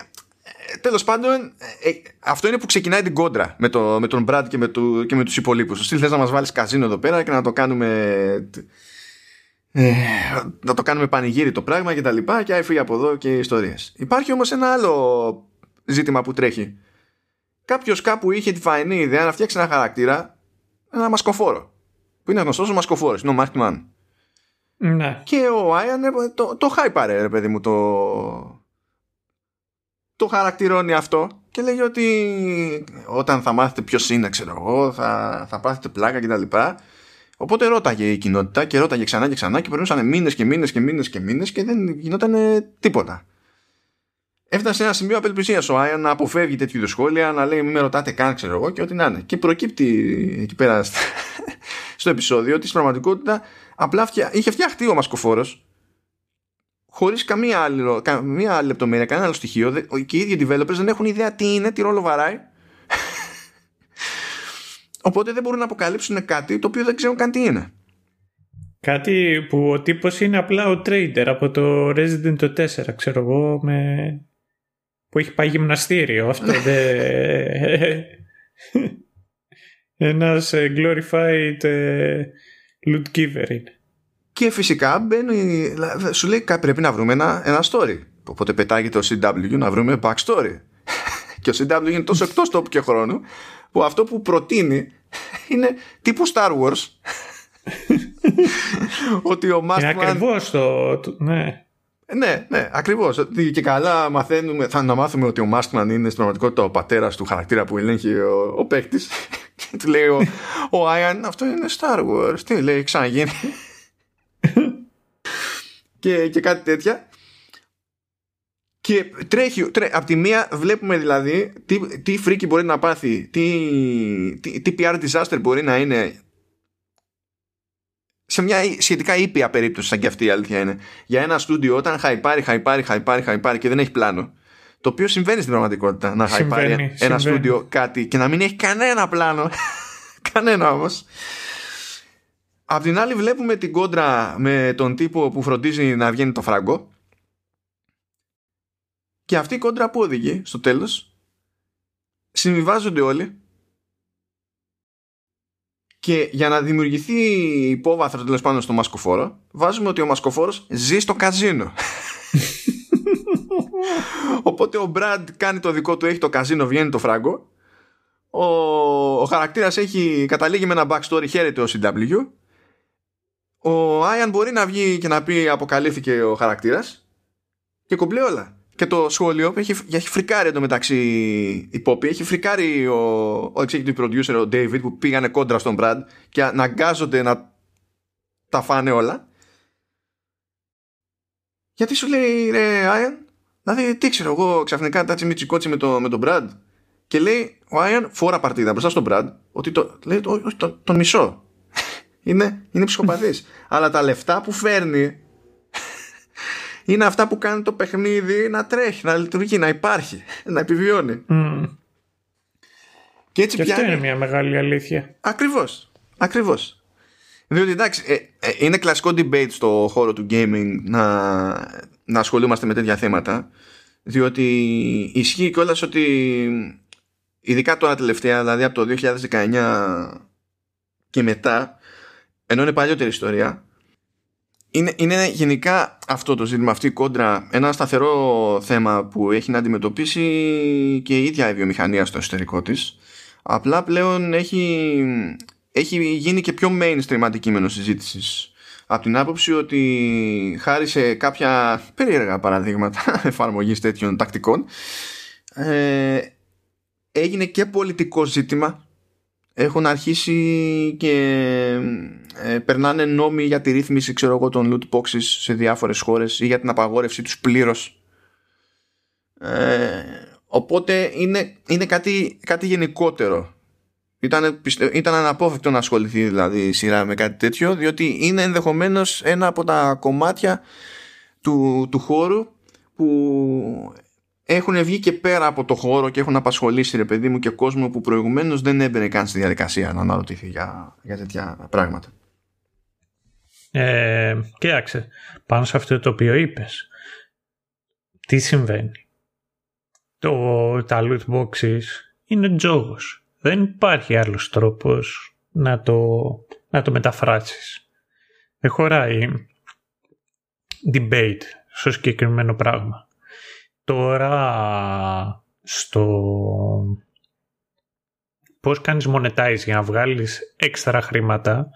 τέλος πάντων ε, αυτό είναι που ξεκινάει την κόντρα με, το, με τον Brad και με, το, και με τους υπόλοιπους. Στυλ θες να μας βάλεις καζίνο εδώ πέρα και να το κάνουμε ε, να το κάνουμε πανηγύρι το πράγμα και τα λοιπά και άφηγε από εδώ και ιστορίες. Υπάρχει όμως ένα άλλο ζήτημα που τρέχει. Κάποιος κάπου είχε τη φαεινή ιδέα να φτιάξει ένα χαρακτήρα, ένα μασκοφόρο. Που είναι γνωστός ο μασκοφόρος, είναι ο Masked Man. Ναι. Και ο Άιαν το, το χάιπαρε ρε παιδί μου το, το χαρακτηρώνει αυτό και λέει ότι όταν θα μάθετε ποιος είναι, ξέρω εγώ, θα, θα πάθετε πλάκα κτλ. Οπότε ρώταγε η κοινότητα και ρώταγε ξανά και ξανά και περνούσαν μήνες και μήνες και μήνες και μήνες και δεν γινόταν τίποτα. Έφτασε σε ένα σημείο απελπισίας ο Άιαν να αποφεύγει τέτοιου είδους σχόλια, να λέει μην με ρωτάτε καν, ξέρω εγώ και ό,τι να είναι. Και προκύπτει εκεί πέρα στο επεισόδιο ότι στην πραγματικότητα απλά είχε φτιαχτεί ο μασκοφόρος χωρίς καμία άλλη, καμία άλλη λεπτομέρεια, κανένα άλλο στοιχείο. Και οι ίδιοι developers δεν έχουν ιδέα τι είναι, τι ρόλο βαράει. Οπότε δεν μπορούν να αποκαλύψουν κάτι το οποίο δεν ξέρουν καν τι είναι. Κάτι που ο τύπος είναι απλά ο trader από το Resident 4, ξέρω εγώ, με... που έχει πάει γυμναστήριο. Αυτό δεν... Ένας ε, glorified ε, loot giver είναι. Και φυσικά μπαίνει, σου λέει πρέπει να βρούμε ένα, ένα story. Οπότε πετάγεται ο CW να βρούμε backstory. και ο CW είναι τόσο εκτός τόπου και χρόνου που αυτό που προτείνει είναι τύπου Star Wars. ότι ο Maskman... Είναι ακριβώς το... Ναι. Ναι, ναι, ακριβώς. Και καλά μαθαίνουμε, θα να μάθουμε ότι ο Μάσκμαν είναι στην πραγματικότητα ο πατέρας του χαρακτήρα που ελέγχει ο, ο παίκτης. του λέει ο, ο Άιαν, αυτό είναι Star Wars. Τι λέει, ξαναγίνει και, και κάτι τέτοια. Και τρέχει, τρέ, από τη μία βλέπουμε δηλαδή τι, τι φρίκι μπορεί να πάθει, τι, τι, τι PR disaster μπορεί να είναι σε μια σχετικά ήπια περίπτωση σαν και αυτή η αλήθεια είναι. Για ένα στούντιο όταν χαϊπάρει, χαϊπάρει, χαϊπάρει, χαϊπάρει και δεν έχει πλάνο. Το οποίο συμβαίνει στην πραγματικότητα να χαϊπάρει ένα στούντιο κάτι και να μην έχει κανένα πλάνο. κανένα όμως. Απ' την άλλη βλέπουμε την κόντρα με τον τύπο που φροντίζει να βγαίνει το φράγκο και αυτή η κόντρα που οδηγεί στο τέλος συμβιβάζονται όλοι. Και για να δημιουργηθεί υπόβαθρο τέλος πάνω στο μασκοφόρο βάζουμε ότι ο μασκοφόρος ζει στο καζίνο. Οπότε ο Μπραντ κάνει το δικό του έχει το καζίνο βγαίνει το φράγκο. Ο, ο χαρακτήρας έχει καταλήγει με ένα backstory χαίρεται ο CW ο Άιαν μπορεί να βγει και να πει αποκαλύφθηκε ο χαρακτήρας. Και κομπλέ όλα. Και το σχόλιο έχει, έχει φρικάρει εντωμεταξύ η Poppy, έχει φρικάρει ο, ο executive producer, ο David, που πήγανε κόντρα στον Brad και αναγκάζονται να τα φάνε όλα. Γιατί σου λέει ρε Άιαν, δηλαδή τι ξέρω εγώ ξαφνικά τάτσι μιτσικότσι με, το, με τον Brad και λέει ο Άιαν φόρα παρτίδα μπροστά στον Brad ότι το, λέει, το, το, τον μισό είναι, είναι ψυχοπαθής. Αλλά τα λεφτά που φέρνει είναι αυτά που κάνει το παιχνίδι να τρέχει, να λειτουργεί, να υπάρχει, να επιβιώνει. Και έτσι και αυτό είναι μια μεγάλη αλήθεια. Ακριβώς, ακριβώς. Διότι εντάξει, ε, ε, είναι κλασικό debate στο χώρο του gaming να, να ασχολούμαστε με τέτοια θέματα. Διότι ισχύει κιόλας ότι ειδικά τώρα τελευταία, δηλαδή από το 2019 και μετά, ενώ είναι παλιότερη ιστορία είναι, είναι γενικά αυτό το ζήτημα, αυτή η κόντρα ένα σταθερό θέμα που έχει να αντιμετωπίσει και η ίδια η βιομηχανία στο εσωτερικό της απλά πλέον έχει, έχει γίνει και πιο mainstream αντικείμενο συζήτησης. από την άποψη ότι χάρη σε κάποια περίεργα παραδείγματα εφαρμογής τέτοιων τακτικών ε, έγινε και πολιτικό ζήτημα έχουν αρχίσει και ε, περνάνε νόμοι για τη ρύθμιση ξέρω εγώ, των loot boxes σε διάφορες χώρες ή για την απαγόρευση τους πλήρως. Ε, οπότε είναι, είναι κάτι, κάτι γενικότερο. Ήταν, ήταν αναπόφευκτο να ασχοληθεί δηλαδή η σειρά με κάτι τέτοιο διότι είναι ενδεχομένως ένα από τα κομμάτια του, του χώρου που έχουν βγει και πέρα από το χώρο και έχουν απασχολήσει ρε παιδί μου και κόσμο που προηγουμένως δεν έμπαινε καν στη διαδικασία να αναρωτηθεί για, για τέτοια πράγματα. Ε, κοίταξε, πάνω σε αυτό το οποίο είπες, τι συμβαίνει; Το, τα loot boxes είναι τζόγος. Δεν υπάρχει άλλος τρόπος να το, να το μεταφράσεις. Δεν χωράει debate στο συγκεκριμένο πράγμα. Τώρα στο πώς κάνεις monetize για να βγάλεις έξτρα χρήματα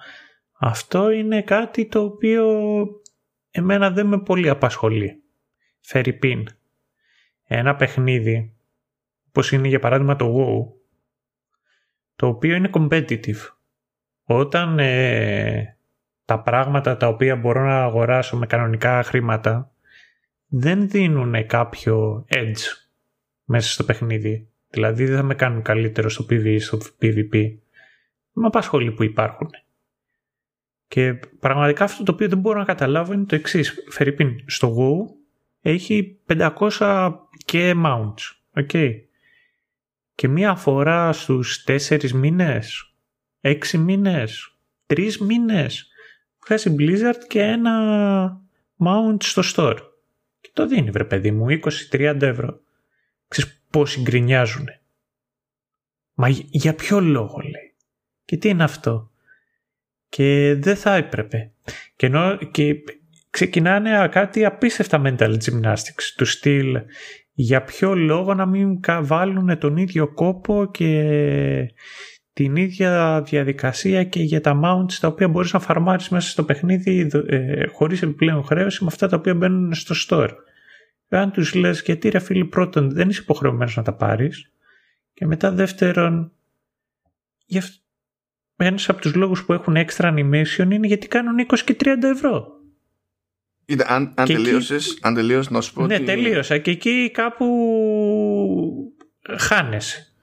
αυτό είναι κάτι το οποίο εμένα δεν με πολύ απασχολεί. Φέρει πίν. ένα παιχνίδι, όπως είναι για παράδειγμα το WoW, το οποίο είναι competitive. Όταν ε, τα πράγματα τα οποία μπορώ να αγοράσω με κανονικά χρήματα δεν δίνουν κάποιο edge μέσα στο παιχνίδι. Δηλαδή δεν θα με κάνουν καλύτερο στο PvE, στο PvP. Με απασχολεί που υπάρχουν. Και πραγματικά αυτό το οποίο δεν μπορώ να καταλάβω είναι το εξής. Φερρυπίν, στο WoW έχει 500 και mounts. Okay. Και μία φορά στους 4 μήνες, 6 μήνες, 3 μήνες βγάζει Blizzard και ένα mount στο store. Και το δίνει βρε παιδί μου, 20-30 ευρώ. Ξέρεις πόσοι γκρινιάζουν. Μα για ποιο λόγο λέει. Και τι είναι αυτό; Και δεν θα έπρεπε. Και, ενώ, και ξεκινάνε κάτι απίστευτα mental gymnastics του στυλ για ποιο λόγο να μην βάλουν τον ίδιο κόπο και την ίδια διαδικασία και για τα mounts τα οποία μπορείς να φαρμάρεις μέσα στο παιχνίδι ε, χωρίς επιπλέον χρέωση με αυτά τα οποία μπαίνουν στο store. Αν τους λες γιατί ρε φίλοι πρώτον δεν είσαι υποχρεωμένος να τα πάρεις και μετά δεύτερον για ένας από τους λόγους που έχουν extra animation είναι γιατί κάνουν 20 και 30 ευρώ. Είδα, αν, αν τελείωσες, αν τελείωσες να σου πω Ναι, ότι... τελείωσα και εκεί κάπου χάνεσαι.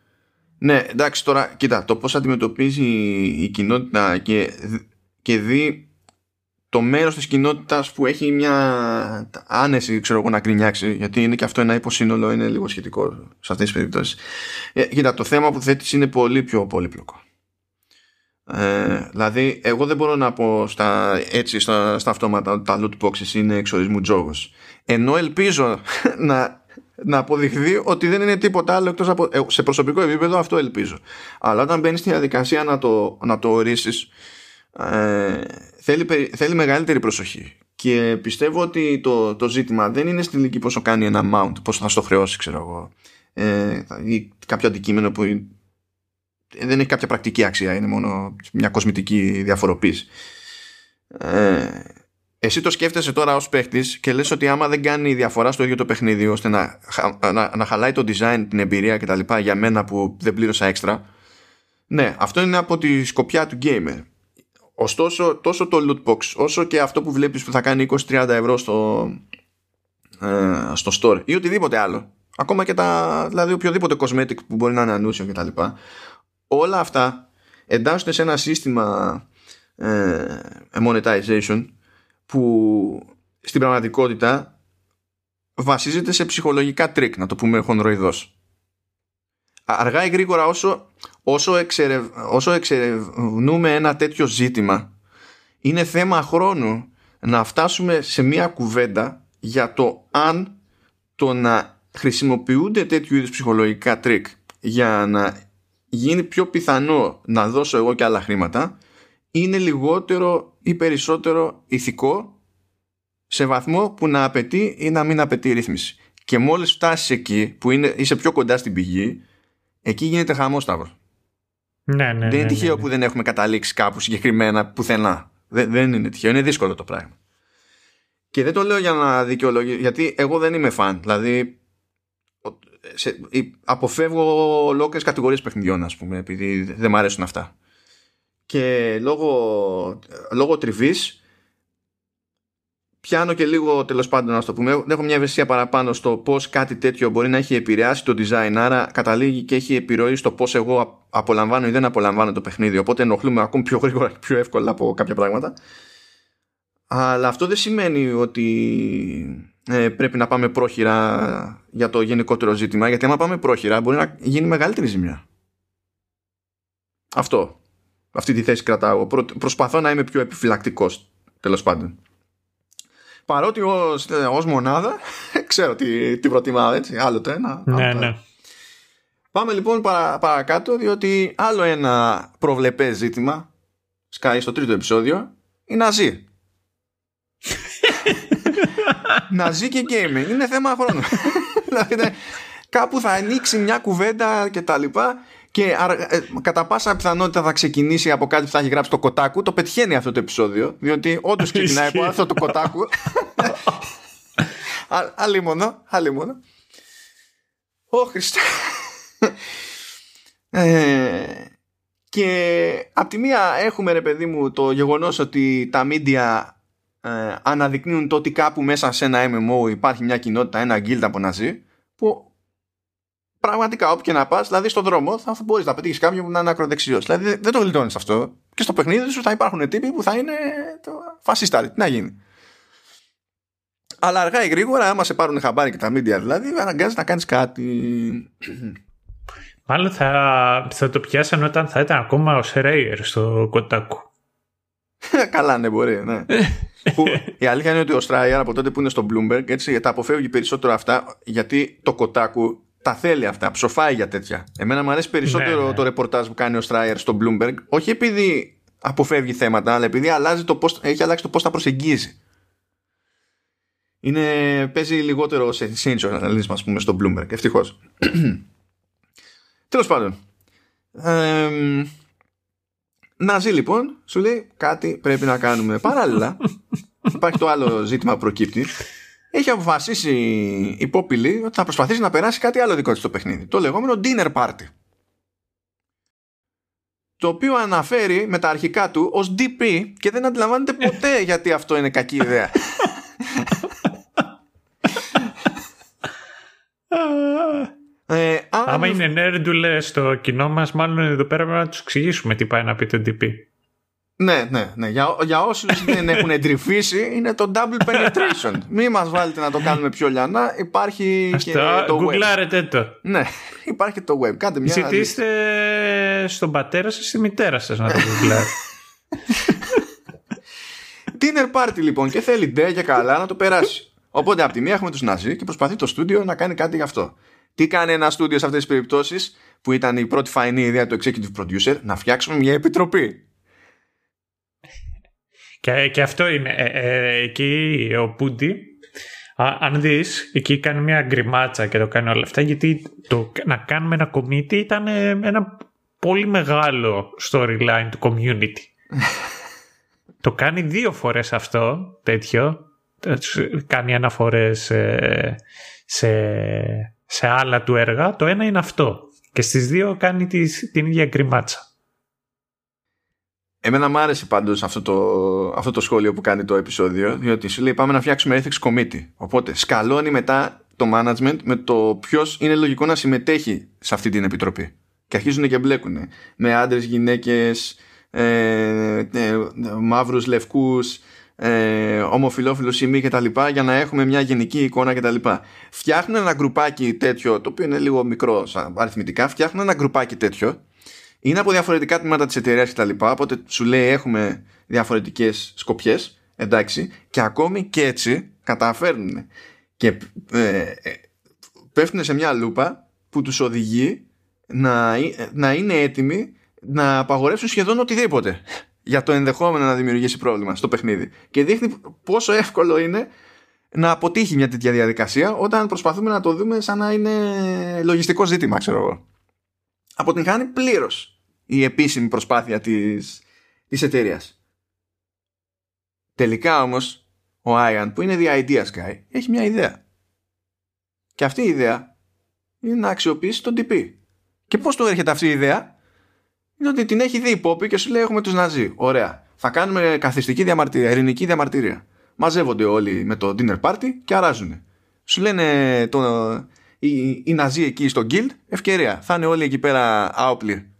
Ναι, εντάξει τώρα, κοίτα, το πώς αντιμετωπίζει η κοινότητα και, και δει το μέρος της κοινότητας που έχει μια άνεση, ξέρω εγώ, να κρινιάξει, γιατί είναι και αυτό ένα υποσύνολο, είναι λίγο σχετικό σε αυτές τις περιπτώσεις. Ε, κοίτα, το θέμα που θέτεις είναι πολύ πιο πολύπλοκο. Ε, δηλαδή, εγώ δεν μπορώ να πω στα, έτσι στα, στα αυτόματα ότι τα loot boxes είναι εξορισμού τζόγος. Ενώ ελπίζω να να αποδειχθεί ότι δεν είναι τίποτα άλλο εκτός από... Ε, σε προσωπικό επίπεδο αυτό ελπίζω. Αλλά όταν μπαίνεις στη διαδικασία να το, να το ορίσεις ε, θέλει, θέλει μεγαλύτερη προσοχή. Και πιστεύω ότι το, το ζήτημα δεν είναι στην ηλικία πόσο κάνει ένα mount, πόσο θα στο χρεώσει, ξέρω εγώ. Ε, ή κάποιο αντικείμενο που δεν έχει κάποια πρακτική αξία, είναι μόνο μια κοσμητική διαφοροποίηση. Ε, εσύ το σκέφτεσαι τώρα ως παίχτης και λες ότι άμα δεν κάνει διαφορά στο ίδιο το παιχνίδι ώστε να, να, να χαλάει το design, την εμπειρία κτλ. για μένα που δεν πλήρωσα έξτρα. Ναι, αυτό είναι από τη σκοπιά του gamer. Ωστόσο, τόσο το loot box όσο και αυτό που βλέπεις που θα κάνει 20-30 ευρώ στο, ε, στο store ή οτιδήποτε άλλο. Ακόμα και τα, δηλαδή οποιοδήποτε cosmetic που μπορεί να είναι ανούσιο κτλ. Όλα αυτά εντάσσονται σε ένα σύστημα ε, monetization που στην πραγματικότητα βασίζεται σε ψυχολογικά τρικ, να το πούμε χονδροειδώς. Αργά ή γρήγορα όσο, όσο, εξερευ, όσο εξερευνούμε ένα τέτοιο ζήτημα είναι θέμα χρόνου να φτάσουμε σε μια κουβέντα για το αν το να χρησιμοποιούνται τέτοιου είδους ψυχολογικά τρικ για να γίνει πιο πιθανό να δώσω εγώ και άλλα χρήματα είναι λιγότερο ή περισσότερο ηθικό σε βαθμό που να απαιτεί ή να μην απαιτεί ρύθμιση. Και μόλις φτάσεις εκεί που είναι, είσαι πιο κοντά στην πηγή, εκεί γίνεται χαμός Σταύρο. Ναι, ναι, δεν ναι, είναι ναι, τυχαίο ναι. που δεν έχουμε καταλήξει κάπου συγκεκριμένα πουθενά. Δεν, δεν είναι τυχαίο, είναι δύσκολο το πράγμα. Και δεν το λέω για να δικαιολογήσω, γιατί εγώ δεν είμαι φαν. Δηλαδή, σε, αποφεύγω ολόκληρες κατηγορίες παιχνιδιών, ας πούμε, επειδή δεν μου αρέσουν αυτά. Και λόγω, λόγω τριβής πιάνω και λίγο τέλος πάντων να το πούμε έχω μια ευαισθησία παραπάνω στο πως κάτι τέτοιο μπορεί να έχει επηρεάσει το design άρα καταλήγει και έχει επιρροή στο πως εγώ απολαμβάνω ή δεν απολαμβάνω το παιχνίδι. Οπότε ενοχλούμε ακόμη πιο γρήγορα και πιο εύκολα από κάποια πράγματα. Αλλά αυτό δεν σημαίνει ότι ε, πρέπει να πάμε πρόχειρα για το γενικότερο ζήτημα γιατί άμα πάμε πρόχειρα μπορεί να γίνει μεγαλύτερη ζημιά αυτό αυτή τη θέση κρατάω. Προ, προσπαθώ να είμαι πιο επιφυλακτικός τέλος πάντων. Παρότι ως, ως μονάδα ξέρω τι, τι προτιμάω έτσι. Άλλο το ένα. Ναι, άλλο το ναι. ένα. Πάμε λοιπόν παρα, παρακάτω διότι άλλο ένα προβλεπές ζήτημα σκάει στο τρίτο επεισόδιο η Ναζί. Ναζί και gaming είναι θέμα χρόνου. δηλαδή ναι, κάπου θα ανοίξει μια κουβέντα και τα λοιπά και ε, κατά πάσα πιθανότητα θα ξεκινήσει από κάτι που θα έχει γράψει το Κοτάκου. Το πετυχαίνει αυτό το επεισόδιο, διότι όντως ξεκινάει από αυτό το Κοτάκου. Αλλήμονο, αλλήμονο. Ω Χριστέ. ε, και απ' τη μία έχουμε ρε παιδί μου το γεγονός ότι τα media ε, αναδεικνύουν το ότι κάπου μέσα σε ένα MMO υπάρχει μια κοινότητα, ένα guild από ναζί που πραγματικά όπου και να πας, δηλαδή στον δρόμο θα, θα μπορείς να πετύχεις κάποιον που να είναι ακροδεξιός. Δηλαδή δεν το γλιτώνεις αυτό και στο παιχνίδι σου θα υπάρχουν τύποι που θα είναι το φασίσταροι. Τι να γίνει. Αλλά αργά ή γρήγορα, άμα σε πάρουν χαμπάρι και τα media δηλαδή, αναγκάζεις να κάνεις κάτι. Μάλλον θα, θα το πιάσαν όταν θα ήταν ακόμα ο Σερέιερ στο Κοτάκου. Καλά, ναι, μπορεί, ναι. που, η αλήθεια είναι ότι ο Στράιερ από τότε που είναι στο Bloomberg έτσι, τα αποφεύγει περισσότερο αυτά γιατί το Κοτάκου τα θέλει αυτά, ψοφάει για τέτοια. Εμένα μου αρέσει περισσότερο ναι, ναι. το ρεπορτάζ που κάνει ο Στράιερ στο Bloomberg, όχι επειδή αποφεύγει θέματα, αλλά επειδή αλλάζει το πώς, έχει αλλάξει το πώς τα προσεγγίζει. Είναι, παίζει λιγότερο σε sensationalism, ας πούμε, στο Bloomberg. Ευτυχώς. Τέλος πάντων. Ε, Ναζί λοιπόν, σου λέει κάτι πρέπει να κάνουμε. Παράλληλα, υπάρχει το άλλο ζήτημα που προκύπτει. Έχει αποφασίσει η Πόπιλη ότι θα προσπαθήσει να περάσει κάτι άλλο δικό της στο παιχνίδι. Το λεγόμενο dinner party. Το οποίο αναφέρει με τα αρχικά του ως DP και δεν αντιλαμβάνεται ποτέ γιατί αυτό είναι κακή ιδέα. Ε, Άμα είναι νέρντουλε στο κοινό μας, μάλλον εδώ πέρα πρέπει να τους εξηγήσουμε τι πάει να πει το DP. Ναι, ναι, ναι. Για, για όσους δεν έχουν εντρυφήσει, είναι το double penetration. Μην μας βάλετε να το κάνουμε πιο λιανά. Υπάρχει και το web. το. Ναι, υπάρχει το web. Κάντε μια Ζητήστε στον πατέρα σας ή στη μητέρα σας να το γκουγκλάρετε. Dinner party λοιπόν και θέλει ντε και καλά να το περάσει. Οπότε από τη μία έχουμε τους Ναζί και προσπαθεί το στούντιο να κάνει κάτι γι' αυτό. Τι κάνει ένα στούντιο σε αυτές τις περιπτώσεις που ήταν η πρώτη φαϊνή ιδέα του executive producer να φτιάξουμε μια επιτροπή. Και, και αυτό είναι. Ε, ε, εκεί ο Πούντι, αν δεις, εκεί κάνει μια γκριμάτσα και το κάνει όλα αυτά, γιατί το, να κάνουμε ένα committee ήταν ένα πολύ μεγάλο storyline του community. το κάνει δύο φορές αυτό, τέτοιο. Κάνει αναφορές σε, σε σε άλλα του έργα, το ένα είναι αυτό. Και στις δύο κάνει την ίδια γκριμάτσα. Εμένα μου άρεσε πάντως αυτό το, αυτό το σχόλιο που κάνει το επεισόδιο, διότι σου λέει πάμε να φτιάξουμε ethics committee. Οπότε σκαλώνει μετά το management με το ποιος είναι λογικό να συμμετέχει σε αυτή την επιτροπή. Και αρχίζουν και μπλέκουν με άντρες, γυναίκες, ε, ε, μαύρους, λευκούς, ε, ομοφιλόφιλο ή μη και τα λοιπά για να έχουμε μια γενική εικόνα και τα λοιπά. Φτιάχνουν ένα γκρουπάκι τέτοιο, το οποίο είναι λίγο μικρό σαν αριθμητικά, φτιάχνουν ένα γκρουπάκι τέτοιο, είναι από διαφορετικά τμήματα της εταιρείας και τα λοιπά, οπότε σου λέει έχουμε διαφορετικές σκοπιές, εντάξει, και ακόμη και έτσι καταφέρνουν. Και ε, ε, πέφτουν σε μια λούπα που τους οδηγεί να, να είναι έτοιμοι να απαγορεύσουν σχεδόν οτιδήποτε για το ενδεχόμενο να δημιουργήσει πρόβλημα στο παιχνίδι. Και δείχνει πόσο εύκολο είναι να αποτύχει μια τέτοια διαδικασία όταν προσπαθούμε να το δούμε σαν να είναι λογιστικό ζήτημα, ξέρω εγώ. Αποτυγχάνει πλήρως η επίσημη προσπάθεια της, της εταιρείας. Τελικά όμως ο Άιαν που είναι the idea guy έχει μια ιδέα. Και αυτή η ιδέα είναι να αξιοποιήσει τον TP. Και πώς του έρχεται αυτή η ιδέα; Είναι ότι την έχει δει η Πόπη και σου λέει έχουμε τους Ναζί. Ωραία. Θα κάνουμε καθιστική διαμαρτυρία, ειρηνική διαμαρτυρία. Μαζεύονται όλοι με το dinner party και αράζουν. Σου λένε το, οι, οι Ναζί εκεί στο guild, ευκαιρία. Θα είναι όλοι εκεί πέρα άοπλοι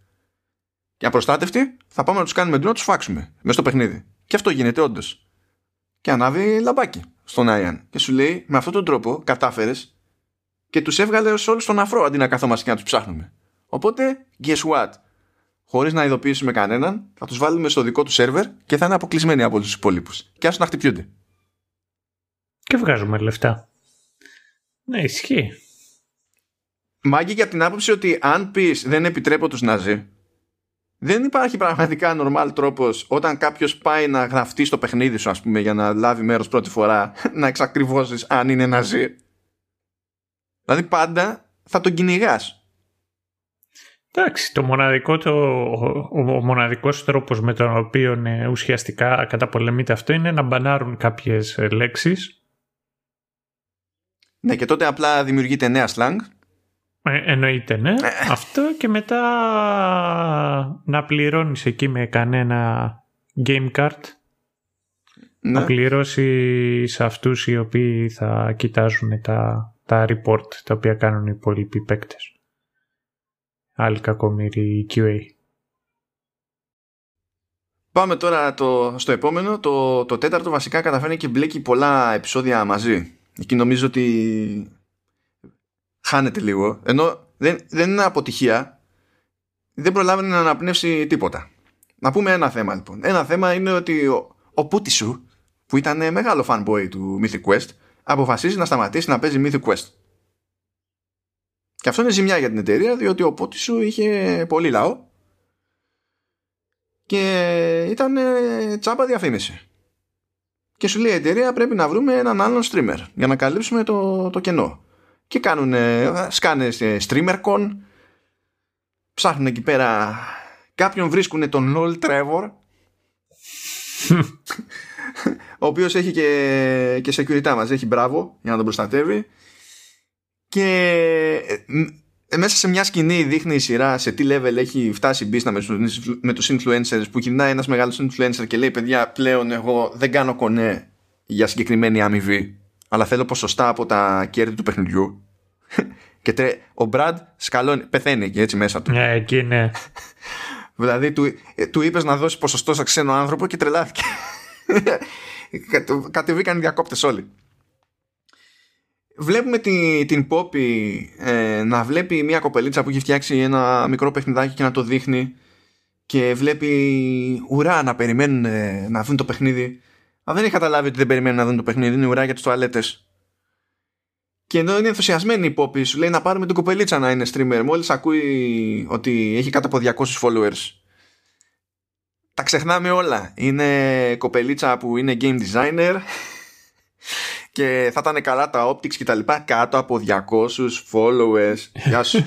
και απροστάτευτοι. Θα πάμε να τους κάνουμε ντου να τους φάξουμε μέσα στο παιχνίδι. Και αυτό γίνεται όντως. Και ανάβει λαμπάκι στον Άιαν. Και σου λέει με αυτόν τον τρόπο κατάφερες και τους έβγαλες όλους στον αφρό αντί να καθόμαστε και να τους ψάχνουμε. Οπότε, guess what? Χωρίς να ειδοποιήσουμε κανέναν, θα τους βάλουμε στο δικό τους σερβερ και θα είναι αποκλεισμένοι από τους υπόλοιπους. Και άσου να χτυπιούνται. Και βγάζουμε λεφτά. Ναι, ισχύει. Μάγκη για την άποψη ότι αν πεις δεν επιτρέπω τους Ναζί, δεν υπάρχει πραγματικά normal τρόπος όταν κάποιος πάει να γραφτεί στο παιχνίδι σου, ας πούμε, για να λάβει μέρος πρώτη φορά, να εξακριβώσεις αν είναι Ναζί. Δηλαδή πάντα θα τον κυνηγάς. Εντάξει, το μοναδικό, το, ο, ο μοναδικός τρόπος με τον οποίο ε, ουσιαστικά καταπολεμείται αυτό είναι να μπανάρουν κάποιες ε, λέξεις. Ναι, και τότε απλά δημιουργείται νέα slang. Ε, εννοείται, ναι. Αυτό και μετά να πληρώνεις εκεί με κανένα game card. Ναι. Να πληρώσεις αυτούς οι οποίοι θα κοιτάζουν τα, τα report τα οποία κάνουν οι υπόλοιποι παίκτες. Άλλοι κακομοίροι QA. Πάμε τώρα το, στο επόμενο. Το, το τέταρτο βασικά καταφέρνει και μπλέκει πολλά επεισόδια μαζί. Εκεί νομίζω ότι χάνεται λίγο. Ενώ δεν, δεν είναι αποτυχία. Δεν προλάβαινε να αναπνεύσει τίποτα. Να πούμε ένα θέμα λοιπόν. Ένα θέμα είναι ότι ο, ο Πούτισου, που ήταν μεγάλο fanboy του Mythic Quest, αποφασίζει να σταματήσει να παίζει Mythic Quest. Και αυτό είναι ζημιά για την εταιρεία, διότι ο Πούτισου είχε πολύ λαό. Και ήταν ε, τσάπα διαφήμιση. Και σου λέει η εταιρεία πρέπει να βρούμε έναν άλλον streamer για να καλύψουμε το, το κενό. Και κάνουν σκάνε streamercon, ψάχνουν εκεί πέρα κάποιον βρίσκουν τον LOL Trevor. Ο οποίος έχει και, και security μας έχει μπράβο για να τον προστατεύει και ε, μέσα σε μια σκηνή δείχνει η σειρά σε τι level έχει φτάσει η business με τους, με τους influencers που γυρνάει ένας μεγάλος influencer και λέει παιδιά πλέον εγώ δεν κάνω κονέ για συγκεκριμένη αμοιβή αλλά θέλω ποσοστά από τα κέρδη του παιχνιδιού και τρε, ο Μπραντ σκαλώνει, πεθαίνει και έτσι μέσα του. Ναι, εκεί ναι. δηλαδή του, ε, του είπες να δώσει ποσοστό σε ξένο άνθρωπο και τρελάθηκε. Κατεβήκαν οι διακόπτες όλοι βλέπουμε την, την Poppy ε, να βλέπει μια κοπελίτσα που έχει φτιάξει ένα μικρό παιχνιδάκι και να το δείχνει και βλέπει ουρά να περιμένουν ε, να δουν το παιχνίδι. Αλλά δεν έχει καταλάβει ότι δεν περιμένουν να δουν το παιχνίδι, είναι ουρά για τις τουαλέτες. Και ενώ είναι ενθουσιασμένη η Poppy, σου λέει να πάρουμε την κοπελίτσα να είναι streamer. Μόλις ακούει ότι έχει κάτω από 200 followers, τα ξεχνάμε όλα. Είναι κοπελίτσα που είναι game designer και θα ήταν καλά τα optics και τα λοιπά κάτω από 200 followers. Γεια σου.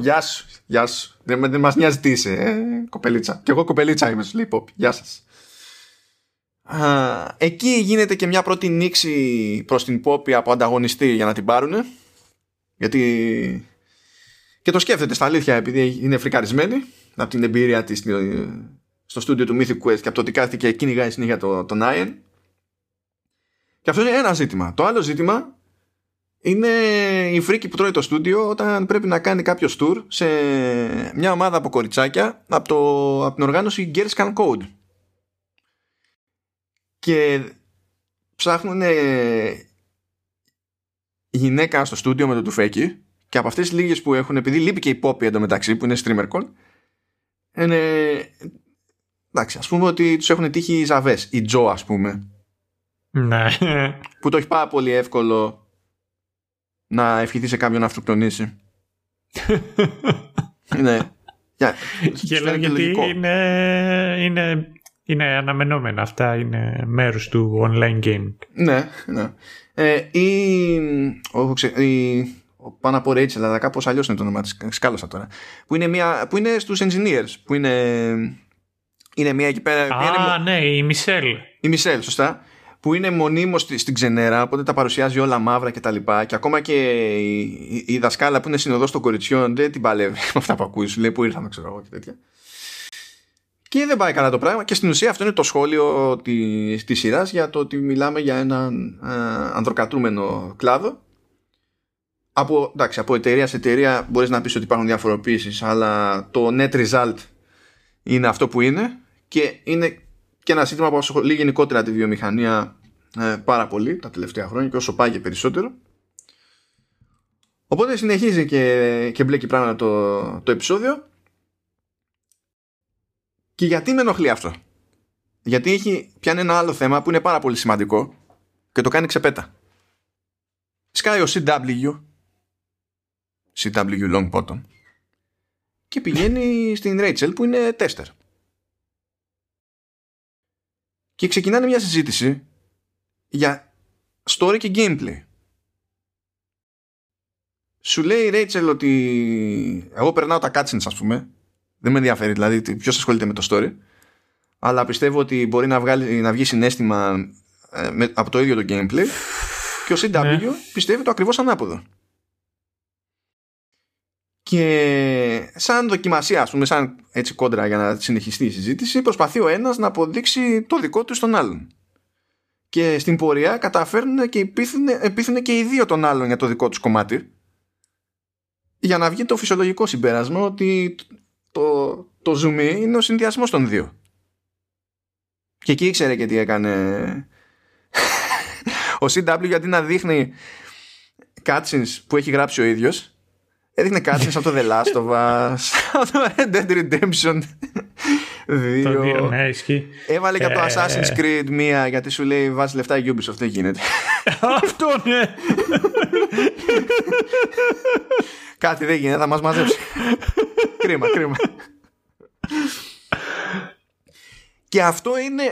Γεια σου. Γεια σου. Δεν, δεν μας νοιάζει τι είσαι, ε, κοπελίτσα. Κι εγώ κοπελίτσα είμαι, σου λέει Πόπ. Γεια σας. Α, εκεί γίνεται και μια πρώτη νήξη προς την Πόπη από ανταγωνιστή για να την πάρουν. Γιατί και το σκέφτεται στα αλήθεια επειδή είναι φρικαρισμένη από την εμπειρία της στο στούντιο του Mythic Quest και από το ότι κάθεται και κυνηγάει συνέχεια τον το Nine και αυτό είναι ένα ζήτημα. Το άλλο ζήτημα είναι η φρίκη που τρώει το στούντιο όταν πρέπει να κάνει κάποιος tour σε μια ομάδα από κοριτσάκια από, το, από την οργάνωση Girls Can Code. Και ψάχνουν γυναίκα στο στούντιο με το τουφέκι και από αυτές τις λίγες που έχουν επειδή λείπει και η Poppy εντωμεταξύ που είναι streamer call είναι εντάξει ας πούμε ότι τους έχουν τύχει οι Ζαβές η Τζο ας πούμε ναι. Που το έχει πάρα πολύ εύκολο να ευχηθεί σε κάποιον να αυτοκτονήσει. ναι. Yeah. γιατί είναι, είναι, είναι αναμενόμενα αυτά, είναι μέρος του online game. Ναι, ναι. Ε, ή, ο, η, πάνω από Rachel, αλλά κάπως αλλιώς είναι το όνομα της, σκάλωσα τώρα, που είναι, μια, που είναι στους engineers, που είναι, είναι μια εκεί πέρα. Α, ναι, η Μισελ. Η Μισελ, σωστά που είναι μονίμως στην ξενέρα, οπότε τα παρουσιάζει όλα μαύρα και τα λοιπά. Και ακόμα και η, η, η δασκάλα που είναι συνοδός των κοριτσιών δεν την παλεύει με αυτά που ακούει. Σου λέει που ήρθαμε, ξέρω εγώ και τέτοια. Και δεν πάει καλά το πράγμα. Και στην ουσία αυτό είναι το σχόλιο τη της σειράς για το ότι μιλάμε για έναν ε, ανδροκατούμενο κλάδο. Από, εντάξει, από εταιρεία σε εταιρεία μπορείς να πεις ότι υπάρχουν διαφοροποίησεις, αλλά το net result είναι αυτό που είναι και είναι και ένα σύστημα που ασχολεί γενικότερα τη βιομηχανία ε, πάρα πολύ τα τελευταία χρόνια και όσο πάει και περισσότερο. Οπότε συνεχίζει και, και μπλέκει πράγματα το, το επεισόδιο. Και γιατί με ενοχλεί αυτό; Γιατί έχει πιάνει ένα άλλο θέμα που είναι πάρα πολύ σημαντικό και το κάνει ξεπέτα. Σκάει ο CW CW Long Bottom και πηγαίνει στην Rachel που είναι τέστερ και ξεκινάνε μια συζήτηση για story και gameplay. Σου λέει η Rachel ότι εγώ περνάω τα cutscenes ας πούμε δεν με ενδιαφέρει δηλαδή ποιος ασχολείται με το story αλλά πιστεύω ότι μπορεί να, βγάλει, να βγει συνέστημα ε, με, από το ίδιο το gameplay και ο CW ναι. πιστεύει το ακριβώς ανάποδο. Και σαν δοκιμασία, ας πούμε, σαν έτσι κόντρα για να συνεχιστεί η συζήτηση, προσπαθεί ο ένας να αποδείξει το δικό του στον άλλον. Και στην πορεία καταφέρνουν και επίθουν και οι δύο τον άλλον για το δικό τους κομμάτι για να βγει το φυσιολογικό συμπέρασμα ότι το, το zoom είναι ο συνδυασμός των δύο. Και εκεί ήξερε και τι έκανε ο CW γιατί να δείχνει cutscenes που έχει γράψει ο ίδιος έδειχνε cutscenes από το The Last of Us από το Red Dead Redemption 2 ναι, έβαλε και από το ε, Assassin's Creed μία γιατί σου λέει βάζει λεφτά η Ubisoft δεν γίνεται αυτό ναι. Κάτι δεν γίνεται θα μας μαζέψει. Κρίμα κρίμα. Και αυτό είναι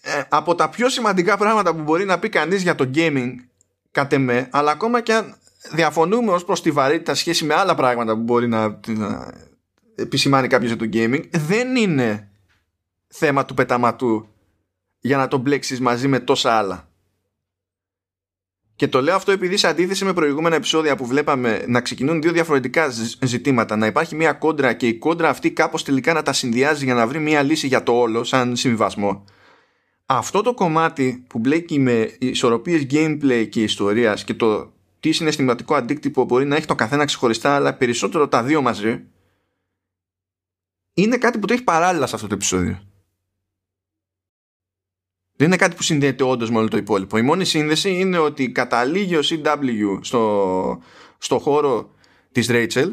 ε, από τα πιο σημαντικά πράγματα που μπορεί να πει κανείς για το gaming κατ' εμέ, αλλά ακόμα και αν διαφωνούμε ως προς τη βαρύτητα σχέση με άλλα πράγματα που μπορεί να, να επισημάνει κάποιος για το gaming, δεν είναι θέμα του πεταματού για να το μπλέξεις μαζί με τόσα άλλα. Και το λέω αυτό επειδή σε αντίθεση με προηγούμενα επεισόδια που βλέπαμε να ξεκινούν δύο διαφορετικά ζητήματα, να υπάρχει μια κόντρα και η κόντρα αυτή κάπως τελικά να τα συνδυάζει για να βρει μια λύση για το όλο σαν συμβιβασμό. Αυτό το κομμάτι που μπλέκει με ισορροπίες gameplay και ιστορίας και το τι συναισθηματικό αντίκτυπο μπορεί να έχει το καθένα ξεχωριστά αλλά περισσότερο τα δύο μαζί είναι κάτι που το έχει παράλληλα σε αυτό το επεισόδιο. Δεν είναι κάτι που συνδέεται όντως με όλο το υπόλοιπο. Η μόνη σύνδεση είναι ότι καταλήγει ο CW στο, στο χώρο της Rachel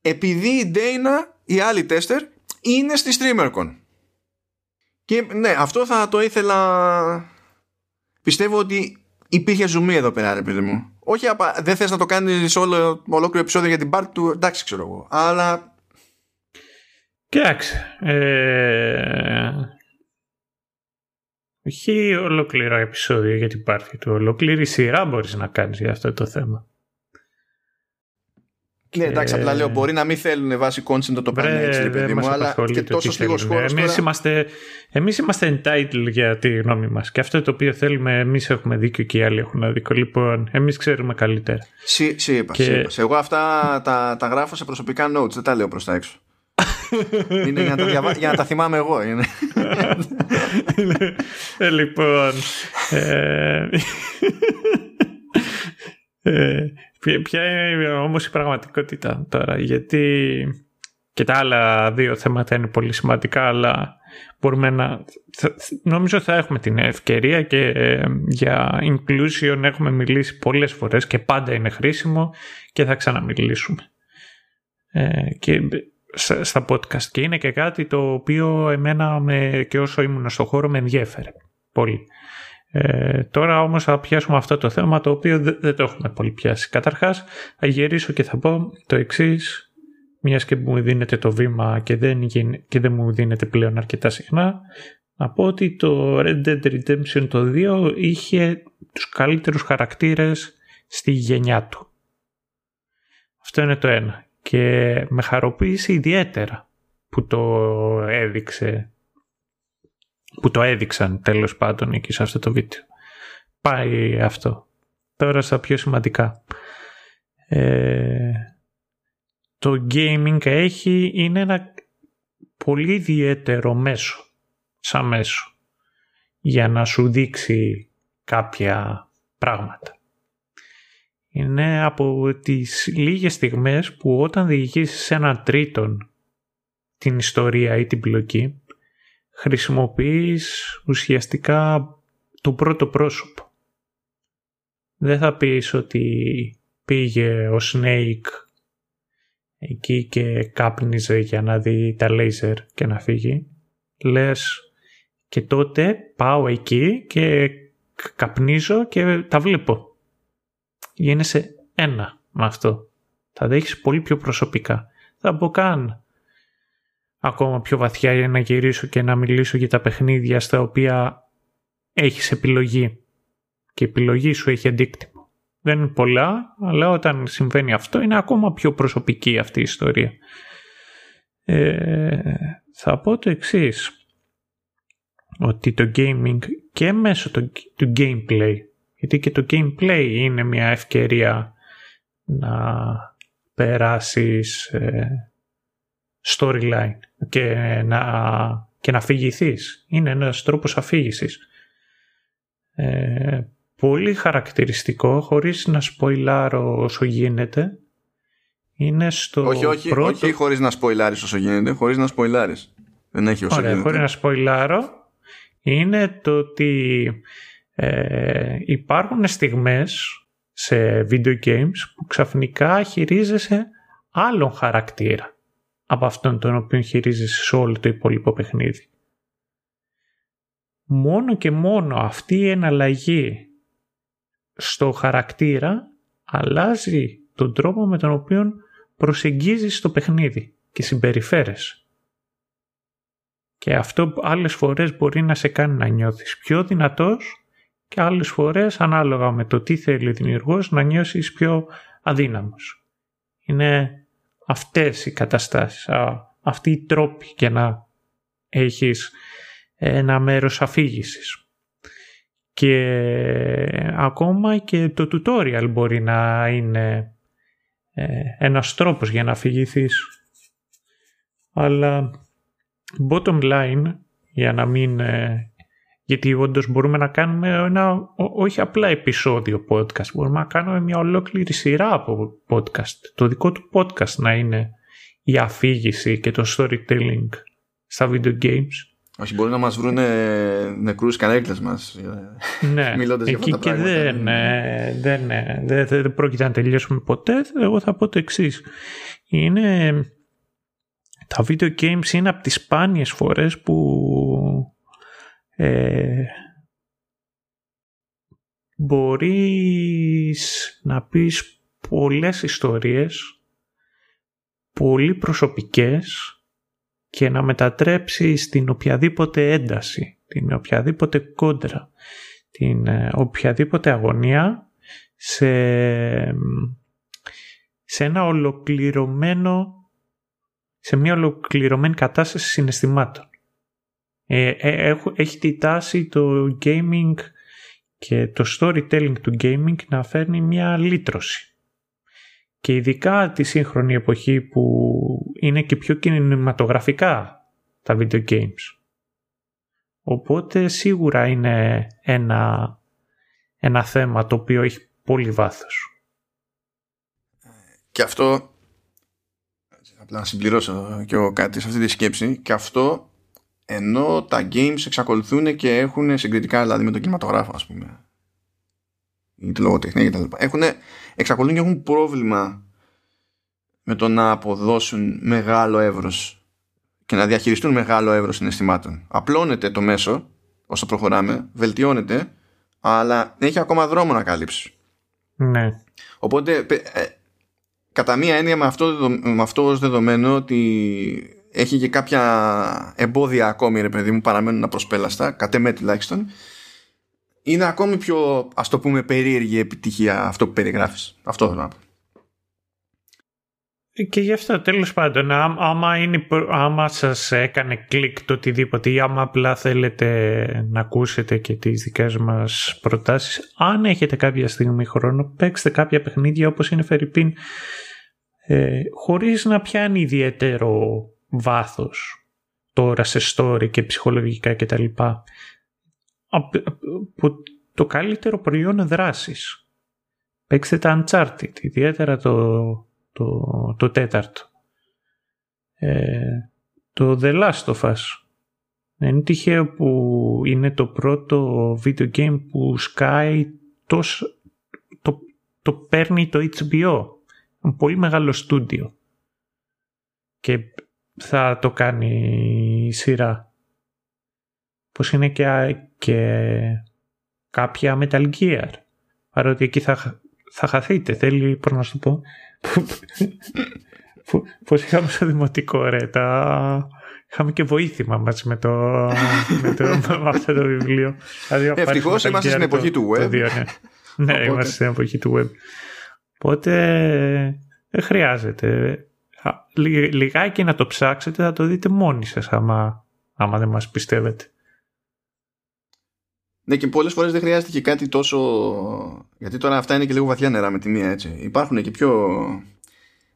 επειδή η Dana, η άλλη τέστερ, είναι στη StreamerCon. Και ναι, αυτό θα το ήθελα... Πιστεύω ότι υπήρχε ζουμί εδώ πέρα, ρε παιδί μου. Όχι, απα... δεν θες να το κάνεις όλο ολόκληρο επεισόδιο για την part του, εντάξει ξέρω εγώ. Αλλά... Κοιτάξτε, ε... Όχι ολόκληρο επεισόδιο για την πάρτι του. Ολόκληρη σειρά μπορείς να κάνεις για αυτό το θέμα. Ναι, εντάξει, απλά λέω μπορεί να μην θέλουν βάσει content το πάνε έτσι, παιδί μου, αλλά και τόσο λίγο χώρο. Εμείς τώρα... είμαστε, εμείς είμαστε entitled για τη γνώμη μας. Και αυτό το οποίο θέλουμε, εμείς έχουμε δίκιο και οι άλλοι έχουν αδίκιο. Λοιπόν, εμείς ξέρουμε καλύτερα. Σι, σι, είπα, και... Εγώ αυτά τα, τα γράφω σε προσωπικά notes, δεν τα λέω προς τα έξω. είναι για να, τα διαβα... για να τα θυμάμαι εγώ. Είναι. ε, λοιπόν. Ε, ε, ποια είναι όμως η πραγματικότητα τώρα, γιατί και τα άλλα δύο θέματα είναι πολύ σημαντικά, αλλά μπορούμε να... Νομίζω θα έχουμε την ευκαιρία και ε, για inclusion έχουμε μιλήσει πολλές φορές και πάντα είναι χρήσιμο και θα ξαναμιλήσουμε. Ε, και στα podcast και είναι και κάτι το οποίο εμένα με, και όσο ήμουν στο χώρο με ενδιέφερε πολύ. Ε, τώρα όμως θα πιάσουμε αυτό το θέμα το οποίο δεν, το έχουμε πολύ πιάσει. Καταρχάς θα γυρίσω και θα πω το εξής, μιας και μου δίνεται το βήμα και δεν, και δεν μου δίνεται πλέον αρκετά συχνά να πω ότι το Red Dead Redemption το 2 είχε τους καλύτερους χαρακτήρες στη γενιά του. Αυτό είναι το ένα. Και με χαροποίησε ιδιαίτερα που το έδειξε που το έδειξαν τέλος πάντων εκεί σε αυτό το βίντεο. Πάει αυτό. Τώρα στα πιο σημαντικά. Ε, το gaming έχει, είναι ένα πολύ ιδιαίτερο μέσο, σαν μέσο, για να σου δείξει κάποια πράγματα. Είναι από τις λίγες στιγμές που όταν διηγήσεις σε έναν τρίτον την ιστορία ή την πλοκή, χρησιμοποιείς ουσιαστικά το πρώτο πρόσωπο. Δεν θα πεις ότι πήγε ο Snake εκεί και κάπνιζε για να δει τα λέιζερ και να φύγει. Λες και τότε πάω εκεί και καπνίζω και τα βλέπω. Γίνεσαι ένα με αυτό. Θα δέχεις πολύ πιο προσωπικά. Θα πω καν ακόμα πιο βαθιά για να γυρίσω και να μιλήσω για τα παιχνίδια στα οποία έχεις επιλογή και η επιλογή σου έχει αντίκτυπο. Δεν είναι πολλά, αλλά όταν συμβαίνει αυτό είναι ακόμα πιο προσωπική αυτή η ιστορία. Ε, θα πω το εξής ότι το gaming και μέσω του, του gameplay, γιατί και το gameplay είναι μια ευκαιρία να περάσεις ε, storyline και να, και να αφηγηθείς. Είναι ένας τρόπος αφήγησης. Ε, πολύ χαρακτηριστικό, χωρίς να σποιλάρω όσο γίνεται, είναι στο όχι, όχι, πρώτο... όχι χωρίς να σποιλάρεις όσο γίνεται, χωρίς να σποιλάρεις. Δεν έχει όσο Ωραία, γίνεται. χωρίς να σποιλάρω, είναι το ότι ε, υπάρχουν στιγμές σε video games που ξαφνικά χειρίζεσαι άλλον χαρακτήρα από αυτόν τον οποίο χειρίζεσαι σε όλο το υπόλοιπο παιχνίδι. Μόνο και μόνο αυτή η εναλλαγή στο χαρακτήρα αλλάζει τον τρόπο με τον οποίο προσεγγίζεις το παιχνίδι και συμπεριφέρεσαι. Και αυτό άλλες φορές μπορεί να σε κάνει να νιώθεις πιο δυνατός και άλλες φορές ανάλογα με το τι θέλει ο δημιουργός να νιώσεις πιο αδύναμος. Είναι αυτές οι καταστάσεις, αυτοί οι τρόποι για να έχεις ένα μέρος αφήγησης. Και ακόμα και το tutorial μπορεί να είναι ε, ένας τρόπος για να αφηγηθείς. Αλλά bottom line, για να μην... Ε, γιατί όντως μπορούμε να κάνουμε ένα όχι απλά επεισόδιο podcast, μπορούμε να κάνουμε μια ολόκληρη σειρά από podcast. Το δικό του podcast να είναι η αφήγηση και το storytelling στα video games. Όχι, μπορεί να μας βρουν νεκρούς κανέκλες μας ναι, μιλώντας για αυτά τα και πράγματα. δεν, ε, δεν, ε, δεν, δεν, δεν πρόκειται να τελειώσουμε ποτέ. Εγώ θα πω το εξής. Είναι τα video games είναι από τις σπάνιες φορές που ε, μπορείς να πεις πολλές ιστορίες πολύ προσωπικές και να μετατρέψεις την οποιαδήποτε ένταση, την οποιαδήποτε κόντρα, την ε, οποιαδήποτε αγωνία σε, σε ένα ολοκληρωμένο σε μια ολοκληρωμένη κατάσταση συναισθημάτων. Ε, ε, έχει τη τάση το gaming και το storytelling του gaming να φέρνει μια λύτρωση. Και ειδικά τη σύγχρονη εποχή που είναι και πιο κινηματογραφικά τα video games. Οπότε σίγουρα είναι ένα, ένα θέμα το οποίο έχει πολύ βάθος. Και αυτό, απλά να συμπληρώσω και εγώ κάτι σε αυτή τη σκέψη, και αυτό ενώ τα games εξακολουθούν και έχουν συγκριτικά δηλαδή με τον κινηματογράφο ας πούμε ή τη λογοτεχνία κτλ. Έχουν, εξακολουθούν και έχουν πρόβλημα με το να αποδώσουν μεγάλο εύρος και να διαχειριστούν μεγάλο εύρος συναισθημάτων. Απλώνεται το μέσο όσο προχωράμε, βελτιώνεται, αλλά έχει ακόμα δρόμο να καλύψει. Ναι. Οπότε, ε, κατά μία έννοια με αυτό, με αυτό ως δεδομένο ότι έχει και κάποια εμπόδια ακόμη ρε παιδί μου παραμένουν απροσπέλαστα, κατ' εμέ τουλάχιστον, είναι ακόμη πιο ας το πούμε περίεργη επιτυχία αυτό που περιγράφεις. Αυτό θέλω να πω. Και γι' αυτό τέλος πάντων άμα, είναι, άμα σας έκανε κλικ το οτιδήποτε ή άμα απλά θέλετε να ακούσετε και τις δικές μας προτάσεις αν έχετε κάποια στιγμή χρόνο παίξτε κάποια παιχνίδια όπως είναι Φερρυπίν ε, χωρίς να πιάνει ιδιαίτερο βάθος τώρα σε story και ψυχολογικά κτλ. Το καλύτερο προϊόν δράσης. Παίξτε τα Uncharted, ιδιαίτερα το, το, το τέταρτο. Ε, το The Last of Us. Είναι τυχαίο που είναι το πρώτο video game που Sky τόσο, το, το παίρνει το HBO. Ένα πολύ μεγάλο στούντιο. Και θα το κάνει η σειρά. Πως είναι και, και κάποια Metal Gear. Παρότι εκεί θα, θα χαθείτε. Θέλει, πώς να σου πω, Πώς είχαμε στο δημοτικό ρε, τα... είχαμε και βοήθημα μαζί με, το, με, το, με αυτό το βιβλίο. Δηλαδή, Ευτυχώς είμαστε στην εποχή του web. ναι, ναι είμαστε στην εποχή του web. Οπότε δεν χρειάζεται. Λιγάκι να το ψάξετε θα το δείτε μόνοι σας άμα, άμα δεν μας πιστεύετε. Ναι, και πολλές φορές δεν χρειάζεται και κάτι τόσο. Γιατί τώρα αυτά είναι και λίγο βαθιά νερά με τη μία έτσι. Υπάρχουν και πιο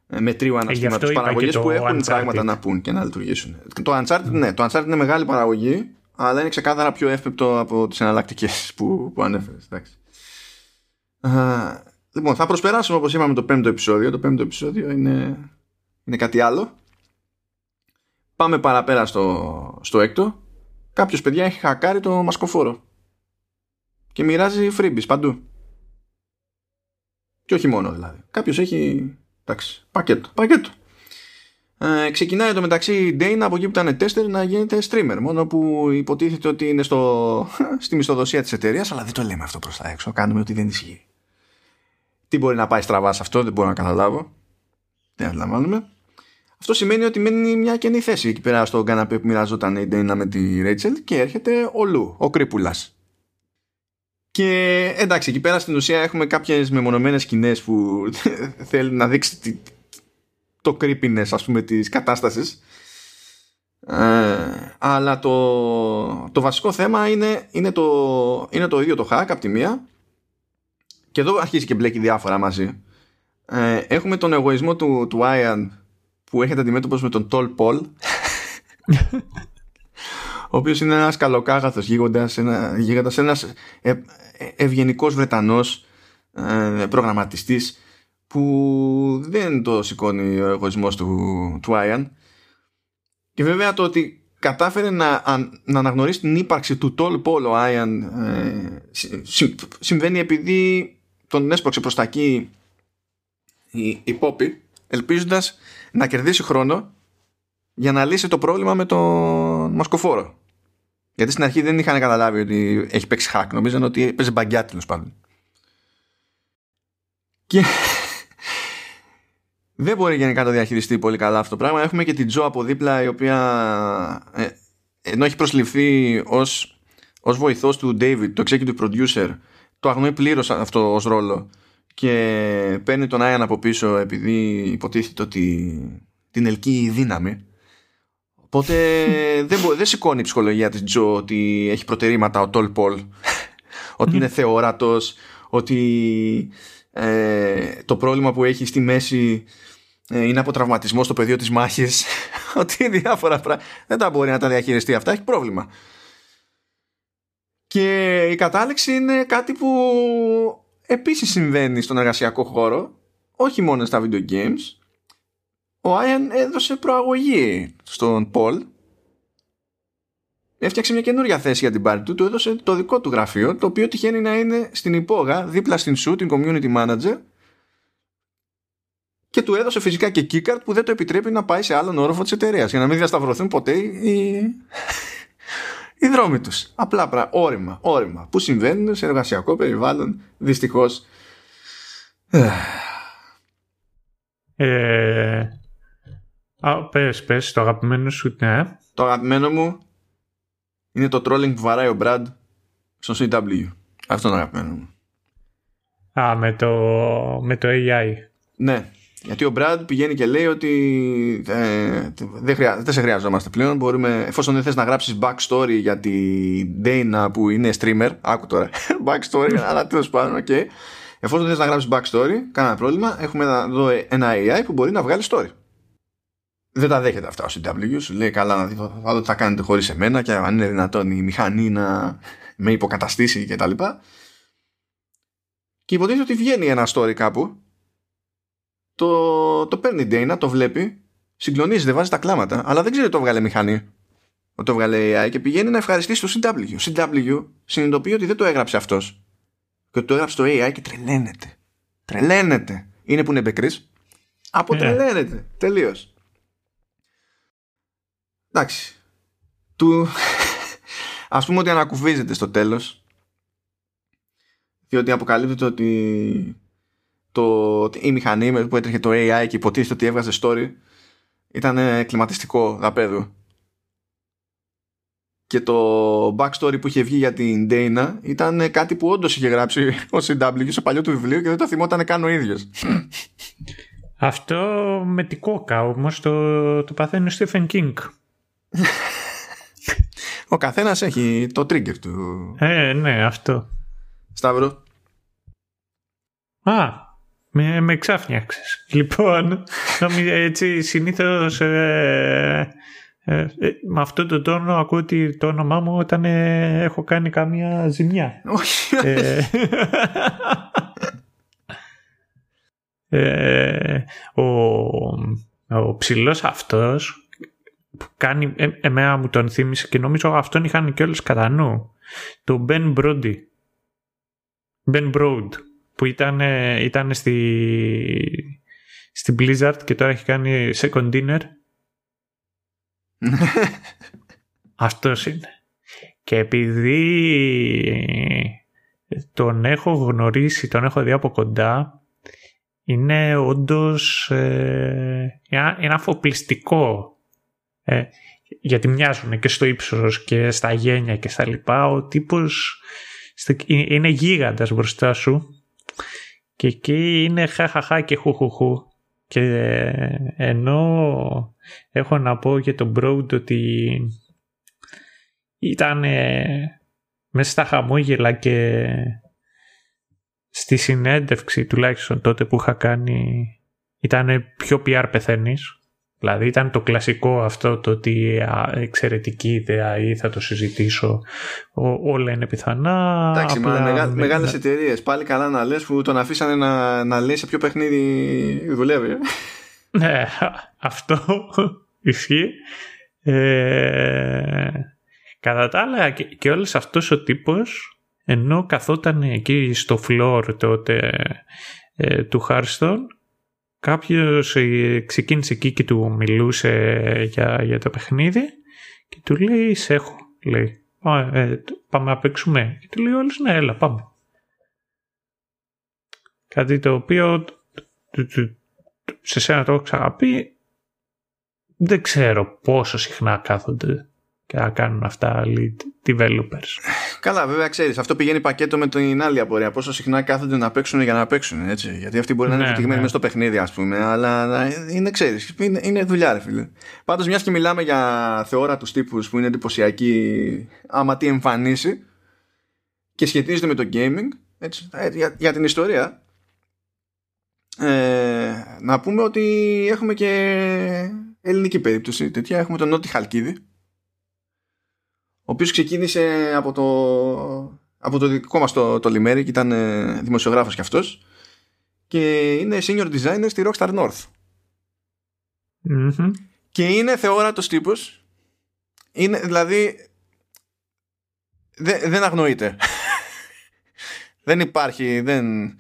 ε, μετρίου αναστήματος ε, παραγωγές που έχουν Uncharted. πράγματα να πούν και να λειτουργήσουν. Το Uncharted, mm. ναι, το Uncharted είναι μεγάλη παραγωγή, αλλά είναι ξεκάθαρα πιο εύπεπτο από τις εναλλακτικές που, που ανέφερες. Λοιπόν, θα προσπεράσουμε όπως είπαμε το πέμπτο επεισόδιο. Το πέμπτο επεισόδιο είναι, είναι κάτι άλλο. Πάμε παραπέρα στο, στο έκτο. Κάποιος παιδιά έχει χακάρει το μασκοφόρο. Και μοιράζει freebies παντού. Και όχι μόνο δηλαδή. Κάποιος έχει. Εντάξει, πακέτο. Πακέτο. Ε, ξεκινάει το μεταξύ η Dane από εκεί που ήταν τέστερ να γίνεται streamer. Μόνο που υποτίθεται ότι είναι στο, στη μισθοδοσία της εταιρείας, αλλά δεν το λέμε αυτό προς τα έξω. Κάνουμε ότι δεν ισχύει. Τι μπορεί να πάει στραβά σε αυτό, δεν μπορώ να καταλάβω. Δεν αντιλαμβάνομαι. Αυτό σημαίνει ότι μένει μια καινή θέση εκεί πέρα στον καναπέ που μοιραζόταν η Ντέινα με τη Ρέιτσελ και έρχεται ο Λου, ο Κρύπουλας. Και εντάξει, εκεί πέρα στην ουσία έχουμε κάποιες μεμονωμένες σκηνές που θέλουν να δείξει το creepiness ας πούμε της κατάστασης ε, αλλά το, το βασικό θέμα είναι, είναι, το, είναι το ίδιο το hack από τη μία και εδώ αρχίζει και μπλέκει διάφορα μαζί. Ε, έχουμε τον εγωισμό του, του Ian που έχετε αντιμέτωπος με τον Tall Paul ο οποίος είναι ένας καλοκάγαθος γίγοντας, ένα, γίγοντας ένας ε, ε, ευγενικός Βρετανός ε, προγραμματιστής που δεν το σηκώνει ο εγωισμός του, του Ian. Και βέβαια το ότι κατάφερε να, να αναγνωρίσει την ύπαρξη του Tall Paul ο Ian ε, συμβαίνει επειδή τον έσπρωξε προς τα εκεί η, η Poppy ελπίζοντας να κερδίσει χρόνο για να λύσει το πρόβλημα με τον μασκοφόρο. Γιατί στην αρχή δεν είχαν καταλάβει ότι έχει παίξει hack. Νομίζαν ότι παίζει μπαγκιά τέλος πάντων. Και δεν μπορεί γενικά να το διαχειριστεί πολύ καλά αυτό το πράγμα. Έχουμε και την Τζο από δίπλα η οποία ε, ενώ έχει προσληφθεί ως, ως βοηθός του David, το executive producer το αγνοεί πλήρως αυτό ως ρόλο και παίρνει τον Άιαν από πίσω επειδή υποτίθεται ότι την ελκύει η δύναμη. Οπότε δεν, δεν σηκώνει η ψυχολογία της Τζο ότι έχει προτερήματα ο Τόλ Πολ. Ότι είναι θεόρατος ότι ε, το πρόβλημα που έχει στη μέση ε, είναι από τραυματισμό στο πεδίο της μάχης. Ότι διάφορα πράγματα δεν τα μπορεί να τα διαχειριστεί αυτά έχει πρόβλημα. Και η κατάληξη είναι κάτι που επίσης συμβαίνει στον εργασιακό χώρο, όχι μόνο στα video games. Ο Άιαν έδωσε προαγωγή στον Πολ. Έφτιαξε μια καινούρια θέση για την πάρτη του, του έδωσε το δικό του γραφείο, το οποίο τυχαίνει να είναι στην υπόγα, δίπλα στην σου, την community manager, και του έδωσε φυσικά και keycard που δεν το επιτρέπει να πάει σε άλλον όροφο της εταιρείας για να μην διασταυρωθούν ποτέ οι, οι δρόμοι τους. Απλά πράγματα. Όρημα, όρημα. Που συμβαίνουν σε εργασιακό περιβάλλον. Δυστυχώς. Ε, α, πες, πες, το αγαπημένο σου, ναι. Το αγαπημένο μου είναι το trolling που βαράει ο Brad στο CW. Αυτό είναι το αγαπημένο μου. Α, με το, με το AI. Ναι, γιατί ο Brad πηγαίνει και λέει ότι ε, δεν, χρειά, δεν σε χρειαζόμαστε πλέον. Μπορούμε, εφόσον δεν θες να γράψεις backstory για την Dana που είναι streamer, άκου τώρα, backstory, αλλά τέλος πάντων, okay. Εφόσον δεν θες να γράψεις backstory, κανένα πρόβλημα, έχουμε εδώ ένα AI που μπορεί να βγάλει story. Δεν τα δέχεται αυτά ο CW, σου λέει καλά να δει τι θα κάνετε χωρίς εμένα και αν είναι δυνατόν η μηχανή να με υποκαταστήσει κτλ. Και, και υποτίθεται ότι βγαίνει ένα story κάπου το, το παίρνει η Dana, το βλέπει, συγκλονίζεται, βάζει τα κλάματα, αλλά δεν ξέρει ότι το βγάλε μηχανή. Ότι το βγάλε AI και πηγαίνει να ευχαριστήσει το CW. Ο CW συνειδητοποιεί ότι δεν το έγραψε αυτός. Και ότι το έγραψε το AI και τρελαίνεται. Τρελαίνεται. Είναι που είναι μπεκρή. Αποτρελαίνεται. Yeah. Τελείως. Εντάξει. Του... Ας πούμε ότι ανακουφίζεται στο τέλος διότι αποκαλύπτεται ότι το, η μηχανή που έτρεχε το AI και υποτίθεται ότι έβγαζε story ήταν κλιματιστικό δαπέδου. Και το backstory που είχε βγει για την Dana ήταν κάτι που όντως είχε γράψει ο CW στο παλιό του βιβλίο και δεν το θυμόταν καν ο ίδιος. Αυτό με την κόκα όμως το, το παθαίνει ο Stephen King. Ο καθένας έχει το trigger του. Ε, ναι, αυτό. Σταύρο. Α, με, με ξάφνιαξες. Λοιπόν, νομίζω έτσι συνήθως ε, ε, ε, με αυτόν τον τόνο ακούω ότι το όνομά μου όταν ε, έχω κάνει καμία ζημιά. Όχι. Ε, ε, ο, ο ψηλός αυτός που κάνει, ε, εμένα μου τον θύμισε και νομίζω αυτόν είχαν και όλες κατά νου. Το Ben Brody. Ben Broad που ήταν, ε, ήταν στη, στη Blizzard και τώρα έχει κάνει second dinner. Αυτός είναι. Και επειδή τον έχω γνωρίσει, τον έχω δει από κοντά, είναι όντως ε, ένα, ένα αφοπλιστικό. Ε, γιατί μοιάζουν και στο ύψος και στα γένια και στα λοιπά. Ο τύπος στο- ε, είναι γίγαντας μπροστά σου και εκεί είναι χαχαχά και χουχουχού. Και ε, ενώ έχω να πω για τον Broad ότι ήταν μέσα στα χαμόγελα και στη συνέντευξη τουλάχιστον τότε που είχα κάνει ήταν πιο PR πεθαίνεις. Δηλαδή ήταν το κλασικό αυτό το ότι α, εξαιρετική ιδέα ή θα το συζητήσω Ό, όλα είναι πιθανά. Εντάξει, μα απλά μεγα, με- μεγάλες εταιρείες. Πάλι καλά να λες που τον αφήσανε να, να λέει σε ποιο παιχνίδι δουλεύει. ε. Ναι, αυτό ισχύει. Ε, κατά τα άλλα και, και όλος αυτός ο τύπος ενώ καθόταν εκεί στο floor τότε ε, του Hearthstone κάποιος ε, ξεκίνησε εκεί και του μιλούσε για, για το παιχνίδι και του λέει σε έχω λέει. «Α, ε, τ- πάμε να παίξουμε και του λέει όλος ναι έλα πάμε κάτι το οποίο του- του- σε σένα το έχω ξαναπεί δεν ξέρω πόσο συχνά κάθονται και να κάνουν αυτά άλλοι developers. Καλά, βέβαια ξέρεις, αυτό πηγαίνει πακέτο με την άλλη απορία. Πόσο συχνά κάθονται να παίξουν για να παίξουν, έτσι. Γιατί αυτοί μπορεί να είναι Ναι, ευτυχημένοι ναι. μέσα στο παιχνίδι, ας πούμε, αλλά είναι, ξέρεις, είναι, είναι δουλειά, ρε φίλε. Πάντως, μιας και μιλάμε για θεόρατου τύπους που είναι εντυπωσιακοί, άμα τι εμφανίσει και σχετίζεται με το gaming, έτσι, ε, για, για την ιστορία, ε, να πούμε ότι έχουμε και ελληνική περίπτωση τέτοια. Έχουμε τον Νότι Χαλκίδη, ο οποίος ξεκίνησε από το, από το δικό μας το, το λιμέρι και ήταν ε, δημοσιογράφος κι αυτός και είναι senior designer στη Rockstar North. Μμμ. Και είναι θεόρατος τύπος. Είναι, δηλαδή, δεν, δεν αγνοείται. δεν υπάρχει, δεν...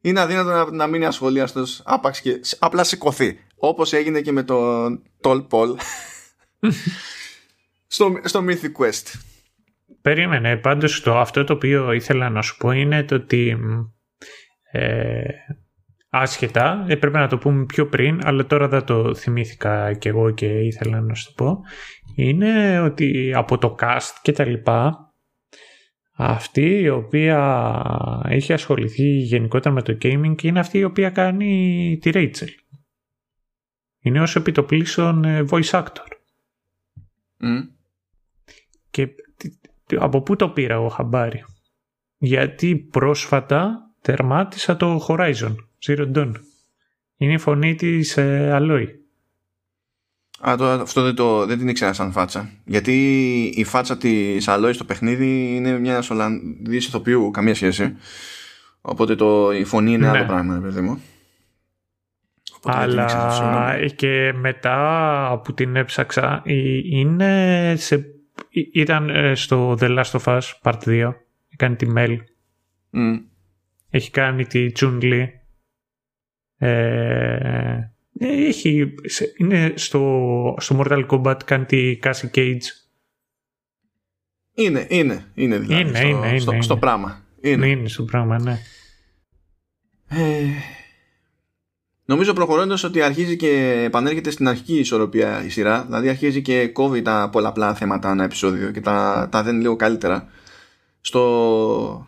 Είναι αδύνατο να, να μείνει ασχολίαστος άπαξ και σ- απλά σηκωθεί. Όπως έγινε και με τον Tall Paul στο, στο Mythic Quest. Περίμενε, πάντως το, αυτό το οποίο ήθελα να σου πω είναι το ότι μ, ε, άσχετα, έπρεπε να το πούμε πιο πριν, αλλά τώρα δεν το θυμήθηκα κι εγώ και ήθελα να σου το πω, είναι ότι από το cast και τα λοιπά, αυτή η οποία έχει ασχοληθεί γενικότερα με το gaming είναι αυτή η οποία κάνει τη Rachel. Είναι ως επιτοπλίστων ε, voice actor. Μμ. Και τι- τι- από πού το πήρα εγώ χαμπάρι; Γιατί πρόσφατα τερμάτισα το Horizon Zero Dawn. Είναι η φωνή της ε, Aloy. Α, το, αυτό δεν, το, δεν την ήξερα σαν φάτσα. Γιατί η φάτσα της Αλόη στο παιχνίδι είναι μια Ολλανδής ηθοποιού, καμία σχέση. Οπότε το, η φωνή είναι Ναι. άλλο πράγμα, ρε παιδί μου. Οπότε δεν την ήξερα, συγγνώμη. Αλλά και μετά που την έψαξα ε, είναι σε, ε, ήταν ε, στο The Last of Us Part 2. Έκανε τη Mel. Μμ. Έχει κάνει τη Chun Li. Ε, έχει, σε- είναι στο, στο Mortal Kombat κάνει τη Cassie Cage. Είναι, είναι, είναι δηλαδή. Είναι, στο, είναι, στο, είναι, στο είναι. πράγμα. Είναι. Είναι στο πράγμα, ναι. Ε, νομίζω προχωρώντας ότι αρχίζει και επανέρχεται στην αρχική ισορροπία η σειρά. Δηλαδή αρχίζει και κόβει τα πολλαπλά θέματα ένα επεισόδιο και τα, τα δένει λίγο καλύτερα. Στο,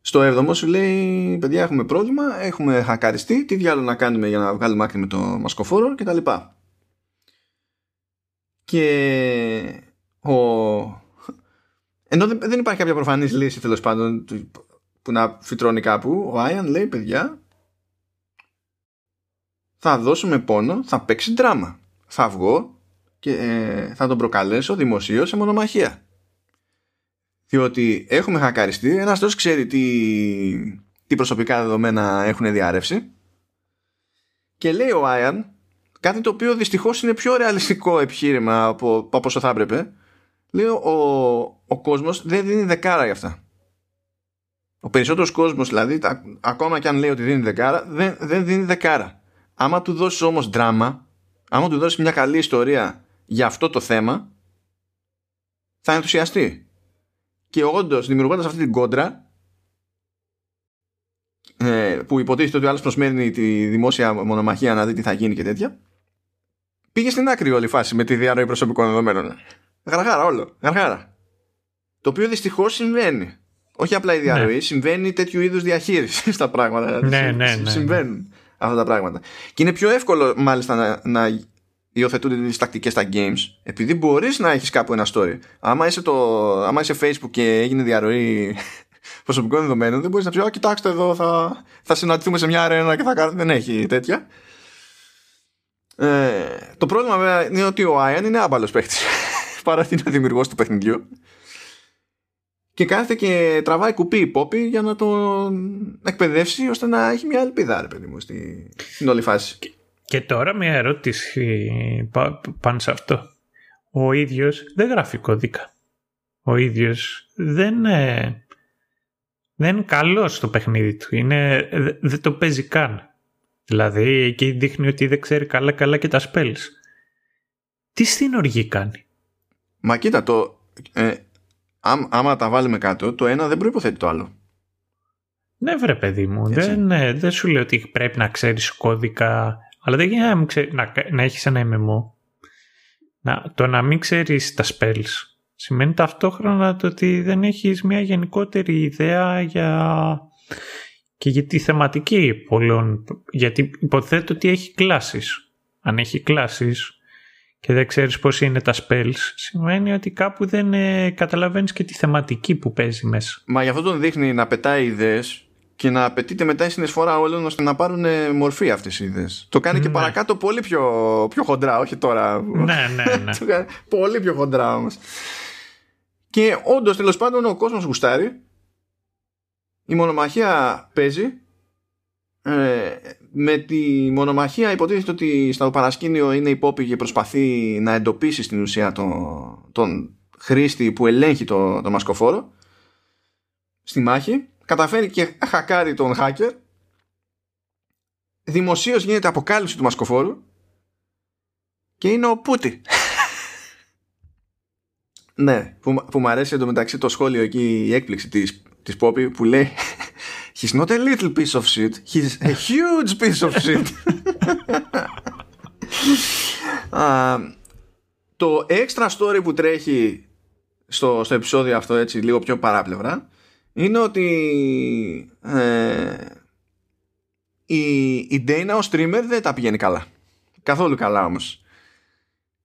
στο έβδομο σου λέει παιδιά έχουμε πρόβλημα, έχουμε χακαριστεί, τι διάλογο να κάνουμε για να βγάλουμε άκρη με το μασκοφόρο και τα λοιπά. Και ο ενώ δεν, δεν υπάρχει κάποια προφανής λύση τέλος πάντων που να φυτρώνει κάπου, ο Άιαν λέει παιδιά θα δώσουμε πόνο, θα παίξει δράμα. Θα βγω και ε, θα τον προκαλέσω δημοσίως σε μονομαχία. Διότι έχουμε χακαριστεί, ένας τόσο ξέρει τι, τι προσωπικά δεδομένα έχουν διαρρεύσει. Και λέει ο Άιαν κάτι το οποίο δυστυχώς είναι πιο ρεαλιστικό επιχείρημα από, από όσο θα έπρεπε. Λέει ο, ο κόσμος δεν δίνει δεκάρα για αυτά. Ο περισσότερος κόσμος δηλαδή ακόμα και αν λέει ότι δίνει δεκάρα δεν, δεν δίνει δεκάρα άμα του δώσεις όμως δράμα άμα του δώσεις μια καλή ιστορία για αυτό το θέμα θα ενθουσιαστεί. Και όντως δημιουργώντας αυτή την κόντρα ε, που υποτίθεται ότι ο άλλος προσμένει τη δημόσια μονομαχία να δει τι θα γίνει και τέτοια πήγε στην άκρη όλη η φάση με τη διαρροή προσωπικών δεδομένων. Γαργάρα όλο, γαργάρα. Το οποίο δυστυχώς συμβαίνει. Όχι απλά η διαρροή, ναι. συμβαίνει τέτοιου είδους διαχείριση στα πράγματα. Ναι, ναι, ναι, συμβαίνουν αυτά τα πράγματα. Και είναι πιο εύκολο μάλιστα να, να υιοθετούνται τις τακτικές στα games, επειδή μπορείς να έχεις κάπου ένα story. Άμα είσαι, το, άμα είσαι Facebook και έγινε διαρροή προσωπικών δεδομένων, δεν μπορείς να πεις: Α, κοιτάξτε εδώ, θα, θα συναντηθούμε σε μια αρένα και θα κάνουμε. Δεν έχει τέτοια. Ε, το πρόβλημα βέβαια είναι ότι ο Άιαν είναι άμπαλο παίχτη. Παρά ότι είναι ο δημιουργός του παιχνιδιού. Και κάθεται και τραβάει κουπί υπόπι για να τον εκπαιδεύσει ώστε να έχει μια ελπίδα, ρε παιδί μου, στην όλη φάση. Και τώρα μια ερώτηση πάνω σε αυτό. Ο ίδιος δεν γράφει κώδικα. Ο ίδιος δεν, ε, δεν είναι καλός στο παιχνίδι του. Είναι, δεν το παίζει καν. Δηλαδή εκεί δείχνει ότι δεν ξέρει καλά καλά και τα spells. Τι στην οργή κάνει; Μα κοίτα το... Ε, άμα τα βάλουμε κάτω το ένα δεν προϋποθέτει το άλλο. Ναι βρε παιδί μου. Δεν, ε, δεν σου λέω ότι πρέπει να ξέρεις κώδικα αλλά δεν γίνεται να, να έχεις ένα MMO. Να, το να μην ξέρεις τα spells σημαίνει ταυτόχρονα το ότι δεν έχεις μια γενικότερη ιδέα για και για τη θεματική πολλών. Γιατί υποθέτω ότι έχει κλάσεις. Αν έχει κλάσεις και δεν ξέρεις πώς είναι τα spells, σημαίνει ότι κάπου δεν ε, καταλαβαίνεις και τη θεματική που παίζει μέσα. Μα γι' αυτό τον δείχνει να πετάει ιδέες και να απαιτείται μετά η συνεισφορά όλων ώστε να πάρουν ε, μορφή αυτές οι ιδέες. Το κάνει και ναι. παρακάτω πολύ πιο, πιο χοντρά, όχι τώρα. Ναι, ναι, ναι. το κάνει πολύ πιο χοντρά όμως. Και όντως τέλος πάντων ο κόσμος γουστάρει. Η μονομαχία παίζει. Ε, με τη μονομαχία υποτίθεται ότι στο παρασκήνιο είναι υπόπη και προσπαθεί να εντοπίσει στην ουσία τον, τον χρήστη που ελέγχει το, το μασκοφόρο στη μάχη καταφέρει και χακάρει τον hacker δημοσίως γίνεται αποκάλυψη του μασκοφόρου και είναι ο Πούτι. Ναι που, που μου αρέσει εντωμεταξύ το σχόλιο εκεί η έκπληξη της, της Πόπη που λέει He's not a little piece of shit He's a huge piece of shit Το extra story που τρέχει στο, στο επεισόδιο αυτό έτσι λίγο πιο παράπλευρα είναι ότι ε, η, η Dana ο streamer δεν τα πηγαίνει καλά. Καθόλου καλά όμως.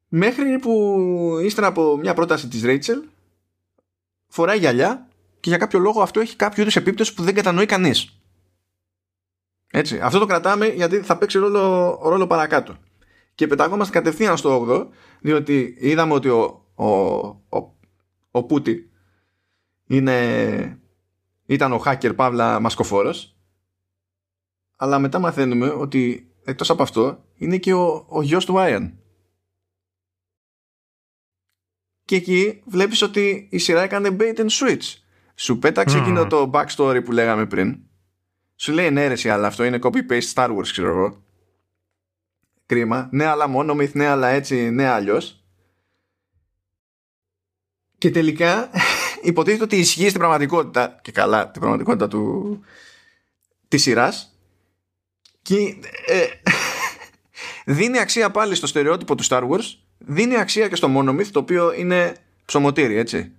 Μέχρι που ύστερα από μια πρόταση της Rachel φοράει γυαλιά και για κάποιο λόγο αυτό έχει κάποιο είδους επίπτωση που δεν κατανοεί κανείς. Έτσι. Αυτό το κρατάμε γιατί θα παίξει ρόλο, ρόλο παρακάτω. Και πεταγόμαστε κατευθείαν στο 8 διότι είδαμε ότι ο, ο, ο, ο Πούτι είναι ήταν ο hacker Παύλα Μασκοφόρος αλλά μετά μαθαίνουμε ότι εκτός από αυτό είναι και ο, ο γιος του Άιαν και εκεί βλέπεις ότι η σειρά έκανε bait and switch σου πέταξε mm. εκείνο το backstory που λέγαμε πριν. Σου λέει ναι ρε αλλά αυτό είναι copy-paste Star Wars ξέρω εγώ. Κρίμα. Ναι αλλά μόνο myth ναι αλλά έτσι ναι αλλιώς. Και τελικά υποτίθεται ότι ισχύει στην πραγματικότητα και καλά την πραγματικότητα του της σειράς. Και ε, δίνει αξία πάλι στο στερεότυπο του Star Wars. Δίνει αξία και στο Monomyth το οποίο είναι ψωμοτήρι έτσι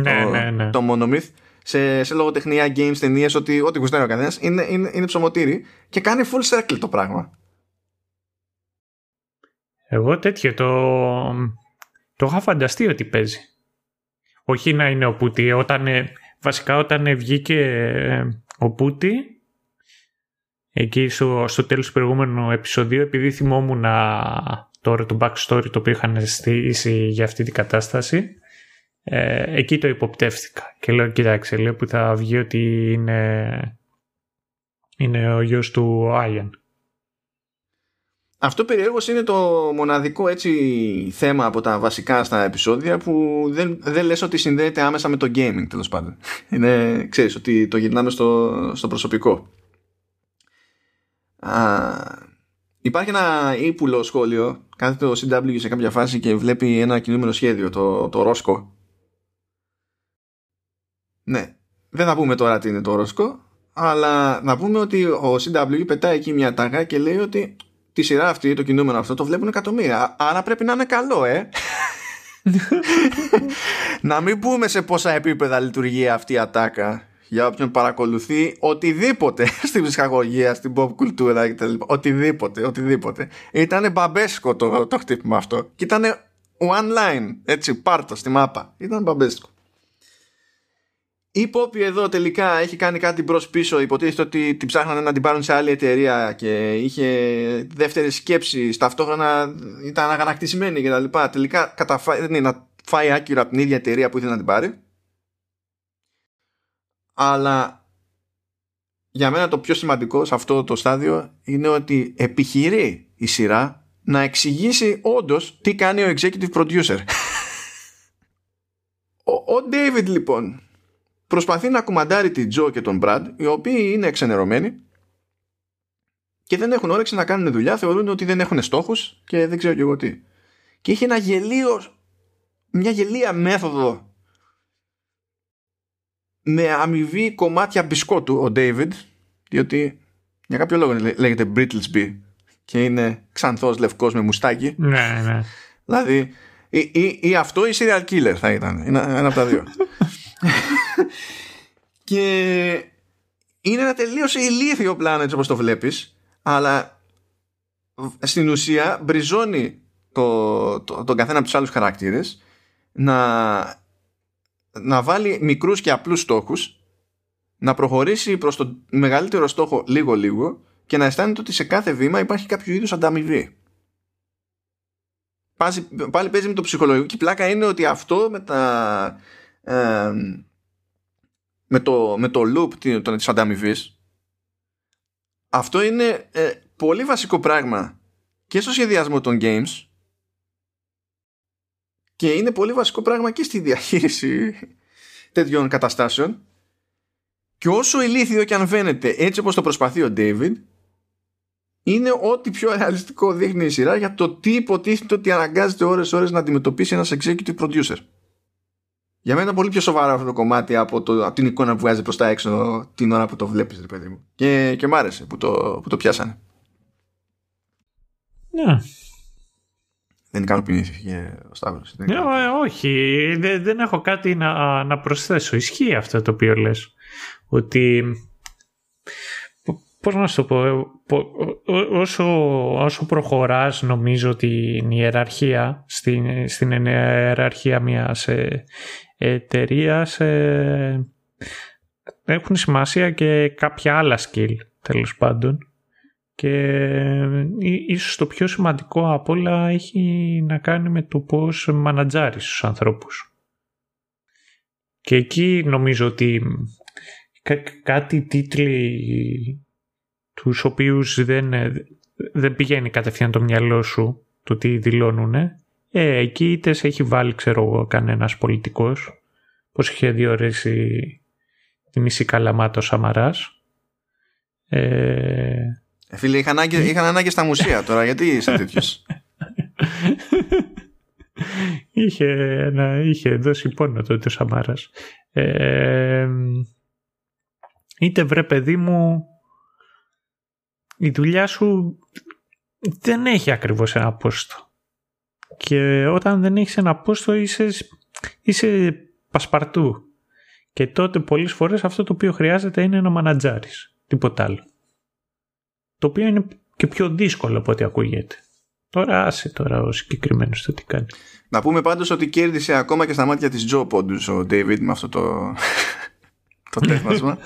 ναι, το, ναι, ναι. το Monomyth σε, σε λογοτεχνία, games, ταινίες, ότι ό,τι γουστάρει ο καθένα είναι, είναι, είναι ψωμοτήρι και κάνει full circle το πράγμα. Εγώ τέτοιο το, το είχα φανταστεί ότι παίζει Όχι να είναι ο Πούτι. Όταν, βασικά όταν βγήκε ο Πούτι, εκεί στο, στο τέλος του προηγούμενου επεισοδίου, επειδή θυμόμουν τώρα το backstory το οποίο είχαν στήσει για αυτή την κατάσταση, ε, εκεί το υποπτεύστηκα. Και λέω, κοιτάξτε, λέω που θα βγει ότι είναι, είναι ο γιος του Άιαν. Αυτό περιέργως είναι το μοναδικό έτσι θέμα από τα βασικά στα επεισόδια που δεν, δεν λες ότι συνδέεται άμεσα με το gaming τέλος πάντων. Είναι, ξέρεις, ότι το γυρνάμε στο, στο προσωπικό. Α, υπάρχει ένα ύπουλο σχόλιο, κάθεται ο CW σε κάποια φάση και βλέπει ένα κινούμενο σχέδιο, το, το Ρόσκο. Ναι, δεν θα πούμε τώρα τι είναι το Ρόσκο, αλλά να πούμε ότι ο CW πετάει εκεί μια τάγα και λέει ότι τη σειρά αυτή, το κινούμενο αυτό, το βλέπουν εκατομμύρια. Άρα πρέπει να είναι καλό, ε. να μην πούμε σε πόσα επίπεδα λειτουργεί αυτή η ατάκα για όποιον παρακολουθεί οτιδήποτε στην ψυχαγωγία, στην pop κουλτούρα κτλ. Οτιδήποτε, οτιδήποτε. Ήταν μπαμπέσκο το, το χτύπημα αυτό. Και ήταν one line, έτσι, πάρτο στη μάπα. Ήταν μπαμπέσκο. Η Poppy εδώ τελικά έχει κάνει κάτι μπρος πίσω. Υποτίθεται ότι την ψάχνανε να την πάρουν σε άλλη εταιρεία και είχε δεύτερη σκέψη. Ταυτόχρονα ήταν αγανακτισμένη κτλ. Τελικά καταφέρνει να φάει άκυρα από την ίδια εταιρεία που ήθελε να την πάρει. Αλλά για μένα το πιο σημαντικό σε αυτό το στάδιο είναι ότι επιχειρεί η σειρά να εξηγήσει όντως τι κάνει ο executive producer. ο, ο David λοιπόν προσπαθεί να κουμαντάρει την Τζο και τον Μπραντ, οι οποίοι είναι εξενερωμένοι και δεν έχουν όρεξη να κάνουν δουλειά, θεωρούν ότι δεν έχουν στόχους και δεν ξέρω και εγώ τι. Και είχε ένα γελίο, μια γελία μέθοδο με αμοιβή κομμάτια μπισκότου ο David, διότι για κάποιο λόγο λέγεται Brittlesby και είναι ξανθός λευκός με μουστάκι. Ναι, ναι. Δηλαδή, ή, ή, ή αυτό ή serial killer θα ήταν. Είναι ένα από τα δύο. και είναι ένα τελείως ηλίθιο πλάνο έτσι όπως το βλέπεις αλλά στην ουσία μπριζώνει το, το, τον καθένα από τους άλλους χαρακτήρες να, να βάλει μικρούς και απλούς στόχους να προχωρήσει προς το μεγαλύτερο στόχο λίγο λίγο και να αισθάνεται ότι σε κάθε βήμα υπάρχει κάποιο είδους ανταμοιβή. Πάλι παίζει με το ψυχολογικό και η πλάκα είναι ότι αυτό με τα με, το, με το loop των, της ανταμοιβής αυτό είναι ε, πολύ βασικό πράγμα και στο σχεδιασμό των games και είναι πολύ βασικό πράγμα και στη διαχείριση τέτοιων καταστάσεων και όσο ηλίθιο και αν φαίνεται έτσι όπως το προσπαθεί ο David είναι ό,τι πιο ρεαλιστικό δείχνει η σειρά για το τι υποτίθεται ότι αναγκάζεται ώρες ώρες να αντιμετωπίσει ένας executive producer. Για μένα είναι πολύ πιο σοβαρό αυτό το κομμάτι από, το, από την εικόνα που βγάζει προς τα έξω την ώρα που το βλέπεις, ρε παιδί μου. Και, και μ' άρεσε που το, που το πιάσανε. Ναι. Δεν ικανοποιήθηκε ο Σταύρος. Ναι, ε, όχι, δεν, δεν έχω κάτι να, να προσθέσω. Ισχύει αυτό το οποίο λες. Ότι πώς να σου το πω, ε, όσο, όσο προχωράς νομίζω την ιεραρχία, στην, στην ιεραρχία μιας ε, εταιρείας ε, έχουν σημασία και κάποια άλλα skill τέλος πάντων και ε, ίσως το πιο σημαντικό από όλα έχει να κάνει με το πώς μανατζάρεις τους ανθρώπους. Και εκεί νομίζω ότι κάτι τίτλοι τους οποίους δεν, δεν πηγαίνει κατευθείαν το μυαλό σου το τι δηλώνουν, ε, εκεί είτε σε έχει βάλει ξέρω εγώ κανένας πολιτικός, πώς είχε διορίσει τη μισή καλαμάτο Σαμαράς. Ε... ε φίλε, είχαν ανάγκη, είχαν ανάγκη στα μουσεία τώρα, γιατί είσαι τέτοιος; είχε, ένα, είχε δώσει πόνο τότε ο Σαμάρας. Ε, είτε βρε παιδί μου η δουλειά σου δεν έχει ακριβώς ένα πόστο. Και όταν δεν έχεις ένα πόστο είσαι, είσαι πασπαρτού. Και τότε πολλές φορές αυτό το οποίο χρειάζεται είναι να μανατζάρεις. Τίποτα άλλο. Το οποίο είναι και πιο δύσκολο από ό,τι ακούγεται. Τώρα άσε τώρα ο συγκεκριμένος το τι κάνει. Να πούμε πάντως ότι κέρδισε ακόμα και στα μάτια της Τζο πόντους ο David με αυτό το, το τέχνασμα.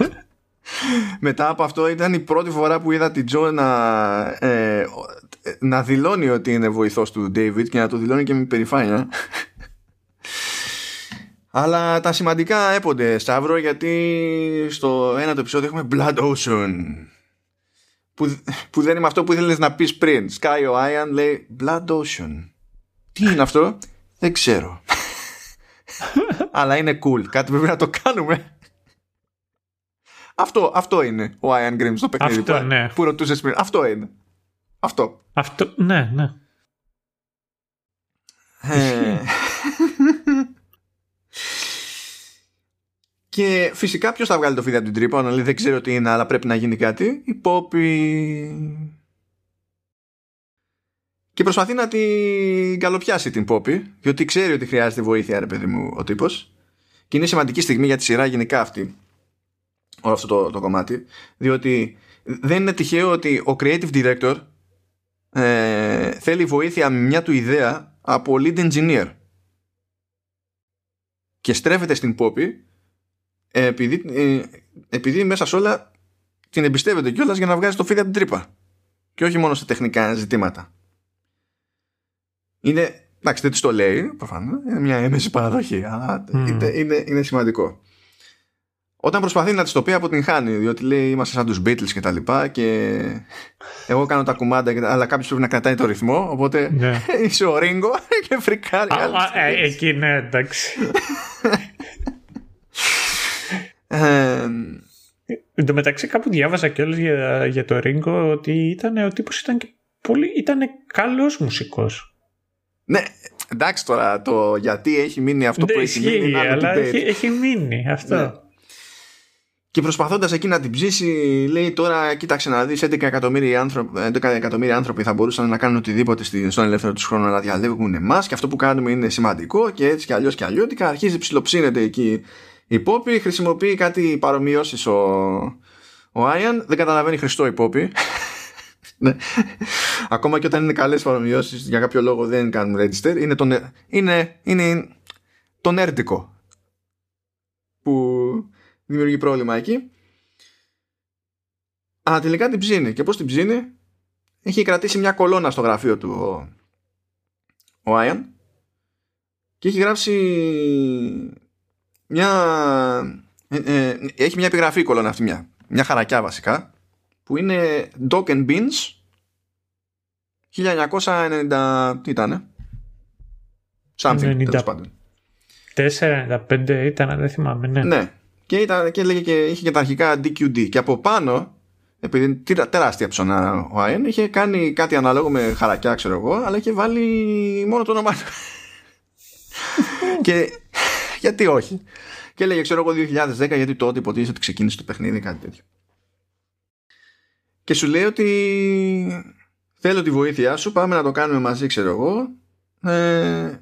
Μετά από αυτό ήταν η πρώτη φορά που είδα την Τζο να, ε, να δηλώνει ότι είναι βοηθός του David και να το δηλώνει και με υπερηφάνεια. Αλλά τα σημαντικά έπονται Σταύρο γιατί στο ένα το επεισόδιο έχουμε Blood Ocean που, που δεν είναι αυτό που ήθελες να πεις πριν. Sky ο Ian λέει Blood Ocean. Τι είναι αυτό; Δεν ξέρω. Αλλά είναι cool. Κάτι πρέπει να το κάνουμε αυτό, αυτό είναι ο Ian Grimm στο παιχνίδι αυτό, που, ναι. που ρωτούσες πριν Αυτό είναι Αυτό Αυτό, ναι, ναι. Ε, Και φυσικά ποιος θα βγάλει το φίδι από την τρύπα, να λέει δεν ξέρω τι είναι, αλλά πρέπει να γίνει κάτι. Η Πόπη. Και προσπαθεί να την καλοπιάσει την Πόπη, διότι ξέρει ότι χρειάζεται βοήθεια, ρε παιδί μου, ο τύπος. Και είναι σημαντική στιγμή για τη σειρά γενικά αυτή. Όλο αυτό το, το κομμάτι. Διότι δεν είναι τυχαίο ότι ο creative director ε, θέλει βοήθεια με μια του ιδέα από lead engineer. Και στρέφεται στην Πόπη ε, επειδή, ε, επειδή μέσα σε όλα την εμπιστεύεται κιόλας για να βγάζει το φίδι από την τρύπα και όχι μόνο σε τεχνικά ζητήματα είναι εντάξει δεν της το λέει προφανώς είναι μια έμεση παραδοχή αλλά είναι, είναι, είναι σημαντικό όταν προσπαθεί να της το πει από την χάνει διότι λέει είμαστε σαν τους Beatles και τα λοιπά και εγώ κάνω τα κουμάντα αλλά κάποιος πρέπει να κρατάει το ρυθμό οπότε Ναι. είσαι ο Ρίγκο και φρικάρει Α, α, ε, εκεί ναι, εντάξει. Ε, Εν τω μεταξύ κάπου διάβασα κιόλας για, για το Ringo ότι ήταν, ο τύπος ήταν και πολύ, ήταν καλός μουσικός. Ναι, εντάξει τώρα το γιατί έχει μείνει αυτό που Δεν έχει μείνει ισχύει, είναι άλλο αλλά debate. έχει, έχει μείνει αυτό. Ναι. Και προσπαθώντας εκεί να την ψήσει, λέει τώρα, κοίταξε να δεις 11 εκατομμύρια άνθρωποι, 11 εκατομμύρια άνθρωποι θα μπορούσαν να κάνουν οτιδήποτε στη- στον ελεύθερο τους χρόνο να διαλέγουν εμάς και αυτό που κάνουμε είναι σημαντικό και έτσι και αλλιώς και αλλιώτικα. Αρχίζει ψιλοψύνεται εκεί η Πόπη, χρησιμοποιεί κάτι παρομοιώσεις ο, ο Άιαν, δεν καταλαβαίνει Χριστό η Πόπη. Ναι. Ακόμα και όταν είναι καλές παρομοιώσεις, για κάποιο λόγο δεν κάνουν register. Είναι το, νε- είναι, είναι το νέρντικο που δημιουργεί πρόβλημα εκεί. Αλλά τελικά την ψήνει. Και πώς την ψήνει, έχει κρατήσει μια κολόνα στο γραφείο του ο, ο Άιαν και έχει γράψει μια. ε, ε, έχει μια επιγραφή η κολόνα αυτή, μια, μια χαρακιά βασικά, που είναι Dock and Beans 1990. Τι ήτανε; Something, 90. τέλος πάντων. 4,95 ήταν, δεν θυμάμαι, ναι. Ναι. Και, ήταν, και, λέγε και είχε και τα αρχικά DQD. Και από πάνω, επειδή είναι τερα- τεράστια ψωνά ο Άιεν, είχε κάνει κάτι ανάλογο με χαρακιά, ξέρω εγώ, αλλά είχε βάλει μόνο το όνομά του. και γιατί όχι. Και έλεγε, ξέρω εγώ, 2010, γιατί τότε υποτίθεται ότι ξεκίνησε το παιχνίδι, κάτι τέτοιο. Και σου λέει ότι θέλω τη βοήθειά σου, πάμε να το κάνουμε μαζί, ξέρω εγώ. Ε,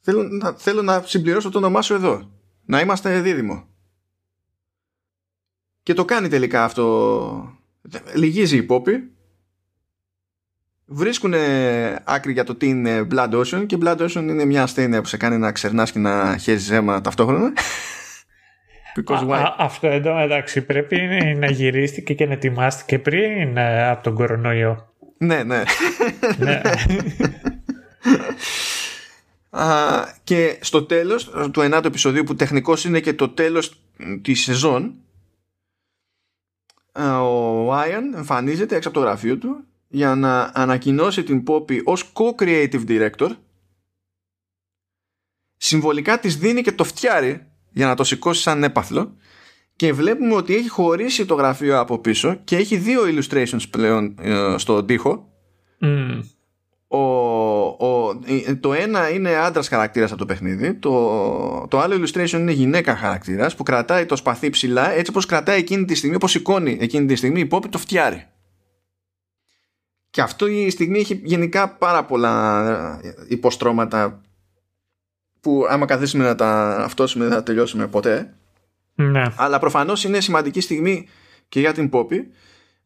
θέλω, να, θέλω να συμπληρώσω το όνομά σου εδώ. Να είμαστε δίδυμο. Και το κάνει τελικά αυτό. Λυγίζει η Πόπη. Βρίσκουν άκρη για το τι είναι Blood Ocean και Blood Ocean είναι μια ασθένεια που σε κάνει να ξερνάς και να χέζεις αίμα ταυτόχρονα. Because Α, why? α, αυτό εδώ εντάξει πρέπει να γυρίστηκε και να ετοιμάστηκε πριν ε, από τον κορονοϊό. ναι, ναι. ναι. Α, και στο τέλος του ενάτου επεισοδίου που τεχνικώς είναι και το τέλος της σεζόν α, ο Άιαν εμφανίζεται έξω από το γραφείο του για να ανακοινώσει την Poppy ως co-creative director συμβολικά της δίνει και το φτιάρι για να το σηκώσει σαν έπαθλο και βλέπουμε ότι έχει χωρίσει το γραφείο από πίσω και έχει δύο illustrations πλέον ε, στον τοίχο Μμ. Ο, ο, ε, το ένα είναι άντρας χαρακτήρας από το παιχνίδι. Το, το άλλο illustration είναι γυναίκα χαρακτήρας που κρατάει το σπαθί ψηλά έτσι όπως κρατάει εκείνη τη στιγμή, όπως σηκώνει εκείνη τη στιγμή η Πόπη το φτιάρι. Και αυτό η στιγμή έχει γενικά πάρα πολλά ε, υποστρώματα που άμα καθίσουμε να τα αυτόσουμε δεν θα τελειώσουμε ποτέ. ναι. Αλλά προφανώς είναι σημαντική στιγμή και για την Πόπη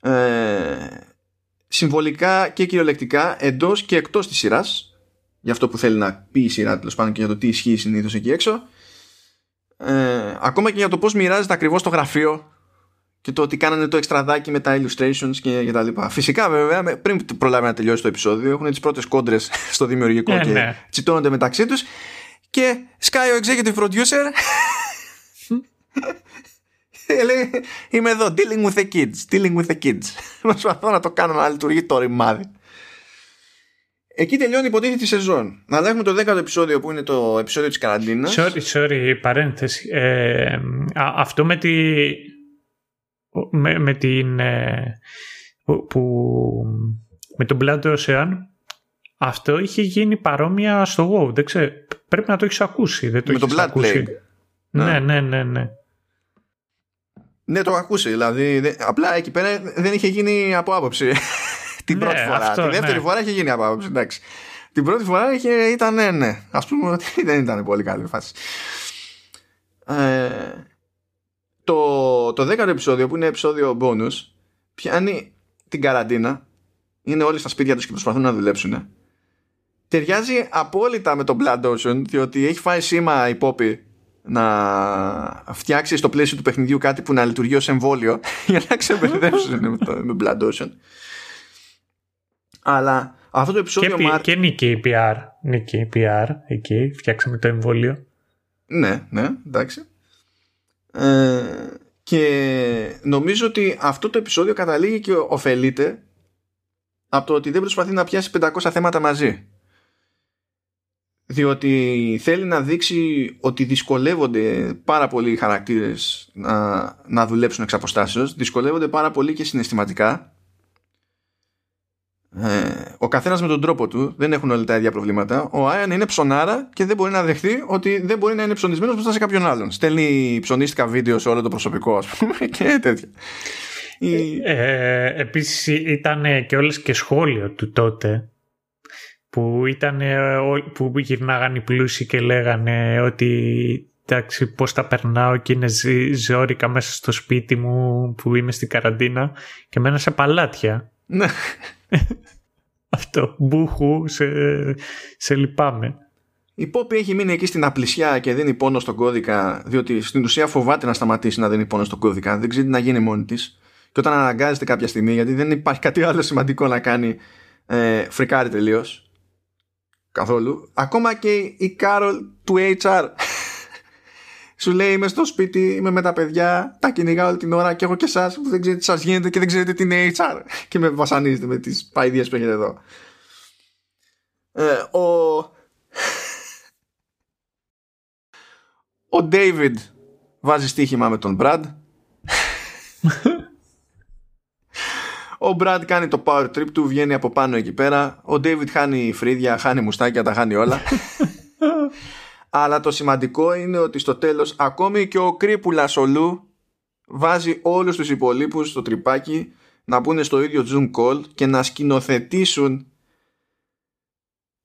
ε, συμβολικά και κυριολεκτικά εντός και εκτός της σειράς για αυτό που θέλει να πει η σειρά τέλος πάντων και για το τι ισχύει συνήθως εκεί έξω ε, ακόμα και για το πώς μοιράζεται ακριβώς το γραφείο και το ότι κάνανε το εξτραδάκι με τα illustrations και, τα λοιπά. Φυσικά βέβαια πριν προλάβει να τελειώσει το επεισόδιο έχουν τις πρώτες κόντρες στο δημιουργικό yeah, ε, και ναι. τσιτώνονται μεταξύ τους και σκάει ο executive producer λέει είμαι εδώ dealing with the kids dealing with the kids προσπαθώ να το κάνω να λειτουργεί το ρημάδι Εκεί τελειώνει υποτίθεται η σεζόν. Να έχουμε το 10ο επεισόδιο που είναι το επεισόδιο της καραντίνας. Sorry, sorry, παρένθεση. Ε, αυτό με τη... Με, με την... Ε, που, με τον Blood Ocean αυτό είχε γίνει παρόμοια στο WoW. Δεν ξέρω, πρέπει να το έχεις ακούσει. Δεν το με τον Blood ακούσει. Ναι, ναι, ναι, ναι. Ναι, το έχω ακούσει. Δηλαδή, απλά εκεί πέρα δεν είχε γίνει από άποψη την πρώτη ναι, φορά. τη δεύτερη ναι. φορά είχε γίνει από άποψη. Εντάξει. Την πρώτη φορά είχε, ήταν ναι, ναι. Α πούμε ότι δεν ήταν πολύ καλή φάση. Ε, το, το δέκατο επεισόδιο που είναι επεισόδιο bonus πιάνει την καραντίνα. Είναι όλοι στα σπίτια τους και προσπαθούν να δουλέψουν. Ταιριάζει απόλυτα με το Blood Ocean διότι έχει φάει σήμα η Poppy να φτιάξει στο πλαίσιο του παιχνιδιού κάτι που να λειτουργεί ως εμβόλιο για να ξεπερδέψουν με, το, με Blood Ocean. Αλλά αυτό το επεισόδιο. Και, και νίκη η PR. Νίκη η PR. Εκεί φτιάξαμε το εμβόλιο. Ναι, ναι, εντάξει. Ε, και νομίζω ότι αυτό το επεισόδιο καταλήγει και ωφελείται από το ότι δεν προσπαθεί να πιάσει 500 θέματα μαζί. Διότι θέλει να δείξει ότι δυσκολεύονται πάρα πολύ οι χαρακτήρες να, να δουλέψουν εξ αποστάσεως, δυσκολεύονται πάρα πολύ και συναισθηματικά ε, ο καθένας με τον τρόπο του, δεν έχουν όλα τα ίδια προβλήματα. Ο Άιαν είναι ψωνάρα και δεν μπορεί να δεχθεί ότι δεν μπορεί να είναι ψωνισμένος μπροστά σε κάποιον άλλον. Στέλνει ψωνίστικα βίντεο σε όλο το προσωπικό, ας πούμε, και τέτοια. Ε, ε, επίσης ήταν και όλες και σχόλιο του τότε που, ήταν, που γυρνάγαν οι πλούσιοι και λέγανε ότι εντάξει πώς τα περνάω και είναι ζώρικα μέσα στο σπίτι μου που είμαι στην καραντίνα και μένα σε παλάτια. Ναι. Αυτό. Μπούχου, σε, σε λυπάμαι. Η Πόπη έχει μείνει εκεί στην απλησιά και δίνει πόνο στον κώδικα, διότι στην ουσία φοβάται να σταματήσει να δίνει πόνο στον κώδικα. Δεν ξέρει τι να γίνει μόνη της. Και όταν αναγκάζεται κάποια στιγμή, γιατί δεν υπάρχει κάτι άλλο σημαντικό να κάνει, ε, φρικάρει τελείως. Καθόλου. Ακόμα και η Κάρολ του HR σου λέει είμαι στο σπίτι, είμαι με τα παιδιά, τα κυνηγάω όλη την ώρα και έχω και εσάς που δεν ξέρετε τι σας γίνεται και δεν ξέρετε τι είναι HR. Και με βασανίζετε με τις παϊδίε που έχετε εδώ. Ε, ο. Ο David βάζει στοίχημα με τον Brad. Ο Brad κάνει το power trip του, βγαίνει από πάνω εκεί πέρα. Ο David χάνει φρύδια, χάνει μουστάκια, τα χάνει όλα. αλλά το σημαντικό είναι ότι στο τέλος ακόμη και ο κρύπουλας ο Λου βάζει όλους τους υπολείπους στο τρυπάκι να μπουν στο ίδιο Zoom call και να σκηνοθετήσουν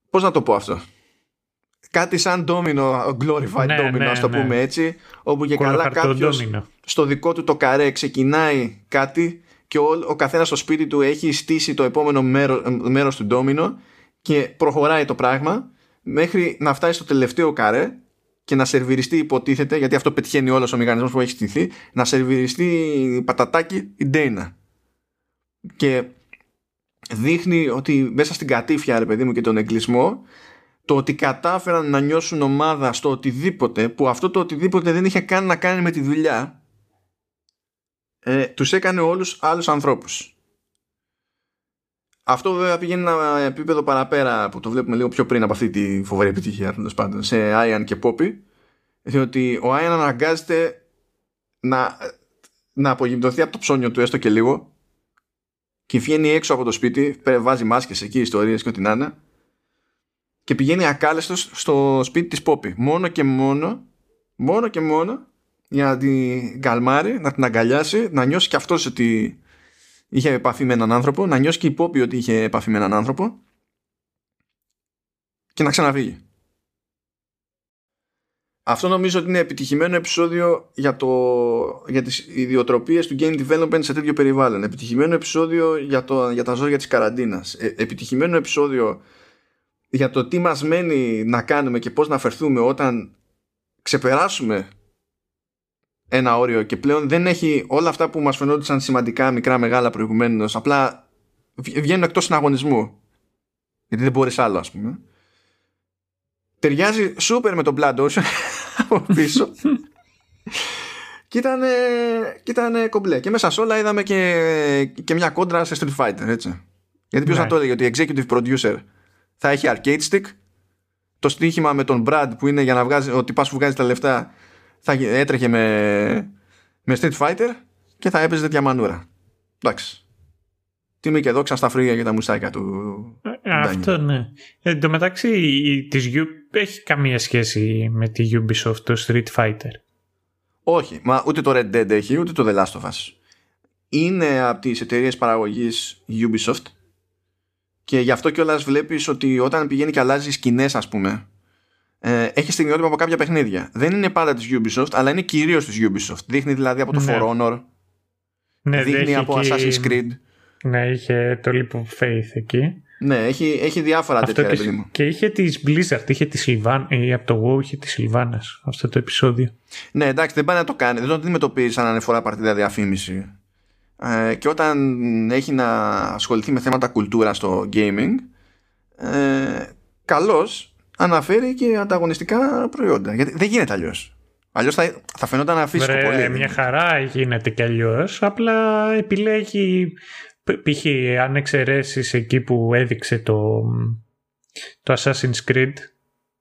πώς να το πω αυτό; Κάτι σαν ντόμινο, glorified ναι, domino, ναι, το ναι. πούμε έτσι, όπου και καλά κάποιος στο δικό του το καρέ ξεκινάει κάτι και ο, ο καθένας στο σπίτι του έχει στήσει το επόμενο μέρο, μέρος του ντόμινο και προχωράει το πράγμα μέχρι να φτάσει στο τελευταίο καρέ και να σερβιριστεί υποτίθεται, γιατί αυτό πετυχαίνει όλος ο μηχανισμός που έχει στηθεί, να σερβιριστεί πατατάκι η Ντέινα. Και δείχνει ότι μέσα στην κατήφια, ρε παιδί μου, και τον εγκλισμό, το ότι κατάφεραν να νιώσουν ομάδα στο οτιδήποτε, που αυτό το οτιδήποτε δεν είχε καν να κάνει με τη δουλειά, ε, τους έκανε όλους άλλους ανθρώπους. Αυτό βέβαια πηγαίνει ένα επίπεδο παραπέρα που το βλέπουμε λίγο πιο πριν από αυτή τη φοβερή επιτυχία τέλος πάντων σε Άιαν και Πόπι. Διότι ο Άιαν αναγκάζεται να, να απογυμνωθεί από το ψώνιο του έστω και λίγο και βγαίνει έξω από το σπίτι, βάζει μάσκες εκεί, ιστορίες και ό,τι να είναι και πηγαίνει ακάλεστος στο σπίτι της Πόπι. Μόνο και μόνο, μόνο και μόνο για να την καλμάρει, να την αγκαλιάσει, να νιώσει και αυτός ότι είχε επαφή με έναν άνθρωπο, να νιώσει και υπόπει ότι είχε επαφή με έναν άνθρωπο και να ξαναβγεί. αυτό νομίζω ότι είναι επιτυχημένο επεισόδιο για, το, για τις ιδιοτροπίες του game development σε τέτοιο περιβάλλον. Επιτυχημένο επεισόδιο για, το, για τα ζώα της καραντίνας. Ε, επιτυχημένο επεισόδιο για το τι μας μένει να κάνουμε και πώς να φερθούμε όταν ξεπεράσουμε ένα όριο και πλέον δεν έχει όλα αυτά που μας φαινόντουσαν σημαντικά μικρά μεγάλα προηγουμένως απλά βγαίνουν εκτός συναγωνισμού. Γιατί δεν μπορείς άλλο ας πούμε. Ταιριάζει σούπερ με τον Blood Ocean από πίσω. Και ήταν, και ήταν κομπλέ. Και μέσα σε όλα είδαμε και, και μια κόντρα σε Street Fighter έτσι. Γιατί ποιος ναι. θα το έλεγε ότι η executive producer θα έχει arcade stick το στοίχημα με τον Brad που είναι για να βγάζει ότι πας που βγάζει τα λεφτά θα έτρεχε με, με Street Fighter και θα έπαιζε τέτοια μανούρα εντάξει τι και εδώ στα φρύγια για τα μουσάκια του. Ε, αυτό ναι. Εν τω μεταξύ της U έχει καμία σχέση με τη Ubisoft το Street Fighter; Όχι, μα ούτε το Red Dead έχει ούτε το The Last of Us. Είναι από τις εταιρείες παραγωγής Ubisoft και γι' αυτό κιόλας βλέπεις ότι όταν πηγαίνει και αλλάζει σκηνές ας πούμε ε, έχει στιγμιότυπα από κάποια παιχνίδια. Δεν είναι πάντα της Ubisoft αλλά είναι κυρίως της Ubisoft. Δείχνει δηλαδή από το ναι. For Honor ναι, δείχνει από και... Assassin's Creed ναι, είχε το Leap of Faith εκεί. Ναι, έχει, έχει διάφορα αυτό τέτοια και, και είχε τη Blizzard, είχε τη Σιλβάν, ή από το WoW είχε τη Σιλβάνα αυτό το επεισόδιο. Ναι, εντάξει, δεν πάει να το κάνει. Δεν το αντιμετωπίζεις σαν ανεφορά παρτίδα διαφήμιση. Ε, και όταν έχει να ασχοληθεί με θέματα κουλτούρας στο gaming, ε, καλώ αναφέρει και ανταγωνιστικά προϊόντα. Γιατί δεν γίνεται αλλιώς. Αλλιώς θα, θα φαινόταν αφήσει πολύ. Μια χαρά γίνεται κι αλλιώς. Απλά επιλέγει π.χ. αν εξαιρέσεις εκεί που έδειξε το, το Assassin's Creed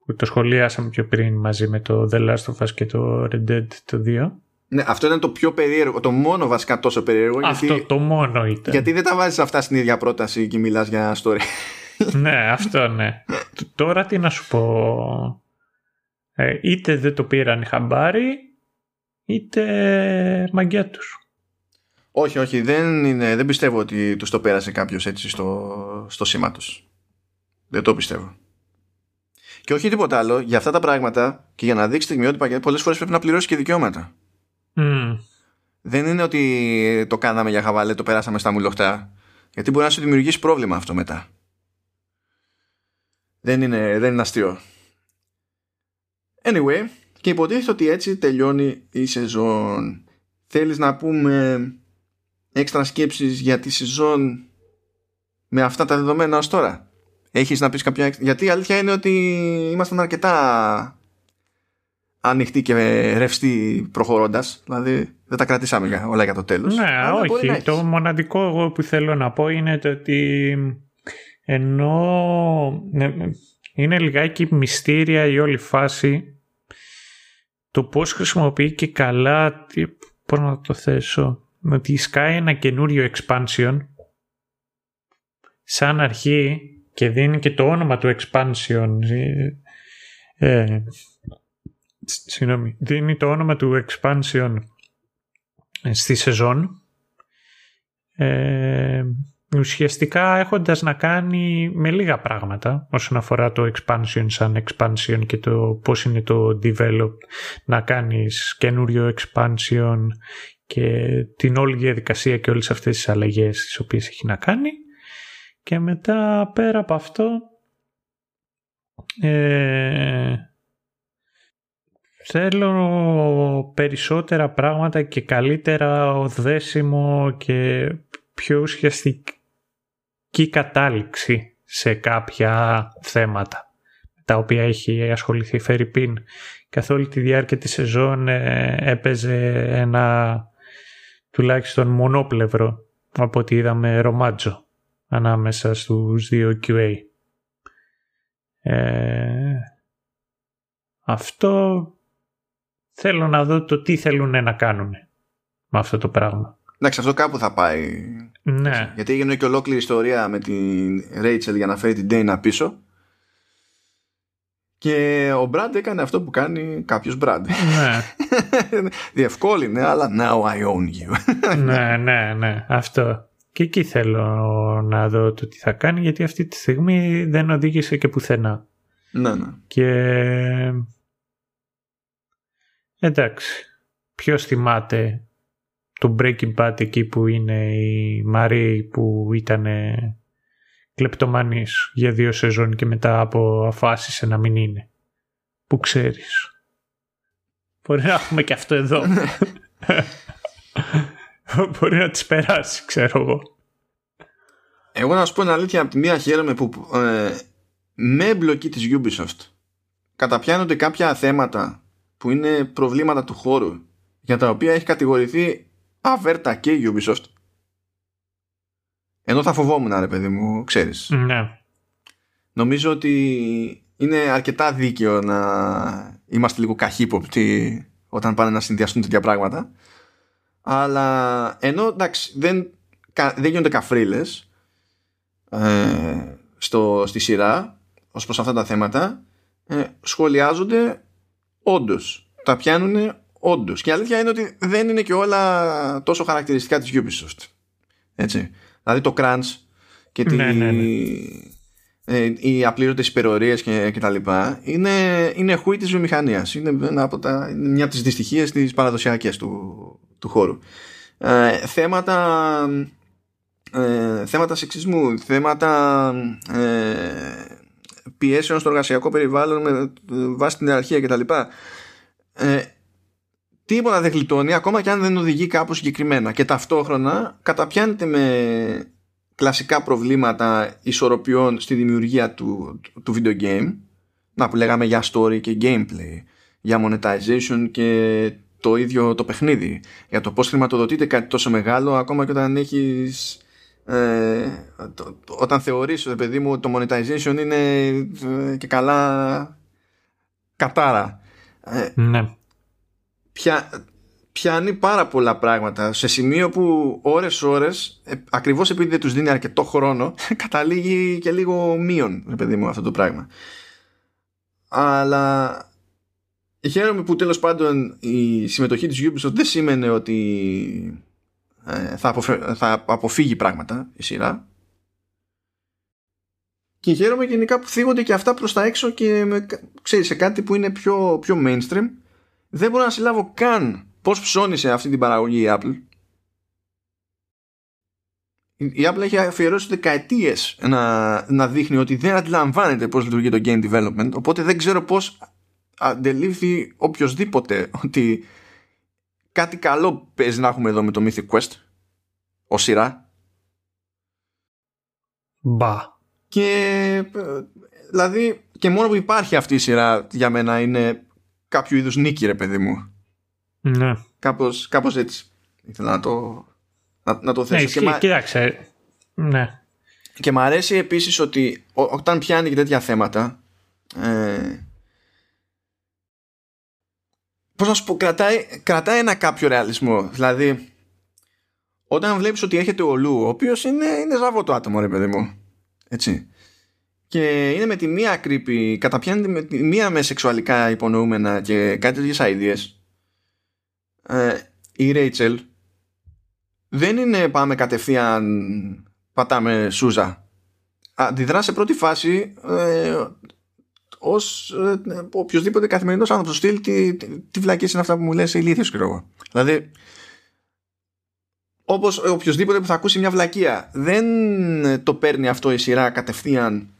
που το σχολιάσαμε πιο πριν μαζί με το The Last of Us και το Red Dead το 2 ναι, αυτό ήταν το πιο περίεργο, το μόνο βασικά τόσο περίεργο. Αυτό γιατί, το μόνο ήταν. Γιατί δεν τα βάζεις αυτά στην ίδια πρόταση και μιλάς για story. Ναι, αυτό ναι. Τώρα τι να σου πω. Ε, είτε δεν το πήραν χαμπάρι, είτε μαγκιά τους. Όχι, όχι, δεν, είναι, δεν πιστεύω ότι τους το πέρασε κάποιος έτσι στο, στο σήμα τους. Δεν το πιστεύω. Και όχι τίποτα άλλο, για αυτά τα πράγματα και για να δείξει στιγμιότυπα, πολλές φορές πρέπει να πληρώσει και δικαιώματα. Mm. Δεν είναι ότι το κάναμε για χαβαλέ, το περάσαμε στα μουλοχτά. Γιατί μπορεί να σου δημιουργήσει πρόβλημα αυτό μετά. Δεν είναι, δεν είναι αστείο. Anyway, και υποτίθεται ότι έτσι τελειώνει η σεζόν. Θέλεις να πούμε έξτρα σκέψεις για τη σεζόν με αυτά τα δεδομένα ως τώρα; Έχεις να πεις κάποια... Γιατί η αλήθεια είναι ότι ήμασταν αρκετά ανοιχτοί και ρευστοί προχωρώντας. Δηλαδή δεν τα κρατήσαμε όλα για το τέλος. Ναι, όχι. Το μοναδικό εγώ που θέλω να πω είναι το ότι ενώ ναι, είναι λιγάκι μυστήρια η όλη φάση το πώς χρησιμοποιεί και καλά πώς να το θέσω ότι σκάει ένα καινούριο expansion σαν αρχή και δίνει και το όνομα του expansion ε, ε συγγνώμη, δίνει το όνομα του expansion στη σεζόν. Ε, ουσιαστικά έχοντας να κάνει με λίγα πράγματα όσον αφορά το expansion σαν expansion και το πώς είναι το develop να κάνεις καινούριο expansion και την όλη διαδικασία και όλες αυτές τις αλλαγές τις οποίες έχει να κάνει. Και μετά πέρα από αυτό ε, θέλω περισσότερα πράγματα και καλύτερα οδέσιμο και πιο ουσιαστική κατάληξη σε κάποια θέματα τα οποία έχει ασχοληθεί η Φερρυπίν καθ' όλη τη διάρκεια της σεζόν ε, έπαιζε ένα τουλάχιστον μονόπλευρο από ό,τι είδαμε ρομάτζο ανάμεσα στους δύο QA. Ε, αυτό θέλω να δω το τι θέλουν να κάνουν με αυτό το πράγμα. Εντάξει, αυτό κάπου θα πάει. Ναι. Γιατί έγινε και ολόκληρη ιστορία με την Rachel για να φέρει την Dana πίσω και ο Μπραντ έκανε αυτό που κάνει κάποιος Μπραντ. Ναι. Διευκόλυνε, αλλά now I own you. ναι, ναι, ναι. Αυτό. Και εκεί θέλω να δω το τι θα κάνει, γιατί αυτή τη στιγμή δεν οδήγησε και πουθενά. Ναι, ναι. Και Εντάξει. Ποιος θυμάται το Breaking Bad εκεί που είναι η Μαρή που ήταν κλεπτομανής για δύο σεζόν και μετά από αφάσισε να μην είναι. Που ξέρεις. Μπορεί να έχουμε και αυτό εδώ. Μπορεί να τις περάσει, ξέρω εγώ. Εγώ να σου πω την αλήθεια, από τη μία χαίρομαι που ε, με εμπλοκή της Ubisoft καταπιάνονται κάποια θέματα που είναι προβλήματα του χώρου για τα οποία έχει κατηγορηθεί αβέρτα και η Ubisoft ενώ θα φοβόμουν ρε παιδί μου, ξέρεις. Ναι. Νομίζω ότι είναι αρκετά δίκαιο να είμαστε λίγο καχύποπτοι όταν πάνε να συνδυαστούν τέτοια πράγματα. Αλλά ενώ εντάξει δεν, δεν γίνονται καφρίλες ε, στο, στη σειρά ως προς αυτά τα θέματα ε, σχολιάζονται όντως. Τα πιάνουν όντως. Και η αλήθεια είναι ότι δεν είναι και όλα τόσο χαρακτηριστικά της Ubisoft. Έτσι. Δηλαδή το crunch και τη, ναι, ναι, ναι. Ε, οι απλήρωτες υπερορίες και, και τα λοιπά είναι, είναι χούι της βιομηχανίας. Είναι, από τα, μια από τις δυστυχίες της παραδοσιακές του, του χώρου. Ε, θέματα ε, θέματα σεξισμού, θέματα ε, πιέσεων στο εργασιακό περιβάλλον με βάση την ιεραρχία κτλ. Ε, τίποτα δεν γλιτώνει ακόμα και αν δεν οδηγεί κάπου συγκεκριμένα. Και ταυτόχρονα καταπιάνεται με κλασικά προβλήματα ισορροπιών στη δημιουργία του, του, video game να που λέγαμε για story και gameplay για monetization και το ίδιο το παιχνίδι. Για το πώς χρηματοδοτείται κάτι τόσο μεγάλο ακόμα και όταν έχεις ε, όταν θεωρείς παιδί μου το monetization είναι ε, και καλά κατάρα. Ε, ναι πια, πιάνει πάρα πολλά πράγματα. Σε σημείο που ώρες ώρες ε, ακριβώς επειδή δεν τους δίνει αρκετό χρόνο καταλήγει και λίγο μείον παιδί μου αυτό το πράγμα. Αλλά χαίρομαι που τέλος πάντων η συμμετοχή της Ubisoft δεν σήμαινε ότι ε, θα, θα αποφύγει πράγματα η σειρά. Και χαίρομαι γενικά που θίγονται και αυτά προς τα έξω και με, ξέρεις, σε κάτι που είναι πιο, πιο mainstream δεν μπορώ να συλλάβω καν πώς ψώνισε αυτή την παραγωγή η Apple. Η Apple έχει αφιερώσει δεκαετίες να, να δείχνει ότι δεν αντιλαμβάνεται πώς λειτουργεί το game development οπότε δεν ξέρω πώς αντελήφθη οποιοδήποτε ότι κάτι καλό παίζει να έχουμε εδώ με το Mythic Quest ως σειρά Μπα. Και δηλαδή και μόνο που υπάρχει αυτή η σειρά για μένα είναι κάποιο είδους νίκη ρε παιδί μου. Ναι. κάπως, κάπως έτσι. Ήθελα να το, να, να το θέσω. Ναι, και μα... κοίταξε. Ναι. και μου αρέσει επίσης ότι όταν πιάνει και τέτοια θέματα ε, πώς να σου πω κρατάει, κρατάει ένα κάποιο ρεαλισμό. Δηλαδή όταν βλέπεις ότι έρχεται ο Λου ο οποίος είναι, είναι ζαβό το άτομο ρε παιδί μου. Έτσι και είναι με τη μία creepy, καταπιάνεται με τη μία με σεξουαλικά υπονοούμενα και κάτι τέτοιες ideas. Ε, η Rachel δεν είναι πάμε κατευθείαν πατάμε σούζα. Αντιδρά σε πρώτη φάση ε, ως ε, οποιοδήποτε καθημερινός άνθρωπος στυλ τι, τι, τι είναι αυτά που μου λες ηλίθιος ξέρω εγώ. Δηλαδή όπως οποιοδήποτε που θα ακούσει μια βλακεία δεν το παίρνει αυτό η σειρά κατευθείαν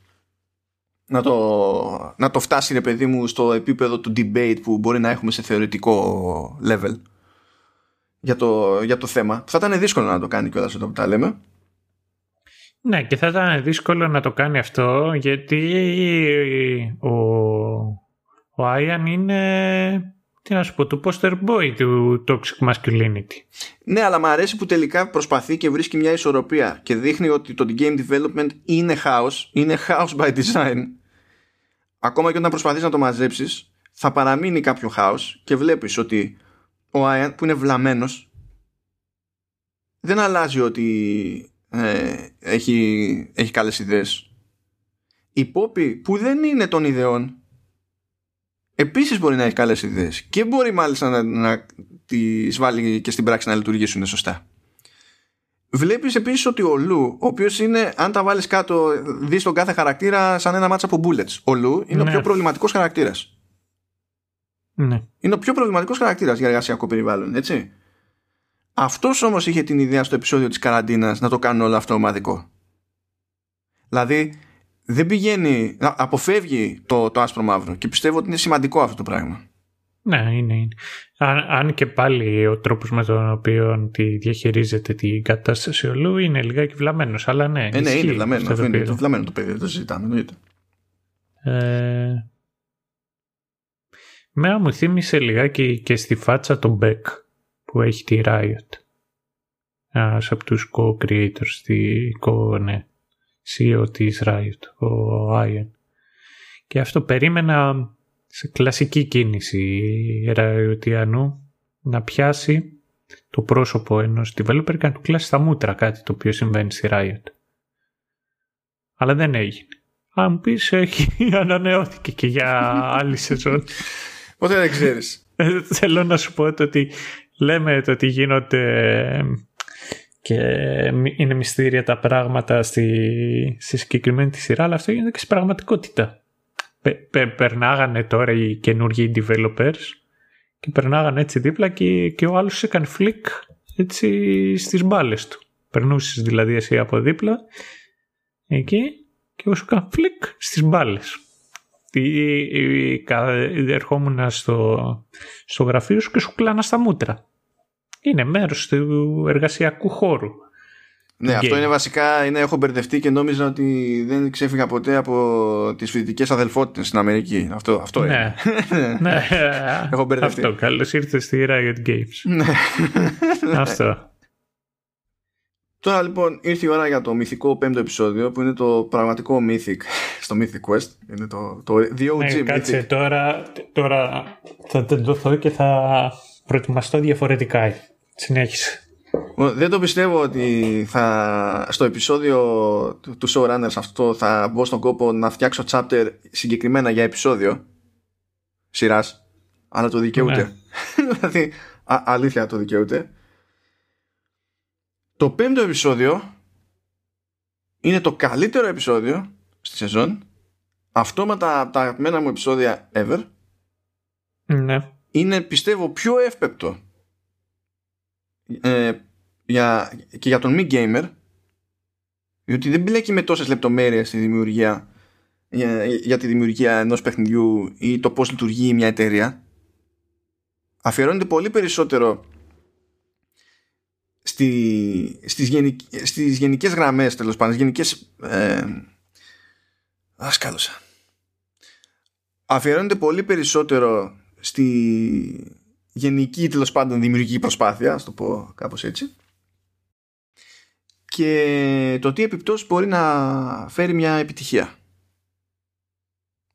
να το, να το φτάσει ρε παιδί μου στο επίπεδο του debate που μπορεί να έχουμε σε θεωρητικό level για το, για το θέμα. Θα ήταν δύσκολο να το κάνει κιόλας όταν τα λέμε. Ναι και θα ήταν δύσκολο να το κάνει αυτό γιατί ο, ο Άιαν είναι τι να σου πω, το poster boy του toxic masculinity. Ναι, αλλά μου αρέσει που τελικά προσπαθεί και βρίσκει μια ισορροπία και δείχνει ότι το game development είναι house, είναι house by design. Ακόμα και όταν προσπαθείς να το μαζέψεις, θα παραμείνει κάποιο house και βλέπεις ότι ο Άιαν που είναι βλαμμένος δεν αλλάζει ότι ε, έχει, έχει καλές ιδέες. Η Πόπη που δεν είναι των ιδεών Επίσης μπορεί να έχει καλές ιδέες και μπορεί μάλιστα να, να τις βάλει και στην πράξη να λειτουργήσουν σωστά. Βλέπεις επίσης ότι ο Λου, ο οποίος είναι, αν τα βάλεις κάτω, δεις τον κάθε χαρακτήρα σαν ένα μάτσα από bullets. Ο Λου είναι ο ναι. πιο προβληματικός χαρακτήρας. Ναι. Είναι ο πιο προβληματικός χαρακτήρας για εργασιακό περιβάλλον, έτσι. Αυτός όμως είχε την ιδέα στο επεισόδιο της καραντίνας να το κάνουν όλο αυτό ομαδικό. Δηλαδή, δεν πηγαίνει, αποφεύγει το, το άσπρο μαύρο και πιστεύω ότι είναι σημαντικό αυτό το πράγμα. Ναι, είναι. είναι. Αν, αν και πάλι ο τρόπος με τον οποίο τη διαχειρίζεται την κατάσταση ολού είναι λιγάκι βλαμμένος, αλλά ναι. Ε, ναι, είναι βλαμμένο. Αυτό είναι το βλαμμένο το παιδί, δεν το συζητάμε, εννοείται. Ε, μένα μου θύμισε λιγάκι και στη φάτσα τον Beck που έχει τη Riot. Ένας από τους co-creators, τη co, ναι, CEO της Riot, ο Ian. Και αυτό περίμενα σε κλασική κίνηση Ραιωτιανού να πιάσει το πρόσωπο ενός developer και να του κλάσει στα μούτρα κάτι το οποίο συμβαίνει στη Riot. Αλλά δεν έγινε. Αν μου πεις έχει ανανεώθηκε και για άλλη σεζόν. Ποτέ δεν ξέρεις. Ε, θέλω να σου πω ότι λέμε το ότι γίνονται και είναι μυστήρια τα πράγματα στη, στη συγκεκριμένη τη σειρά, αλλά αυτό γίνεται και στην πραγματικότητα περνάγανε τώρα οι καινούργιοι developers και περνάγανε έτσι δίπλα και, και ο άλλος έκανε φλικ έτσι στις μπάλες του. Περνούσες δηλαδή εσύ από δίπλα εκεί και εγώ σου έκανα φλικ στις μπάλες. Ερχόμουν στο, στο γραφείο σου και σου κλάνα στα μούτρα. Είναι μέρος του εργασιακού χώρου. Ναι, αυτό είναι βασικά. Είναι, έχω μπερδευτεί και νόμιζα ότι δεν ξέφυγα ποτέ από τις φοιτητικές αδελφότητες στην Αμερική. Αυτό, αυτό ναι. είναι. ναι. έχω μπερδευτεί. Αυτό. Καλώς ήρθες στη Riot Games. Ναι. αυτό. Τώρα λοιπόν ήρθε η ώρα για το μυθικό πέμπτο επεισόδιο που είναι το πραγματικό Mythic στο Mythic Quest. Είναι το, το The OG ναι, Κάτσε τώρα, τώρα θα τεντωθώ και θα προετοιμαστώ διαφορετικά. Συνέχισε. Δεν το πιστεύω ότι θα, στο επεισόδιο του, του showrunners αυτό θα μπω στον κόπο να φτιάξω chapter συγκεκριμένα για επεισόδιο σειράς, αλλά το δικαιούται. Ναι. δηλαδή, αλήθεια το δικαιούται. Το πέμπτο επεισόδιο είναι το καλύτερο επεισόδιο στη σεζόν. Αυτό με τα, τα αγαπημένα μου επεισόδια ever. Ναι. Είναι πιστεύω πιο εύπεπτο. Ε, για, και για τον μη gamer διότι δεν μπλέκει με τόσες λεπτομέρειες στη δημιουργία για, για τη δημιουργία ενός παιχνιδιού ή το πώς λειτουργεί μια εταιρεία. Αφιερώνεται πολύ περισσότερο στη, στις, γενικ, στις γενικές γραμμές τέλος πάντων γενικές ε, ασκάλωσα αφιερώνεται πολύ περισσότερο στη γενική τέλος πάντων δημιουργική προσπάθεια, ας το πω κάπως έτσι. Και το τι επιπτώσεις μπορεί να φέρει μια επιτυχία.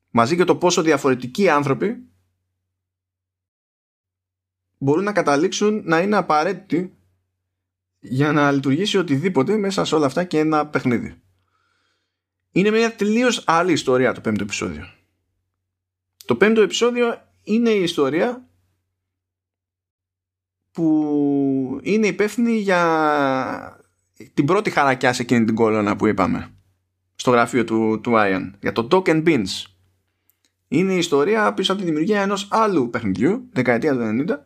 Μαζί και το πόσο διαφορετικοί άνθρωποι μπορούν να καταλήξουν να είναι απαραίτητοι για να λειτουργήσει οτιδήποτε μέσα σε όλα αυτά και ένα παιχνίδι. Είναι μια τελείως άλλη ιστορία το πέμπτο επεισόδιο. Το πέμπτο επεισόδιο είναι η ιστορία που είναι υπεύθυνη για την πρώτη χαρακιά σε εκείνη την κόλωνα που είπαμε στο γραφείο του, του Ian για το Token Beans. Είναι η ιστορία πίσω από τη δημιουργία ενός άλλου παιχνιδιού δεκαετία του 90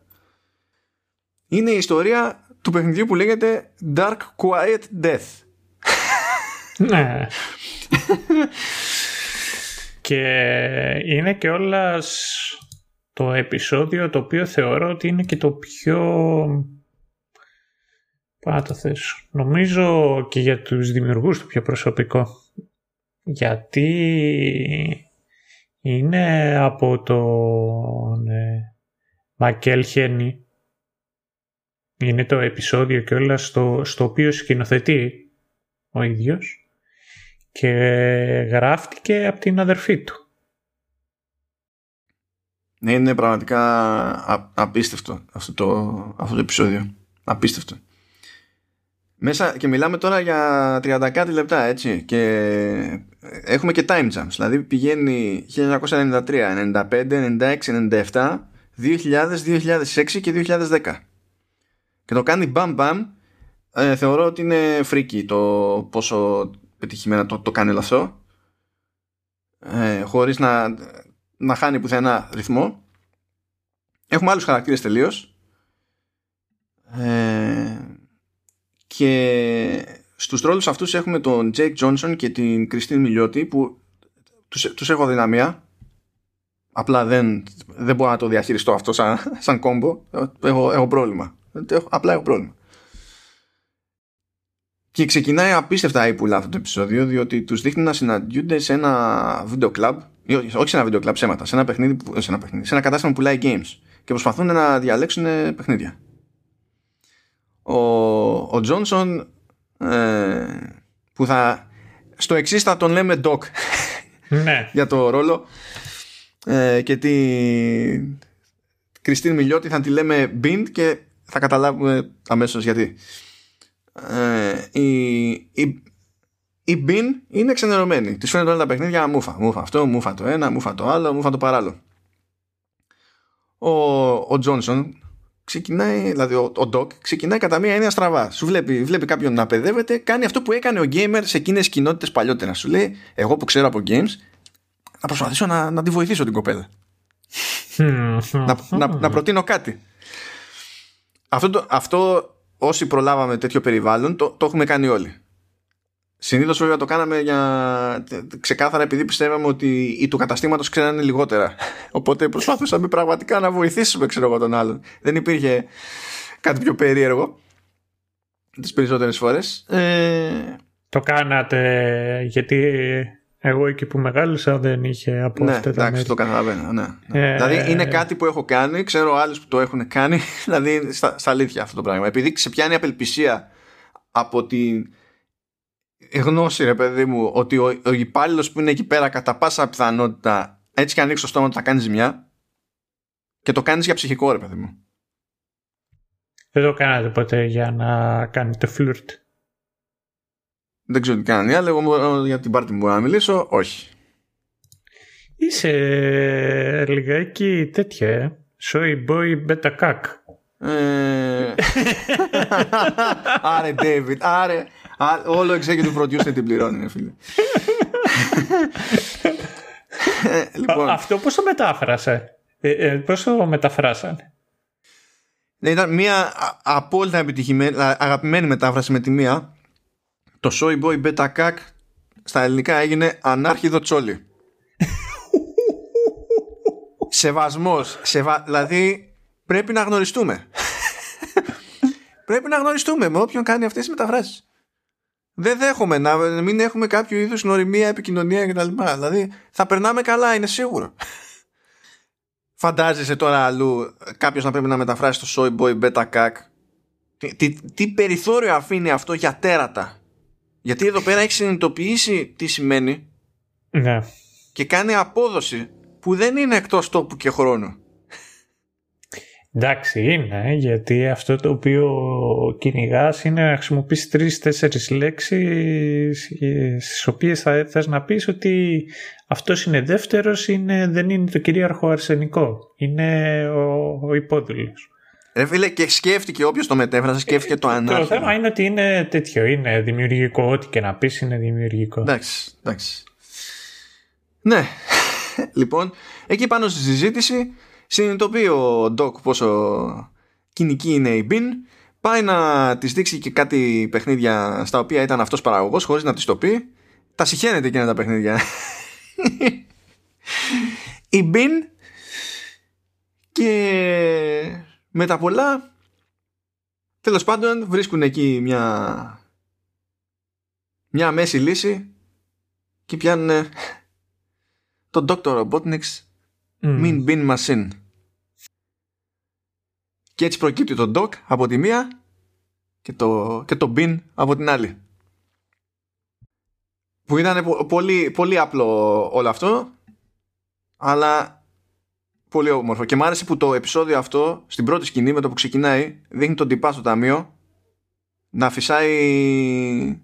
είναι η ιστορία του παιχνιδιού που λέγεται Dark Quiet Death. Ναι. Και είναι και όλας το επεισόδιο το οποίο θεωρώ ότι είναι και το πιο... Πάω το θέσω. Νομίζω και για τους δημιουργούς το πιο προσωπικό. Γιατί είναι από τον ναι, Μακέλ Χένι. Είναι το επεισόδιο και όλα στο, στο οποίο σκηνοθετεί ο ίδιος και γράφτηκε από την αδερφή του. Ναι, είναι πραγματικά απίστευτο αυτό το, αυτό το επεισόδιο. Απίστευτο. Μέσα και μιλάμε τώρα για 30 κάτι λεπτά, έτσι. Και έχουμε και time jumps. Δηλαδή πηγαίνει 1993, 95, 96, 97, 2000, 2006 και 2010. Και το κάνει μπαμ μπαμ. Ε, θεωρώ ότι είναι φρίκι το πόσο πετυχημένα το, το κάνει όλο αυτό. Ε, χωρίς να να χάνει πουθενά ρυθμό. Έχουμε άλλους χαρακτήρες τελείως. Ε, και στους τρόλους αυτούς έχουμε τον Jake Johnson και την Κριστίν Μιλιώτη που τους, τους έχω δυναμία. Απλά δεν, δεν μπορώ να το διαχειριστώ αυτό σαν, σαν κόμπο. Έχω, έχω πρόβλημα. Απλά έχω πρόβλημα και ξεκινάει απίστευτα ύπουλα αυτό το επεισόδιο διότι τους δείχνει να συναντιούνται σε ένα βίντεο κλαμπ όχι σε ένα βίντεο κλαμπ ψέματα σε ένα, παιχνίδι, σε ένα, παιχνίδι, σε ένα κατάστημα που πουλάει games. Και προσπαθούν να διαλέξουν παιχνίδια. Ο, ο Johnson ε, που θα στο εξής θα τον λέμε Doc. Ναι. για το ρόλο. Ε, και τη Κριστίν Μιλιώτη θα τη λέμε Bind και θα καταλάβουμε αμέσως γιατί ε, η, η, η Bin είναι ξενερωμένη της φαίνεται όλα τα παιχνίδια μούφα, μούφα αυτό, μούφα το ένα, μούφα το άλλο, μούφα το παράλληλο ο, ο Johnson ξεκινάει, δηλαδή ο, ο Doc, ξεκινάει κατά μία έννοια στραβά. Σου βλέπει, βλέπει κάποιον να παιδεύεται, κάνει αυτό που έκανε ο gamer σε εκείνες τις κοινότητες παλιότερα. Σου λέει, Εγώ που ξέρω από games, να προσπαθήσω να, να τη βοηθήσω την κοπέλα. να, να, να προτείνω κάτι. Αυτό, το, αυτό όσοι προλάβαμε τέτοιο περιβάλλον το, το έχουμε κάνει όλοι. Συνήθως βέβαια το κάναμε για ξεκάθαρα επειδή πιστεύαμε ότι οι του καταστήματος ξέρανε λιγότερα. Οπότε προσπαθούσαμε πραγματικά να βοηθήσουμε, ξέρω εγώ, τον άλλον. Δεν υπήρχε κάτι πιο περίεργο τις περισσότερες φορές. Ε... Το κάνατε γιατί εγώ εκεί που μεγάλωσα δεν είχε από ναι, αυτά τα εντάξει, το καταλαβαίνω. Ναι, ναι. Ε... Δηλαδή είναι κάτι που έχω κάνει, ξέρω άλλου που το έχουν κάνει. Δηλαδή στα, στα αλήθεια αυτό το πράγμα. Επειδή σε πιάνει απελπισία από την γνώση, ρε παιδί μου, ότι ο, ο υπάλληλος που είναι εκεί πέρα κατά πάσα πιθανότητα έτσι και ανοίξει το στόμα του θα κάνει ζημιά και το κάνεις για ψυχικό, ρε παιδί μου. Δεν το κάνατε ποτέ για να κάνετε φλουρτ. Δεν ξέρω τι κάνει, αλλά εγώ για την πάρτι μου μπορώ να μιλήσω, όχι. Είσαι λιγάκι τέτοια, ε. Soy boy beta cack. Ε... άρε, David, άρε. Όλο executive producer την πληρώνει, φίλε. Ε, λοιπόν. Αυτό πώς το μετάφρασε; Ε, ε, πώς το μεταφράσανε; Ναι, ήταν μια απόλυτα επιτυχημένη, αγαπημένη μετάφραση με τη μία. Το Soy Boy Beta Cack στα ελληνικά έγινε ανάρχιδο τσόλι. Σεβασμός. Σεβα... Δηλαδή πρέπει να γνωριστούμε. πρέπει να γνωριστούμε με όποιον κάνει αυτές τις μεταφράσεις δεν δέχομαι να μην έχουμε κάποιο είδους γνωριμία, επικοινωνία κτλ. Δηλαδή θα περνάμε καλά, είναι σίγουρο. Φαντάζεσαι τώρα αλλού κάποιος να πρέπει να μεταφράσει το Soy Boy Beta Cack. Τι, τι, τι περιθώριο αφήνει αυτό για τέρατα; Γιατί εδώ πέρα έχει συνειδητοποιήσει τι σημαίνει ναι. και κάνει απόδοση που δεν είναι εκτός τόπου και χρόνου. Εντάξει, είναι, γιατί αυτό το οποίο κυνηγάς είναι να χρησιμοποιήσει τρει-τέσσερι λέξεις στις οποίες θα θες να πεις ότι αυτός είναι δεύτερος, δεν είναι το κυρίαρχο αρσενικό. Είναι ο, ο υπόδουλος. Ε, φίλε, και σκέφτηκε όποιος το μετέφρασε, σκέφτηκε το ανάρχημα. Το θέμα είναι ότι είναι τέτοιο, είναι δημιουργικό. Ό,τι και να πεις είναι δημιουργικό. Εντάξει, εντάξει. Ναι. λοιπόν, εκεί πάνω στη συζήτηση Συνειδητοποιεί ο Ντοκ πόσο κοινική είναι η Μπιν πάει να της δείξει και κάτι παιχνίδια στα οποία ήταν αυτός παραγωγός χωρίς να της το πει τα συχαίνεται εκείνα τα παιχνίδια η Μπιν και με τα πολλά τέλος πάντων βρίσκουν εκεί μια μια μέση λύση και πιάνουν τον Dr. Robotniks Mm. Min bin machine. Και έτσι προκύπτει το doc από τη μία και το, και το bin από την άλλη. Που ήταν πολύ, πολύ απλό όλο αυτό, αλλά πολύ όμορφο. Και μου άρεσε που το επεισόδιο αυτό, στην πρώτη σκηνή με το που ξεκινάει, δείχνει τον τυπά στο ταμείο να φυσάει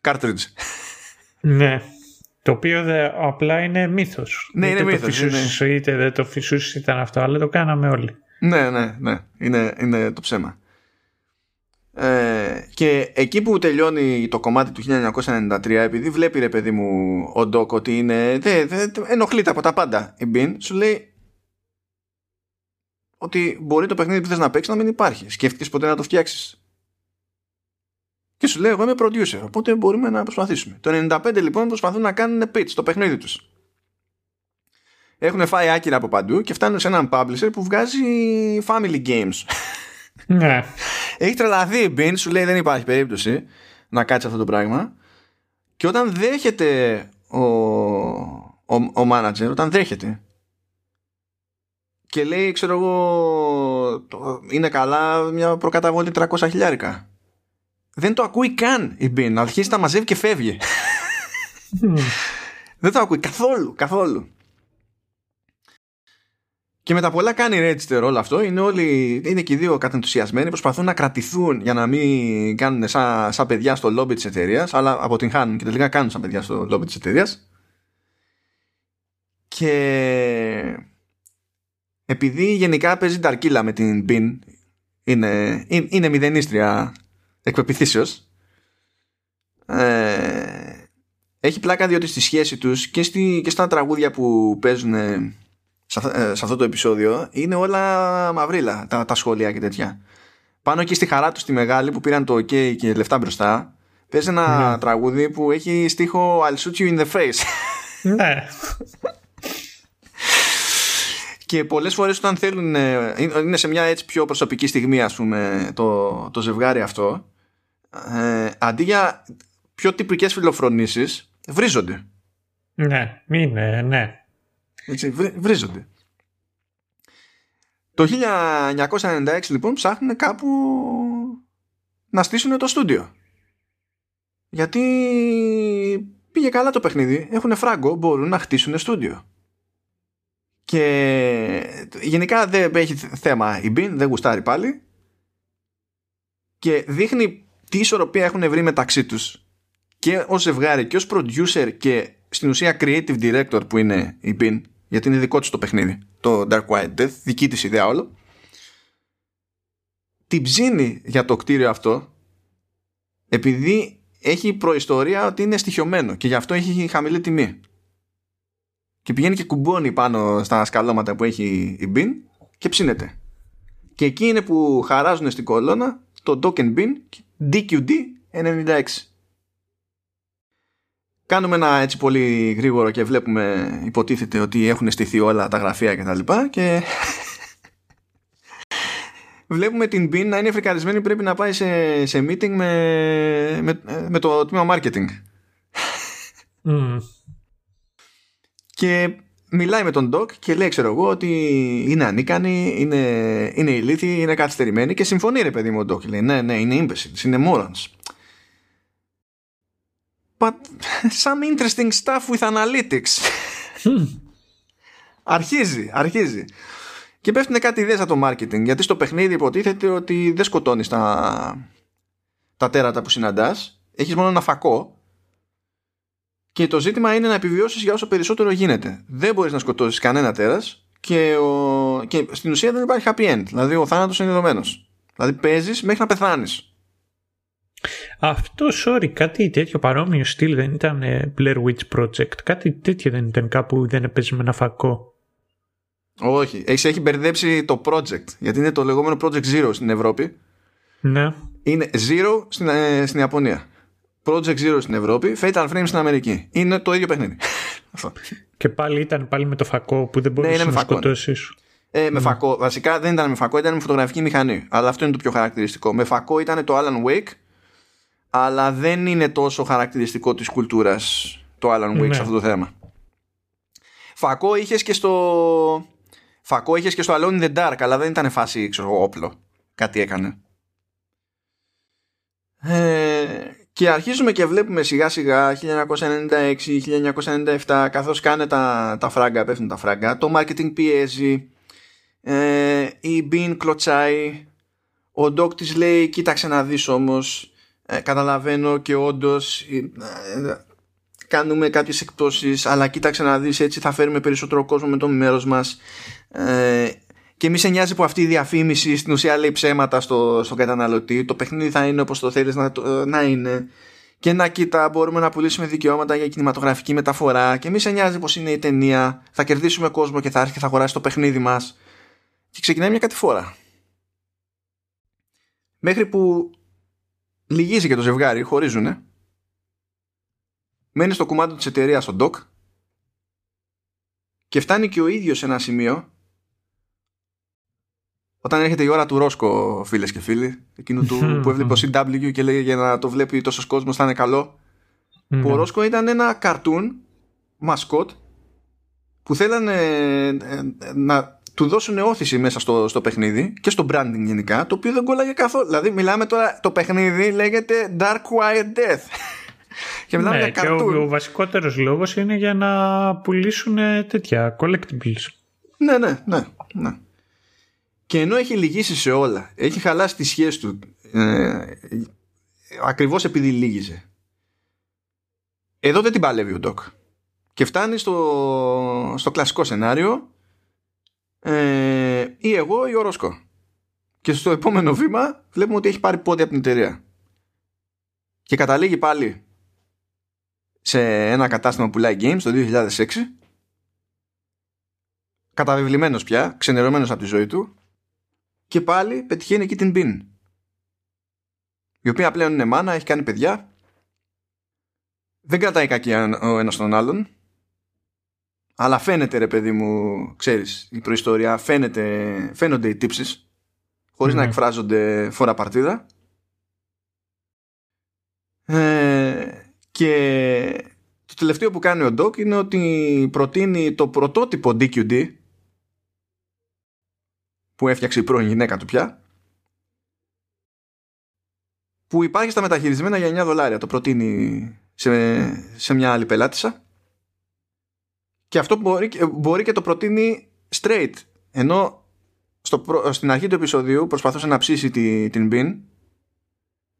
cartridge. Ναι. Το οποίο δε, απλά είναι μύθος. Ναι, είτε είναι μύθος. Ναι. Είτε δεν το φυσούσες ήταν αυτό, αλλά το κάναμε όλοι. Ναι, ναι, ναι. Είναι, είναι το ψέμα. Ε, και εκεί που τελειώνει το κομμάτι του 1993 επειδή βλέπει ρε παιδί μου ο Ντόκ ότι είναι δε, δε, ενοχλείται από τα πάντα η Μπιν σου λέει ότι μπορεί το παιχνίδι που θες να παίξεις να μην υπάρχει. Σκέφτηκες ποτέ να το φτιάξεις. Και σου λέει, εγώ είμαι producer, οπότε μπορούμε να προσπαθήσουμε. Το 95 λοιπόν προσπαθούν να κάνουν pitch το παιχνίδι τους. Έχουν φάει άκυρα από παντού και φτάνουν σε έναν publisher που βγάζει family games. Ναι. Έχει τρελαθεί η Bean, σου λέει δεν υπάρχει περίπτωση να κάτσει αυτό το πράγμα. Και όταν δέχεται ο, ο, ο manager, όταν δέχεται και λέει, ξέρω εγώ, το, είναι καλά μια προκαταβολή 300 χιλιάρικα. Δεν το ακούει καν η Bean. Αρχίζει τα μαζεύει και φεύγει. Δεν το ακούει καθόλου, καθόλου. Και με τα πολλά κάνει register όλο αυτό. Είναι όλοι, είναι και οι δύο κατενθουσιασμένοι. Προσπαθούν να κρατηθούν για να μην κάνουν σαν, σαν παιδιά στο lobby της εταιρείας, αλλά αποτυγχάνουν και τελικά κάνουν σαν παιδιά στο lobby της εταιρείας. Και επειδή γενικά παίζει ταρκύλα με την Bin, είναι, είναι, είναι μηδενίστρια εκπεπιθήσεως, ε, έχει πλάκα διότι στη σχέση τους και, στη, και στα τραγούδια που παίζουν σε, ε, σε αυτό το επεισόδιο είναι όλα μαυρίλα τα, τα σχόλια και τέτοια. Πάνω εκεί στη χαρά τους στη μεγάλη που πήραν το OK και λεφτά μπροστά παίζει ένα ναι. τραγούδι που έχει στίχο I'll shoot you in the face. Ναι. και πολλές φορές όταν θέλουν ε, είναι σε μια έτσι πιο προσωπική στιγμή ας πούμε το, το ζευγάρι αυτό ε, αντί για πιο τυπικές φιλοφρονήσεις βρίζονται. Ναι, είναι, ναι. Έτσι, βρίζονται. Το 1996 λοιπόν ψάχνουν κάπου να στήσουν το στούντιο. Γιατί πήγε καλά το παιχνίδι, έχουν φράγκο, μπορούν να χτίσουν στούντιο. Και γενικά δεν έχει θέμα η Bean, δεν γουστάρει πάλι. Και δείχνει τι ισορροπία έχουν βρει μεταξύ τους και ως ζευγάρι και ως producer και στην ουσία creative director που είναι η Bean γιατί είναι δικό της το παιχνίδι το Dark White Death, δική της ιδέα όλο την ψήνει για το κτίριο αυτό επειδή έχει προϊστορία ότι είναι στοιχειωμένο και γι' αυτό έχει χαμηλή τιμή και πηγαίνει και κουμπώνει πάνω στα σκαλώματα που έχει η Bean και ψήνεται και εκεί είναι που χαράζουν στην κολόνα το Token Bin DQD 96 Κάνουμε ένα έτσι πολύ γρήγορο και βλέπουμε υποτίθεται ότι έχουν στηθεί όλα τα γραφεία και τα λοιπά και βλέπουμε την Bin να είναι φρικαρισμένη πρέπει να πάει σε, σε meeting με, με, με το τμήμα marketing. Mm. Και μιλάει με τον Doc και λέει ξέρω εγώ ότι είναι ανίκανη, είναι, είναι ηλίθιοι, είναι καθυστερημένοι και συμφωνεί ρε παιδί μου ο Doc. Λέει ναι, ναι, είναι imbeciles, είναι morons. But some interesting stuff with analytics. αρχίζει, αρχίζει. Και πέφτουν κάτι ιδέες από το marketing. Γιατί στο παιχνίδι υποτίθεται ότι δεν σκοτώνεις τα, τα τέρατα που συναντάς. Έχεις μόνο ένα φακό. Και το ζήτημα είναι να επιβιώσεις για όσο περισσότερο γίνεται. Δεν μπορείς να σκοτώσεις κανένα τέρας. Και, ο... και στην ουσία δεν υπάρχει happy end. Δηλαδή ο θάνατος είναι δεδομένος. Δηλαδή παίζεις μέχρι να πεθάνεις. Αυτό, sorry, κάτι τέτοιο παρόμοιο στυλ δεν ήταν ε, Blair Witch Project. Κάτι τέτοιο δεν ήταν κάπου δεν έπαιζε με ένα φακό. Όχι, έχεις, έχει μπερδέψει το project. Γιατί είναι το λεγόμενο Project Zero στην Ευρώπη. Ναι. Είναι Zero στην, ε, στην Ιαπωνία. Project Zero στην Ευρώπη, Fatal Frame στην Αμερική. Είναι το ίδιο παιχνίδι. Και πάλι ήταν πάλι με το φακό που δεν ναι, μπορούσε ναι, να σκοτώσεις. Ε, με ναι. φακό. Βασικά δεν ήταν με φακό, ήταν με φωτογραφική μηχανή. Αλλά αυτό είναι το πιο χαρακτηριστικό. Με φακό ήταν το Alan Wake αλλά δεν είναι τόσο χαρακτηριστικό της κουλτούρας το Alan Wake ναι. σε αυτό το θέμα. Φακό είχες και στο Φακό είχες και στο Alone in the Dark αλλά δεν ήταν φάση ξέρω, όπλο. Κάτι έκανε. Ε, και αρχίζουμε και βλέπουμε σιγά σιγά 1996-1997 καθώς κάνε τα, τα φράγκα, πέφτουν τα φράγκα, το marketing πιέζει, ε, η Bean κλωτσάει, ο Doc της λέει κοίταξε να δεις όμως ε, καταλαβαίνω και όντως ε, ε, κάνουμε κάποιες εκπτώσεις αλλά κοίταξε να δεις έτσι θα φέρουμε περισσότερο κόσμο με το μέρος μας ε, και μη σε νοιάζει που αυτή η διαφήμιση στην ουσία λέει ψέματα στο, στον καταναλωτή. Το παιχνίδι θα είναι όπως το θέλεις να, να είναι. Και να κοίτα μπορούμε να πουλήσουμε δικαιώματα για κινηματογραφική μεταφορά. Και μη σε νοιάζει πως είναι η ταινία. Θα κερδίσουμε κόσμο και θα έρθει και θα αγοράσει το παιχνίδι μας. Και ξεκινάει μια κατηφόρα. Μέχρι που λυγίζει και το ζευγάρι, χωρίζουνε. Μένει στο κουμάντο της εταιρείας στο dock και φτάνει και ο ίδιος σε ένα σημείο όταν έρχεται η ώρα του Ρόσκο, φίλες και φίλοι, εκείνου του που έβλεπε ο CW και λέει για να το βλέπει τόσος κόσμος θα είναι καλό. Που ο Ρόσκο ήταν ένα καρτούν μασκότ που θέλανε ε, ε, να του δώσουν όθηση μέσα στο, στο παιχνίδι και στο branding γενικά, το οποίο δεν κόλλαγε καθόλου. Δηλαδή, μιλάμε τώρα, το παιχνίδι λέγεται Dark Quiet Death. και μιλάμε ναι, για και ο, ο βασικότερος λόγος είναι για να πουλήσουν τέτοια collectibles. Ναι, ναι, ναι. ναι. Και ενώ έχει λυγίσει σε όλα, έχει χαλάσει τη σχέση του ε, ακριβώς επειδή λύγιζε. Εδώ δεν την παλεύει ο Ντοκ. Και φτάνει στο, στο κλασικό σενάριο ε, ή εγώ ή ο Ρόσκο. Και στο επόμενο βήμα βλέπουμε ότι έχει πάρει πόδια από την εταιρεία. Και καταλήγει πάλι σε ένα κατάστημα που πουλάει games το 2006 καταβεβλημένος πια, ξενερωμένος από τη ζωή του και πάλι πετυχαίνει εκεί την Μπιν η οποία πλέον είναι μάνα, έχει κάνει παιδιά. Δεν κρατάει κακία ο ένας τον άλλον. Αλλά φαίνεται ρε παιδί μου ξέρεις η προϊστορία φαίνεται, φαίνονται οι τύψεις χωρίς να εκφράζονται φορά παρτίδα. Ε, και το τελευταίο που κάνει ο Ντοκ είναι ότι προτείνει το πρωτότυπο DQD που έφτιαξε η πρώην γυναίκα του πια που υπάρχει στα μεταχειρισμένα για 9 δολάρια. Το προτείνει σε, σε μια άλλη πελάτησα. Και αυτό μπορεί, μπορεί και το προτείνει straight. Ενώ στο, στην αρχή του επεισοδίου προσπαθούσε να ψήσει τη, την Bean.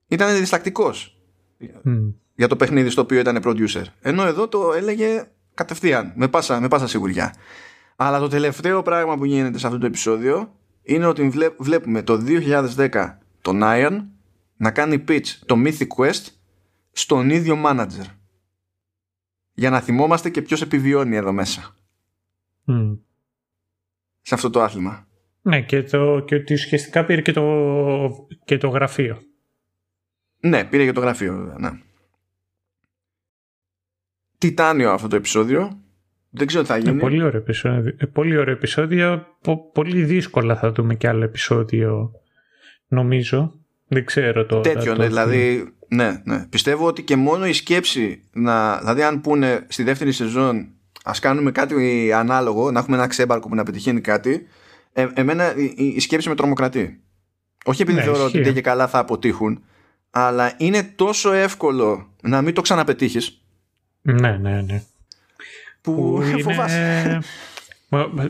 Ήταν διστακτικός για το παιχνίδι στο οποίο ήταν producer. Ενώ εδώ το έλεγε κατευθείαν με πάσα, με πάσα σιγουριά. Αλλά το τελευταίο πράγμα που γίνεται σε αυτό το επεισόδιο είναι ότι βλέπουμε το 2010 τον Iron να κάνει pitch το Mythic Quest στον ίδιο manager. Για να θυμόμαστε και ποιος επιβιώνει εδώ μέσα. Σε αυτό το άθλημα. Ναι, και, το, και ότι ουσιαστικά πήρε και το, και το γραφείο. Ναι, πήρε και το γραφείο, ναι. Τιτάνιο αυτό το επεισόδιο. Δεν ξέρω τι θα γίνει. πολύ ωραίο επεισόδιο. Ε, πολύ ωραίο επεισόδιο. πολύ δύσκολα θα δούμε και άλλο επεισόδιο, νομίζω. Δεν ξέρω το. Τέτοιο, ναι, δηλαδή. Ναι, ναι. Πιστεύω ότι και μόνο η σκέψη να. Δηλαδή, αν πούνε στη δεύτερη σεζόν, ας κάνουμε κάτι ανάλογο, να έχουμε ένα ξέμπαρκο που να πετυχαίνει κάτι. Ε, εμένα η, σκέψη με τρομοκρατεί. Όχι επειδή ναι, θεωρώ ότι δεν και καλά θα αποτύχουν, αλλά είναι τόσο εύκολο να μην το ξαναπετύχεις. Ναι, ναι, ναι που, είναι...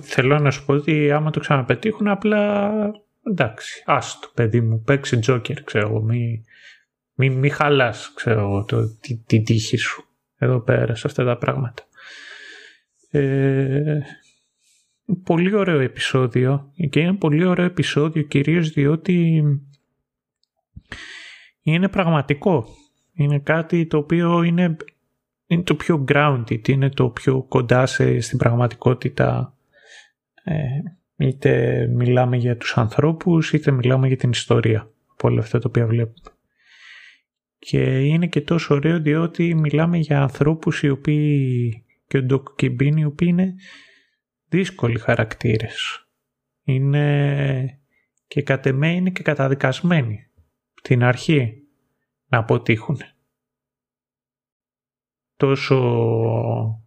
Θέλω να σου πω ότι άμα το ξαναπετύχουν απλά εντάξει, άστο παιδί μου, παίξει τζόκερ, ξέρω εγώ, μη, μη, μη χαλάς, ξέρω εγώ, το, τη, την τύχη σου εδώ πέρα σε αυτά τα πράγματα. Ε, πολύ ωραίο επεισόδιο και είναι πολύ ωραίο επεισόδιο κυρίως διότι είναι πραγματικό. Είναι κάτι το οποίο είναι είναι το πιο grounded, είναι το πιο κοντά σε, στην πραγματικότητα ε, είτε μιλάμε για τους ανθρώπους είτε μιλάμε για την ιστορία από όλα αυτά τα οποία βλέπουμε. Και είναι και τόσο ωραίο διότι μιλάμε για ανθρώπους οι οποίοι και ο Ντοκ οι οποίοι είναι δύσκολοι χαρακτήρες. Είναι και κατ' εμέ είναι και καταδικασμένοι την αρχή να αποτύχουν τόσο,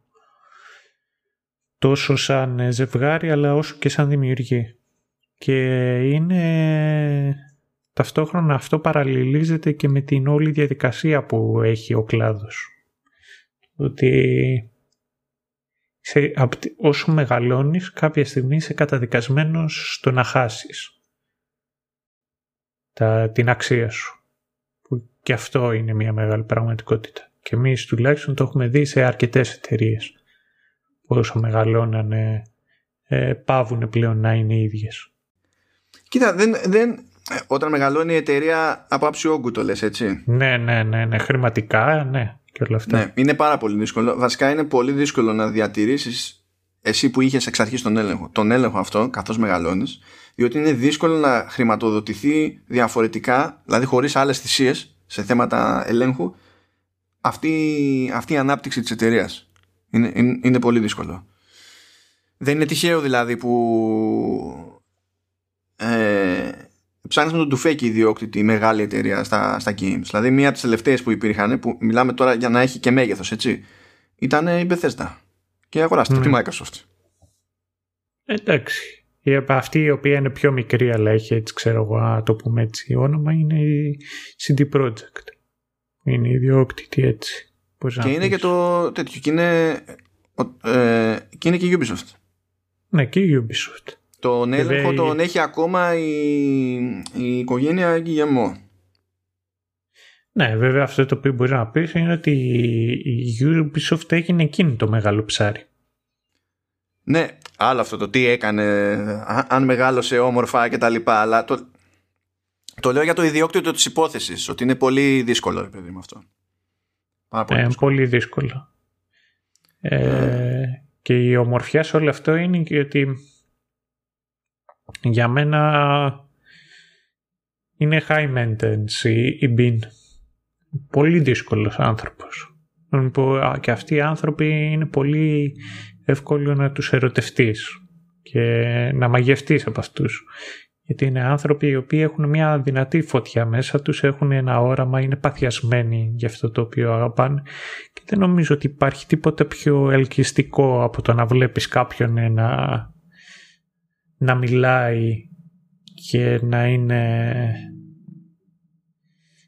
τόσο σαν ζευγάρι αλλά όσο και σαν δημιουργή. Και είναι ταυτόχρονα αυτό παραλληλίζεται και με την όλη διαδικασία που έχει ο κλάδος. Ότι σε, όσο μεγαλώνεις κάποια στιγμή είσαι καταδικασμένος στο να χάσεις τα, την αξία σου. Που και αυτό είναι μια μεγάλη πραγματικότητα. Και εμείς τουλάχιστον το έχουμε δει σε αρκετές εταιρείες. Όσο μεγαλώνανε, ε, πάβουν πλέον να είναι ίδιες. Κοίτα, δεν, δεν, όταν μεγαλώνει η εταιρεία από άψη όγκου το λες έτσι. Ναι, ναι, ναι, ναι. Χρηματικά, ναι. Και όλα αυτά. Ναι, είναι πάρα πολύ δύσκολο. Βασικά είναι πολύ δύσκολο να διατηρήσεις εσύ που είχες εξ αρχής τον έλεγχο, τον έλεγχο αυτό καθώς μεγαλώνεις, διότι είναι δύσκολο να χρηματοδοτηθεί διαφορετικά, δηλαδή χωρίς άλλες θυσίες σε θέματα ελέγχου, αυτή, αυτή η ανάπτυξη της εταιρείας. Είναι, είναι, είναι πολύ δύσκολο. Δεν είναι τυχαίο δηλαδή που ε, ψάχνεις με τον τουφέκι ιδιόκτητη μεγάλη εταιρεία στα, στα games. Δηλαδή μία από τις τελευταίες που υπήρχαν, που μιλάμε τώρα για να έχει και μέγεθος, έτσι, ήταν η Bethesda. Και αγοράστηκε mm. τη Microsoft. Εντάξει. Η, αυτή η οποία είναι πιο μικρή αλλά έχει έτσι ξέρω εγώ να το πούμε έτσι όνομα είναι η CD Projekt. Είναι ιδιόκτητη έτσι. και είναι και το τέτοιο και είναι, ε, και είναι και η Ubisoft. Ναι και η Ubisoft. Τον έλεγχο τον έχει ακόμα η, η οικογένεια Γιγεμό. Ναι, βέβαια αυτό το οποίο μπορεί να πεις είναι ότι η Ubisoft έγινε εκείνη το μεγάλο ψάρι. Ναι, άλλο αυτό το τι έκανε, αν μεγάλωσε όμορφα και τα λοιπά, αλλά το, το λέω για το ιδιόκτητο της υπόθεσης, ότι είναι πολύ δύσκολο, ρε παιδί με αυτό. Πάρα πολύ, ε, δύσκολο. πολύ δύσκολο. Ε, και η ομορφιά σε όλο αυτό είναι και ότι για μένα είναι high maintenance η, Bean. Πολύ δύσκολος άνθρωπος. Και αυτοί οι άνθρωποι είναι πολύ εύκολο να τους ερωτευτείς και να μαγευτείς από αυτούς. Γιατί είναι άνθρωποι οι οποίοι έχουν μια δυνατή φωτιά μέσα τους, έχουν ένα όραμα, είναι παθιασμένοι για αυτό το οποίο αγαπάνε και δεν νομίζω ότι υπάρχει τίποτα πιο ελκυστικό από το να βλέπεις κάποιον να, να μιλάει και να είναι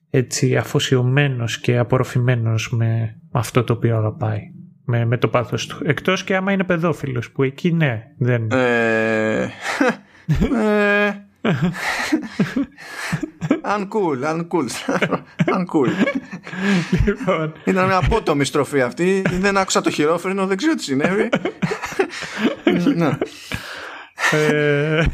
έτσι αφοσιωμένος και απορροφημένος με αυτό το οποίο αγαπάει με, με το πάθος του. Εκτός και άμα είναι παιδόφιλος που εκεί ναι δεν... Ε, ε, uncool, uncool, uncool. Λοιπόν. Ήταν μια απότομη στροφή αυτή. Δεν άκουσα το χειρόφρενο, δεν ξέρω τι συνέβη. ναι. Ε,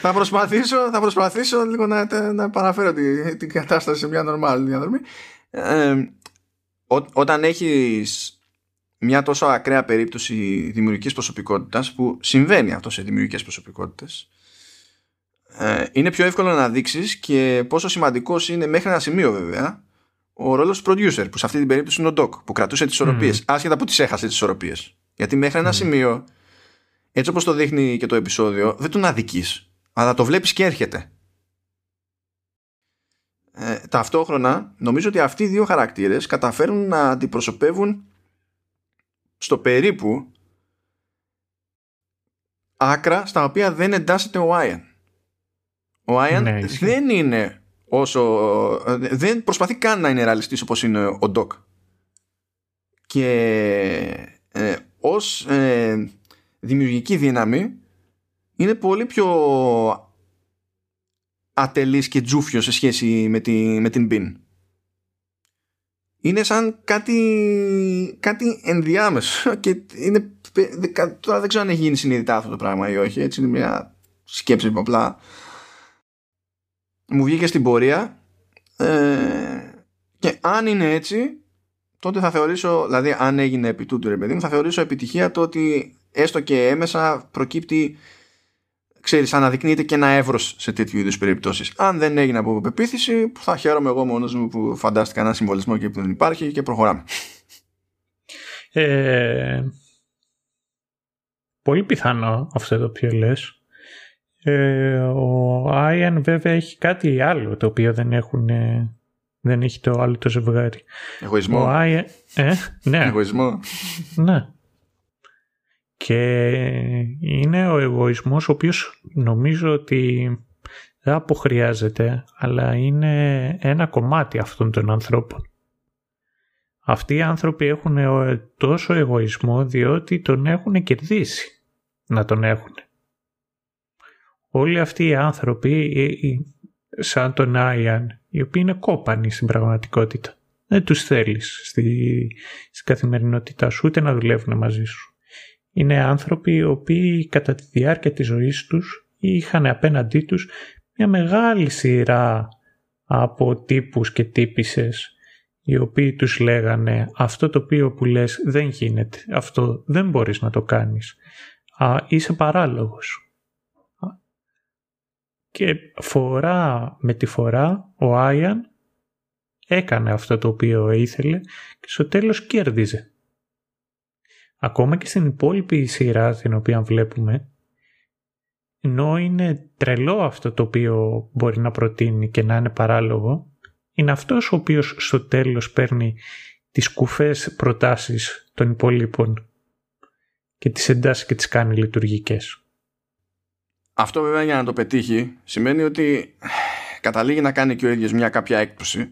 θα προσπαθήσω, θα προσπαθήσω λίγο να, να παραφέρω την, την κατάσταση σε μια νορμάλη διαδρομή. Ε, ό, όταν έχεις μια τόσο ακραία περίπτωση δημιουργικής προσωπικότητας που συμβαίνει αυτό σε δημιουργικές προσωπικότητες ε, είναι πιο εύκολο να δείξεις και πόσο σημαντικός είναι μέχρι ένα σημείο βέβαια ο ρόλος του producer που σε αυτή την περίπτωση είναι ο Doc που κρατούσε τις ισορροπίες mm. άσχετα που τις έχασε τις ισορροπίες γιατί μέχρι ένα σημείο έτσι όπως το δείχνει και το επεισόδιο δεν τον αδικείς αλλά το βλέπεις και έρχεται ε, ταυτόχρονα νομίζω ότι αυτοί οι δύο χαρακτήρες καταφέρουν να αντιπροσωπεύουν στο περίπου άκρα στα οποία δεν εντάσσεται ο Άιαν. Ο Άιαν ναι, δεν είναι όσο... δεν προσπαθεί καν να είναι ρεαλιστής όπως είναι ο Ντοκ. Και ε, ως ε, δημιουργική δύναμη είναι πολύ πιο ατελής και τζούφιο σε σχέση με, τη, με την Μπιν. Είναι σαν κάτι, κάτι ενδιάμεσο και είναι, τώρα δεν ξέρω αν έχει γίνει συνειδητά αυτό το πράγμα ή όχι έτσι είναι μια σκέψη που απλά μου βγήκε στην πορεία ε, και αν είναι έτσι τότε θα θεωρήσω δηλαδή αν έγινε επί τούτου ρε παιδί μου θα θεωρήσω επιτυχία το ότι έστω και έμεσα προκύπτει ξέρεις, αναδεικνύεται και ένα εύρος σε τέτοιου είδους περιπτώσεις. Αν δεν έγινε από πεποίθηση, θα χαίρομαι εγώ μόνος μου που φαντάστηκα ένα συμβολισμό και που δεν υπάρχει και προχωράμε. Ε, πολύ πιθανό αυτό το οποίο λες. Ε, ο Άιαν βέβαια έχει κάτι άλλο το οποίο δεν έχουν δεν έχει το άλλο το ζευγάρι. Εγωισμό. Ο Άιαν, ε, ναι. Εγωισμό. Ναι. Και είναι ο εγωισμός ο οποίος νομίζω ότι δεν αποχρειάζεται, αλλά είναι ένα κομμάτι αυτών των ανθρώπων. Αυτοί οι άνθρωποι έχουν τόσο εγωισμό διότι τον έχουν κερδίσει να τον έχουν. Όλοι αυτοί οι άνθρωποι, σαν τον Άιαν, οι οποίοι είναι κόπανοι στην πραγματικότητα, δεν τους θέλεις στη, στην καθημερινότητά σου ούτε να δουλεύουν μαζί σου. Είναι άνθρωποι οι οποίοι κατά τη διάρκεια της ζωής τους είχαν απέναντί τους μια μεγάλη σειρά από τύπους και τύπησες οι οποίοι τους λέγανε αυτό το οποίο που λες δεν γίνεται, αυτό δεν μπορείς να το κάνεις, Α, είσαι παράλογος. Και φορά με τη φορά ο Άιαν έκανε αυτό το οποίο ήθελε και στο τέλος κέρδιζε. Ακόμα και στην υπόλοιπη σειρά την οποία βλέπουμε, ενώ είναι τρελό αυτό το οποίο μπορεί να προτείνει και να είναι παράλογο, είναι αυτός ο οποίος στο τέλος παίρνει τις κουφές προτάσεις των υπολείπων και τις εντάσσει και τις κάνει λειτουργικές. Αυτό βέβαια για να το πετύχει σημαίνει ότι καταλήγει να κάνει και ο ίδιος μια κάποια έκπτωση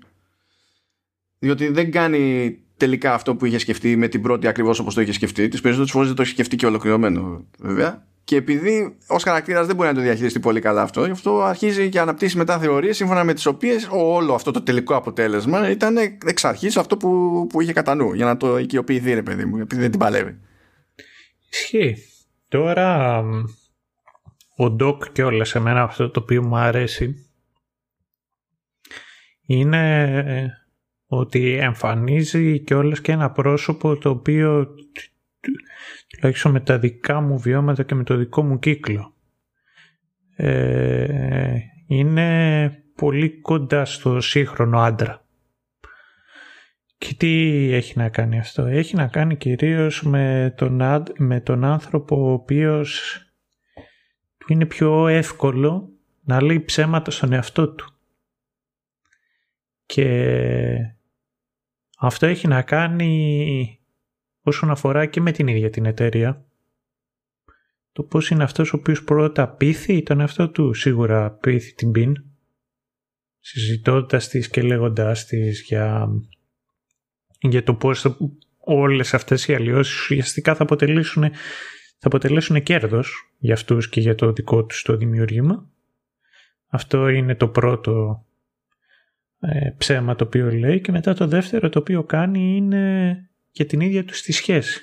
διότι δεν κάνει τελικά αυτό που είχε σκεφτεί με την πρώτη ακριβώς όπως το είχε σκεφτεί τις περισσότερες φορές δεν το έχει σκεφτεί και ολοκληρωμένο βέβαια και επειδή ως χαρακτήρας δεν μπορεί να το διαχειριστεί πολύ καλά αυτό, γι' αυτό αρχίζει και αναπτύσσει μετά θεωρίες σύμφωνα με τις οποίες όλο αυτό το τελικό αποτέλεσμα ήταν εξ αρχής αυτό που, που είχε κατά νου, για να το οικειοποιηθεί, ρε παιδί μου, επειδή δεν την παλεύει. Ισχύει. Τώρα ο Ντοκ και όλα σε μένα αυτό το οποίο μου αρέσει είναι ότι εμφανίζει και όλες και ένα πρόσωπο το οποίο τουλάχιστον με τα δικά μου βιώματα και με το δικό μου κύκλο ε, είναι πολύ κοντά στο σύγχρονο άντρα. Και τι έχει να κάνει αυτό; Έχει να κάνει κυρίως με τον, με τον άνθρωπο ο οποίος είναι πιο εύκολο να λέει ψέματα στον εαυτό του. Και αυτό έχει να κάνει όσον αφορά και με την ίδια την εταιρεία. Το πώς είναι αυτός ο οποίος πρώτα πείθει τον εαυτό του. Σίγουρα πείθει την πιν, συζητώντας της και λέγοντάς της για, για το πώς θα, όλες αυτές οι αλλοιώσεις ουσιαστικά θα αποτελέσουν, θα αποτελέσουν κέρδος για αυτούς και για το δικό τους το δημιουργήμα. Αυτό είναι το πρώτο ε, ψέμα το οποίο λέει και μετά το δεύτερο το οποίο κάνει είναι για την ίδια τους τη σχέση.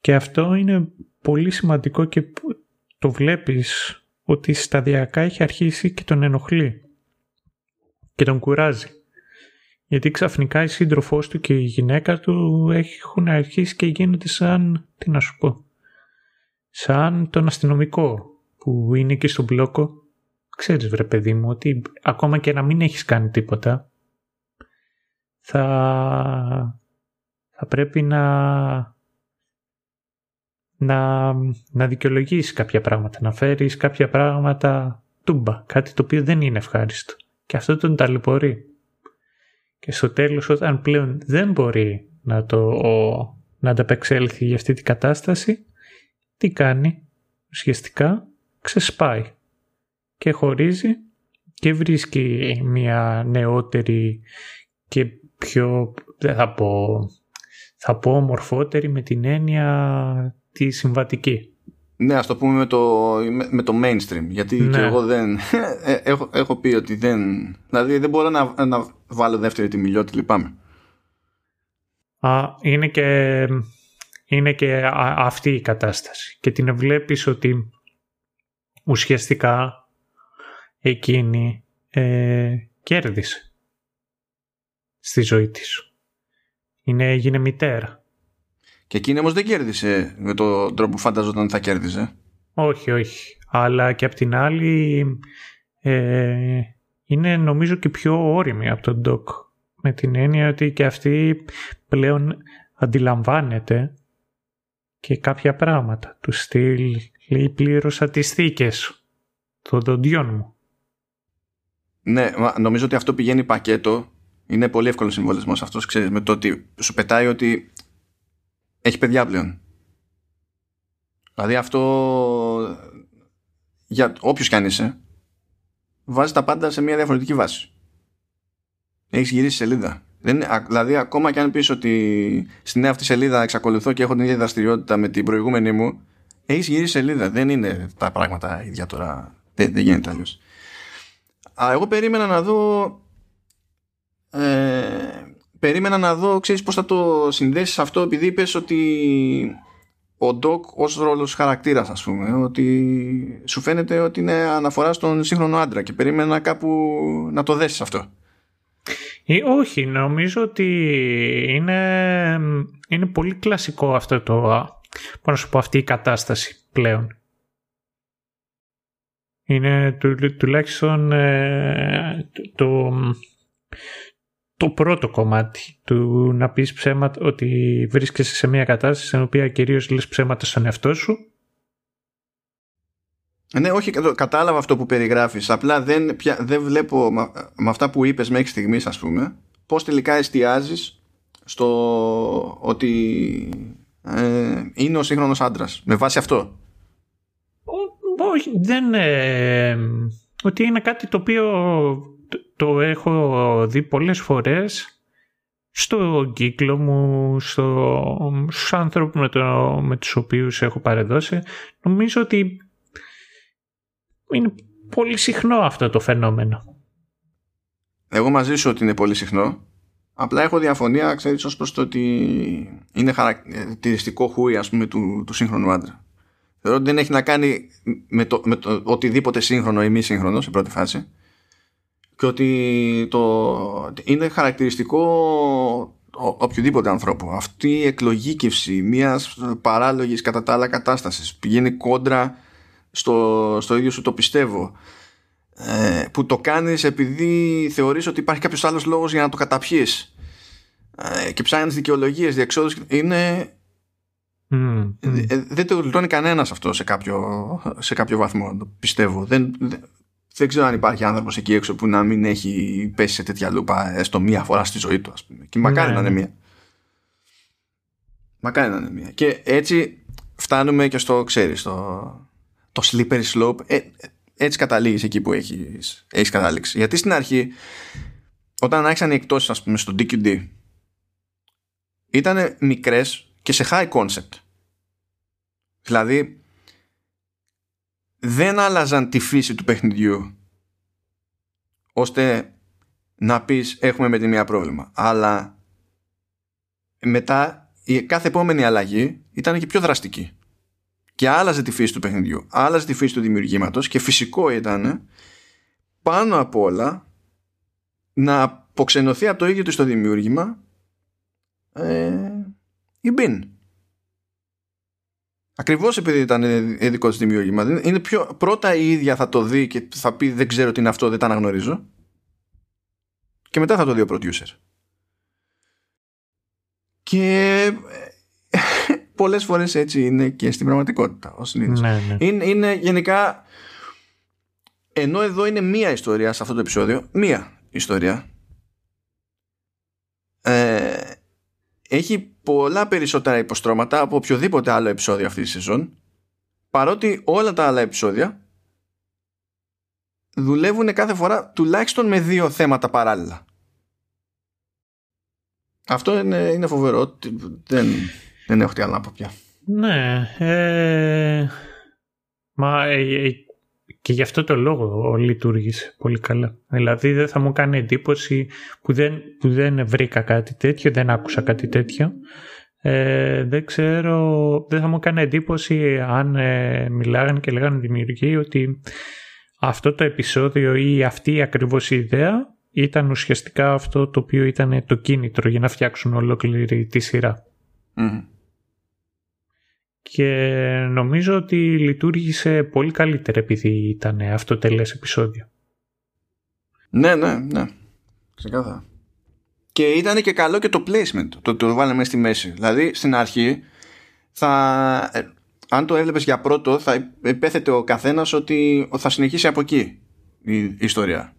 Και αυτό είναι πολύ σημαντικό και το βλέπεις ότι σταδιακά έχει αρχίσει και τον ενοχλεί και τον κουράζει. Γιατί ξαφνικά η σύντροφός του και η γυναίκα του έχουν αρχίσει και γίνονται σαν, τι να σου πω, σαν τον αστυνομικό που είναι εκεί στον μπλόκο. Ξέρεις βρε παιδί μου ότι ακόμα και να μην έχεις κάνει τίποτα θα θα πρέπει να, να, να δικαιολογήσει κάποια πράγματα, να φέρεις κάποια πράγματα τούμπα, κάτι το οποίο δεν είναι ευχάριστο. Και αυτό τον ταλαιπωρεί. Και στο τέλος όταν πλέον δεν μπορεί να, το, να ανταπεξέλθει για αυτή την κατάσταση, τι κάνει, ουσιαστικά ξεσπάει και χωρίζει και βρίσκει μια νεότερη και πιο, δεν θα πω θα πω ομορφότερη με την έννοια τη συμβατική. Ναι, ας το πούμε με το, με, το mainstream. Γιατί ναι. και εγώ δεν. Ε, έχω, έχω πει ότι δεν. Δηλαδή δεν μπορώ να, να βάλω δεύτερη τη μιλιότη, λυπάμαι. Α, είναι και, είναι και αυτή η κατάσταση. Και την βλέπεις ότι ουσιαστικά εκείνη ε, κέρδισε στη ζωή της είναι, έγινε μητέρα. Και εκείνη όμως δεν κέρδισε με τον τρόπο που φανταζόταν ότι θα κέρδιζε. Όχι, όχι. Αλλά και απ' την άλλη ε, είναι νομίζω και πιο όρημη από τον Ντοκ. Με την έννοια ότι και αυτή πλέον αντιλαμβάνεται και κάποια πράγματα. Του στυλ λέει πλήρωσα τις θήκες των δοντιών μου. Ναι, νομίζω ότι αυτό πηγαίνει πακέτο είναι πολύ εύκολος συμβολισμός αυτός, ξέρεις, με το ότι σου πετάει ότι έχει παιδιά πλέον. Δηλαδή αυτό για όποιος κι αν είσαι, βάζει τα πάντα σε μια διαφορετική βάση. Έχεις γυρίσει σελίδα. Δεν, δηλαδή, ακόμα και αν πεις ότι στην νέα αυτή σελίδα εξακολουθώ και έχω την ίδια δραστηριότητα με την προηγούμενη μου, έχεις γυρίσει σελίδα. Δεν είναι τα πράγματα ίδια τώρα. Δεν, δεν γίνεται αλλιώς. Εγώ περίμενα να δω ε, περίμενα να δω, ξέρεις πώς θα το συνδέσεις αυτό επειδή είπες ότι ο Ντοκ ως ρόλος χαρακτήρας ας πούμε ότι σου φαίνεται ότι είναι αναφορά στον σύγχρονο άντρα και περίμενα κάπου να το δέσεις αυτό. Ή όχι, νομίζω ότι είναι, είναι πολύ κλασικό αυτό το, πώς να σου πω, αυτή η κατάσταση πλέον. Είναι του, τουλάχιστον ε, το, το πρώτο κομμάτι του να πεις ψέματα ότι βρίσκεσαι σε μια κατάσταση στην οποία κυρίως λες ψέματα στον εαυτό σου ναι, όχι, κατάλαβα αυτό που περιγράφεις. Απλά δεν, πια, δεν βλέπω με αυτά που είπες μέχρι στιγμής, ας πούμε, πώς τελικά εστιάζεις στο ότι ε, είναι ο σύγχρονος άντρας. Με βάση αυτό. Όχι, δεν... Ε, ότι είναι κάτι το οποίο το έχω δει πολλές φορές στο κύκλο μου, στο, στους άνθρωπους με, το, με τους οποίους έχω παρεδώσει. Νομίζω ότι είναι πολύ συχνό αυτό το φαινόμενο. Εγώ μαζί σου ότι είναι πολύ συχνό. Απλά έχω διαφωνία, ξέρεις, ως προς το ότι είναι χαρακτηριστικό χούι, ας πούμε, του, του σύγχρονου άντρα. Θεωρώ ότι δεν έχει να κάνει με το, με το οτιδήποτε σύγχρονο ή μη σύγχρονο σε πρώτη φάση και ότι το, είναι χαρακτηριστικό οποιοδήποτε ανθρώπου. Αυτή η εκλογήκευση μιας παράλογης κατά τα άλλα κατάστασης πηγαίνει κόντρα στο, στο ίδιο σου το πιστεύω. Ε, που το κάνεις επειδή θεωρείς ότι υπάρχει κάποιος άλλος λόγος για να το καταπιείς. Ε, και ψάχνεις δικαιολογίες διεξόδους είναι mm, δεν το γλιτώνει κανένας αυτό σε κάποιο, σε κάποιο βαθμό πιστεύω. Δεν, δεν ξέρω αν υπάρχει άνθρωπος εκεί έξω που να μην έχει πέσει σε τέτοια λούπα έστω μία φορά στη ζωή του ας πούμε. και μακάρι ναι, να είναι ναι. μία. Μακάρι να είναι μία. Και έτσι φτάνουμε και στο ξέρεις στο, το slippery slope. Ε, έτσι καταλήγεις εκεί που έχεις, έχεις καταλήξει. Γιατί στην αρχή όταν άρχισαν οι εκτόσεις ας πούμε στο DQD ήταν μικρές και σε high concept. Δηλαδή δεν άλλαζαν τη φύση του παιχνιδιού ώστε να πεις έχουμε με τη μία πρόβλημα αλλά μετά η κάθε επόμενη αλλαγή ήταν και πιο δραστική και άλλαζε τη φύση του παιχνιδιού, άλλαζε τη φύση του δημιουργήματος και φυσικό ήταν πάνω απ' όλα να αποξενωθεί από το ίδιο του στο δημιούργημα ε, η Μπιν. Ακριβώς επειδή ήταν δικό της δημιούργημα. Είναι πιο, πρώτα η ίδια θα το δει και θα πει δεν ξέρω τι είναι αυτό, δεν τα αναγνωρίζω. Και μετά θα το δει ο producer. Και πολλές φορές έτσι είναι και στην πραγματικότητα ως ναι, ναι. Είναι, είναι γενικά ενώ εδώ είναι μία ιστορία σε αυτό το επεισόδιο μία ιστορία ε, έχει πολλά περισσότερα υποστρώματα από οποιοδήποτε άλλο επεισόδιο αυτής της σεζόν παρότι όλα τα άλλα επεισόδια δουλεύουν κάθε φορά τουλάχιστον με δύο θέματα παράλληλα αυτό είναι, είναι φοβερό δεν, δεν έχω τι άλλο να πω πια. Ναι. Ε, μα ε, ε, και γι' αυτό το λόγο λειτουργήσε πολύ καλά. Δηλαδή δεν θα μου κάνει εντύπωση που δεν, που δεν βρήκα κάτι τέτοιο, δεν άκουσα κάτι τέτοιο. Ε, δεν ξέρω, δεν θα μου κάνει εντύπωση αν ε, μιλάγανε και λέγανε δημιουργοί ότι αυτό το επεισόδιο ή αυτή ακριβώς η ιδέα ήταν ουσιαστικά αυτό το οποίο ήταν το κίνητρο για να φτιάξουν ολόκληρη τη σειρα και νομίζω ότι λειτουργήσε πολύ καλύτερα επειδή ήταν αυτό τελές επεισόδιο. Ναι, ναι, ναι. Ξεκάθαρα. Και ήταν και καλό και το placement, το το βάλαμε στη μέση. Δηλαδή στην αρχή θα, ε, αν το έβλεπες για πρώτο θα υπέθετε ο καθένας ότι θα συνεχίσει από εκεί η, ιστορία.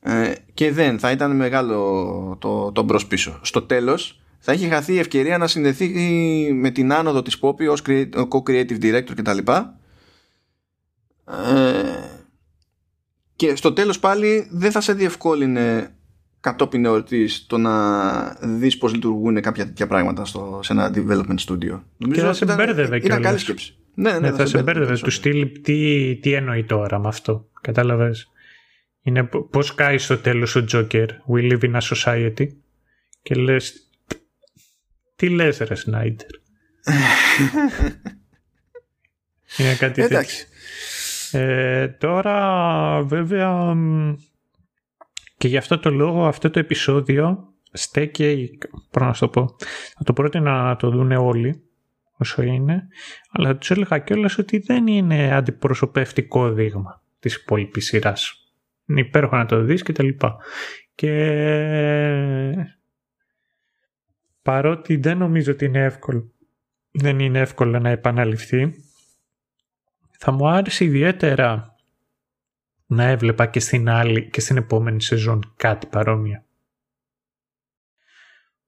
Ε, και δεν, θα ήταν μεγάλο το, το μπρος πίσω. Στο τέλος θα είχε χαθεί η ευκαιρία να συνδεθεί με την άνοδο της Poppy ως co-creative director κτλ. Ε, και στο τέλος πάλι δεν θα σε διευκόλυνε κατόπιν εορτής το να δεις πώς λειτουργούν κάποια τέτοια πράγματα στο, σε ένα development studio. και θα σε μπέρδευε και Ήταν καλή σκέψη. Ναι, ναι, ναι, θα, σε μπέρδευε τους στυλ τι, τι εννοεί τώρα με αυτό. Κατάλαβες; Είναι πώς κάει στο τέλος ο Joker We live in a society και λες τι λες ρε Σνάιντερ; Είναι κάτι τέτοιο. Ε, τώρα βέβαια Και γι' αυτό το λόγο αυτό το επεισόδιο στέκει, πώς να το πω, θα το πρότεινα να το δουν όλοι όσο είναι, αλλά τους έλεγα κιόλας ότι δεν είναι αντιπροσωπευτικό δείγμα της υπόλοιπης σειράς. Είναι υπέροχο να το δεις και τα λοιπά. Και παρότι δεν νομίζω ότι είναι εύκολο, δεν είναι εύκολο να επαναληφθεί, θα μου άρεσε ιδιαίτερα να έβλεπα και στην άλλη και στην επόμενη σεζόν κάτι παρόμοιο.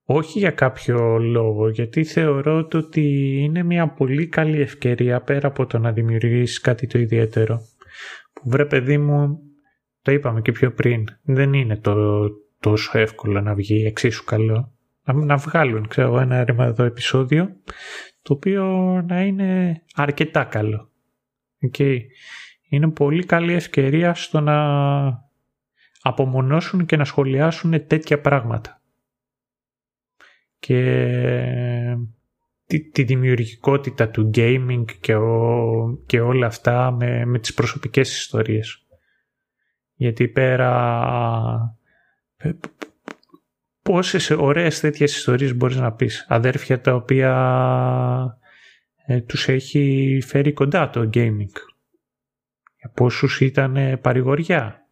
Όχι για κάποιο λόγο, γιατί θεωρώ ότι είναι μια πολύ καλή ευκαιρία πέρα από το να δημιουργήσει κάτι το ιδιαίτερο. Που βρε παιδί μου, το είπαμε και πιο πριν, δεν είναι το τόσο εύκολο να βγει εξίσου καλό. Να, να βγάλουν, ξέρω, ένα εδώ επεισόδιο, το οποίο να είναι αρκετά καλό. Okay. Είναι πολύ καλή ευκαιρία στο να απομονώσουν και να σχολιάσουν τέτοια πράγματα και τη, τη δημιουργικότητα του gaming και, και όλα αυτά με, με τις προσωπικές ιστορίες. Γιατί πέρα πόσες ωραίες τέτοιες ιστορίες μπορείς να πεις. Αδέρφια τα οποία ε, τους έχει φέρει κοντά το gaming. Για πόσους ήταν παρηγοριά.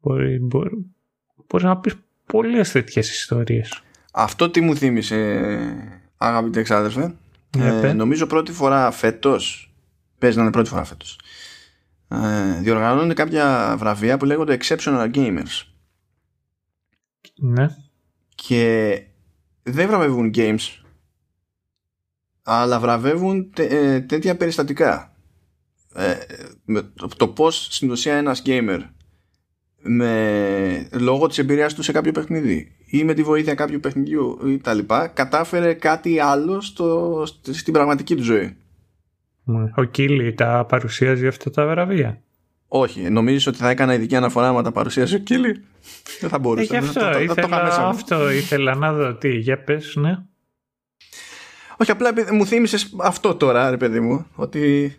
Μπορεί, μπορεί, μπορείς να πεις πολλές τέτοιες ιστορίες. Αυτό τι μου θύμισε, αγαπητέ εξάδελφε. Ε, νομίζω πρώτη φορά φέτος. Παίζει να είναι πρώτη φορά φέτος. Ε, διοργανώνονται κάποια βραβεία που λέγονται Exceptional Gamers. Ναι. Και δεν βραβεύουν games, αλλά βραβεύουν ε, τέτοια περιστατικά. Ε, το, το πώς στην ουσία ένας gamer με, λόγω της εμπειρίας του σε κάποιο παιχνίδι ή με τη βοήθεια κάποιου παιχνιδιού ή τα λοιπά, κατάφερε κάτι άλλο στο, στην πραγματική του ζωή. Ο Κίλι τα παρουσίαζε αυτά τα βραβεία. Όχι, νομίζεις ότι θα έκανα ειδική αναφορά με τα παρουσίαζε ο Κίλι; Δεν θα μπορούσα. Ε, αυτό, το, ήθελα, το, αυτό ήθελα να δω. Τι, για πες, ναι. Όχι, απλά μου θύμισες αυτό τώρα, ρε παιδί μου, ότι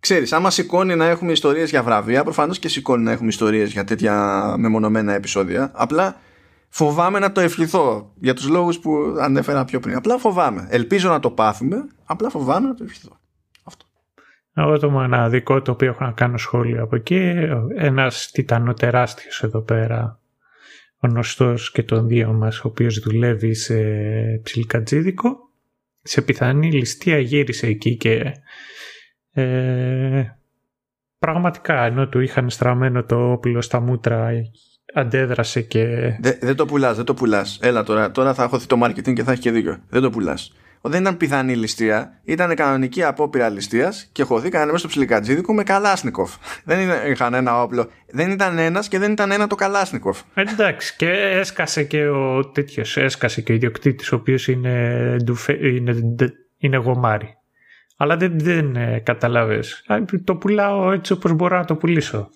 ξέρεις, άμα σηκώνει να έχουμε ιστορίες για βραβεία, προφανώς και σηκώνει να έχουμε ιστορίες για τέτοια μεμονωμένα επεισόδια. Απλά φοβάμαι να το ευχηθώ για τους λόγους που ανέφερα πιο πριν. Απλά φοβάμαι. Ελπίζω να το πάθουμε, απλά φοβάμαι να το ευχηθώ. Αυτό. Εγώ το μοναδικό το οποίο έχω να κάνω σχόλιο από εκεί, ένας τιτανό τεράστιο εδώ πέρα, γνωστός και των δύο μας, ο οποίος δουλεύει σε ψιλικατζίδικο, σε πιθανή ληστεία γύρισε εκεί και ε, πραγματικά ενώ του είχαν στραμμένο το όπλο στα μούτρα αντέδρασε και. δεν το πουλάς, δεν το πουλάς. Έλα τώρα, τώρα θα χωθεί το marketing και θα έχεις και δίκιο. Δεν το πουλάς. Δεν ήταν πιθανή ληστεία, ήταν κανονική απόπειρα ληστείας και χωθήκαν μέσα στο ψιλικατζίδικο με καλάσνικοφ. Δεν είχαν ένα όπλο. Δεν ήταν ένας και δεν ήταν ένα το καλάσνικοφ. Εντάξει, και έσκασε και ο τέτοιος, έσκασε και ο ιδιοκτήτης, ο οποίος είναι, είναι, είναι γομάρι. Αλλά δεν, δεν ε, καταλάβες. Το πουλάω έτσι όπως μπορώ να το πουλήσω.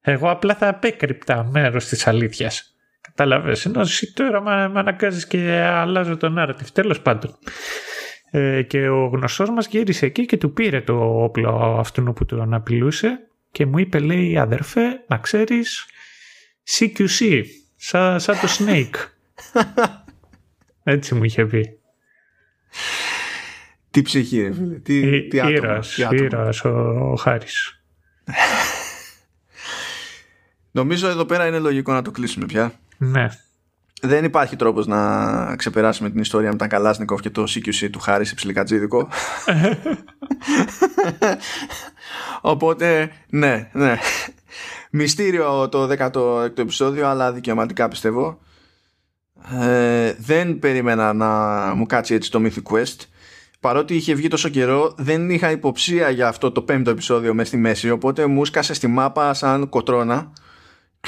Εγώ απλά θα απέκρυπτα μέρος της αλήθειας. Κατάλαβε. Ενώ εσύ τώρα με αναγκάζεις και αλλάζω το narrative. Τέλος πάντων. Ε, και ο γνωστός μας γύρισε εκεί και του πήρε το όπλο αυτού που τον απειλούσε και μου είπε, λέει, αδερφέ, να ξέρεις, CQC, σαν, σαν το Snake. Έτσι μου είχε πει. Τι ψυχή, ρε φίλε. Τι, τι άτομο. ο, ο Χάρης. Νομίζω εδώ πέρα είναι λογικό να το κλείσουμε πια. Ναι. Δεν υπάρχει τρόπος να ξεπεράσουμε την ιστορία με τα Καλάσνικοφ και το CQC του Χάρη σε ψιλικατζίδικο. Οπότε, ναι, ναι. Μυστήριο το 16ο επεισόδιο, αλλά δικαιωματικά πιστεύω. Ε, δεν περίμενα να μου κάτσει έτσι το Mythic Quest. Παρότι είχε βγει τόσο καιρό, δεν είχα υποψία για αυτό το πέμπτο επεισόδιο μέσα στη μέση. Οπότε μου σκάσε στη μάπα σαν κοτρώνα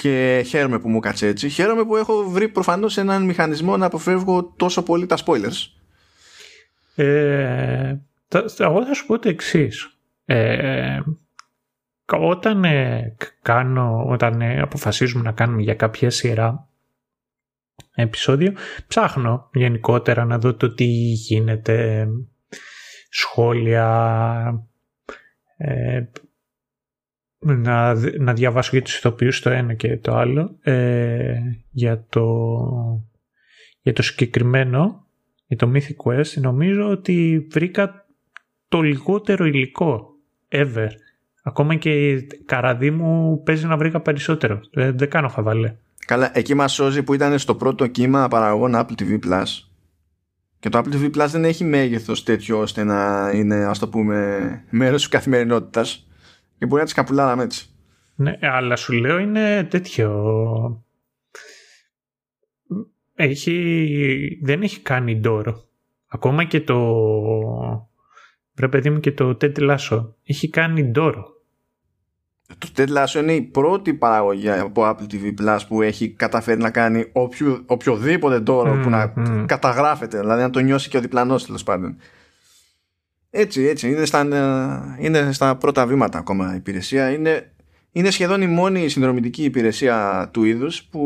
και χαίρομαι που μου κάτσε έτσι. Χαίρομαι που έχω βρει προφανώς έναν μηχανισμό να αποφεύγω τόσο πολύ τα spoilers. Ε, εγώ θα σου πω το εξής. Ε, όταν, ε, κάνω, όταν ε, αποφασίζουμε να κάνουμε για κάποια σειρά επεισόδιο, ψάχνω γενικότερα να δω το τι γίνεται, σχόλια, ε, να, να διαβάσω για τους ηθοποιούς το ένα και το άλλο. Ε, για, το, για το συγκεκριμένο, για το Mythic Quest, νομίζω ότι βρήκα το λιγότερο υλικό ever. Ακόμα και η καραδί μου παίζει να βρήκα περισσότερο. Δεν, δεν κάνω χαβαλέ. Καλά, εκεί μας σώζει που ήταν στο πρώτο κύμα παραγωγών Apple TV Plus και το Apple TV Plus δεν έχει μέγεθος τέτοιο ώστε να είναι ας το πούμε μέρος της καθημερινότητας και μπορεί να τις καπουλάραμε έτσι. Ναι, αλλά σου λέω είναι τέτοιο... Έχει... Δεν έχει κάνει ντόρο. Ακόμα και το... Βρε παιδί μου και το Ted Lasso. Έχει κάνει ντόρο. Το Ted Lasso είναι η πρώτη παραγωγή από Apple TV Plus που έχει καταφέρει να κάνει οποιο, οποιοδήποτε ντόρο που να mm. καταγράφεται. Δηλαδή να το νιώσει και ο διπλανός τέλος πάντων. Έτσι, έτσι. Είναι στα, είναι στα πρώτα βήματα ακόμα η υπηρεσία. Είναι, είναι σχεδόν η μόνη συνδρομητική υπηρεσία του είδους που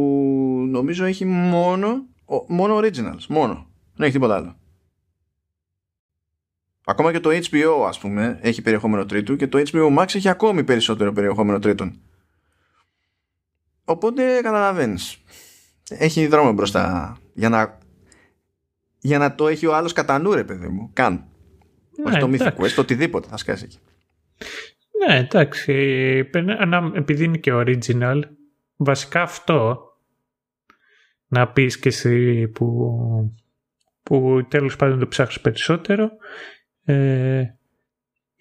νομίζω έχει μόνο, μόνο originals. Μόνο. Δεν έχει τίποτα άλλο. Ακόμα και το HBO ας πούμε έχει περιεχόμενο τρίτου και το HBO Max έχει ακόμη περισσότερο περιεχόμενο τρίτων. Οπότε καταλαβαίνεις. Έχει δρόμο μπροστά για να, για να το έχει ο άλλος κατά νου ρε παιδί μου. Καν. Ναι, Όχι το Mythic Quest, το οτιδήποτε θα σκάσει εκεί. Ναι, εντάξει. Επειδή είναι και original, βασικά αυτό να πεις και εσύ που, που τέλος πάντων το ψάχνεις περισσότερο ε,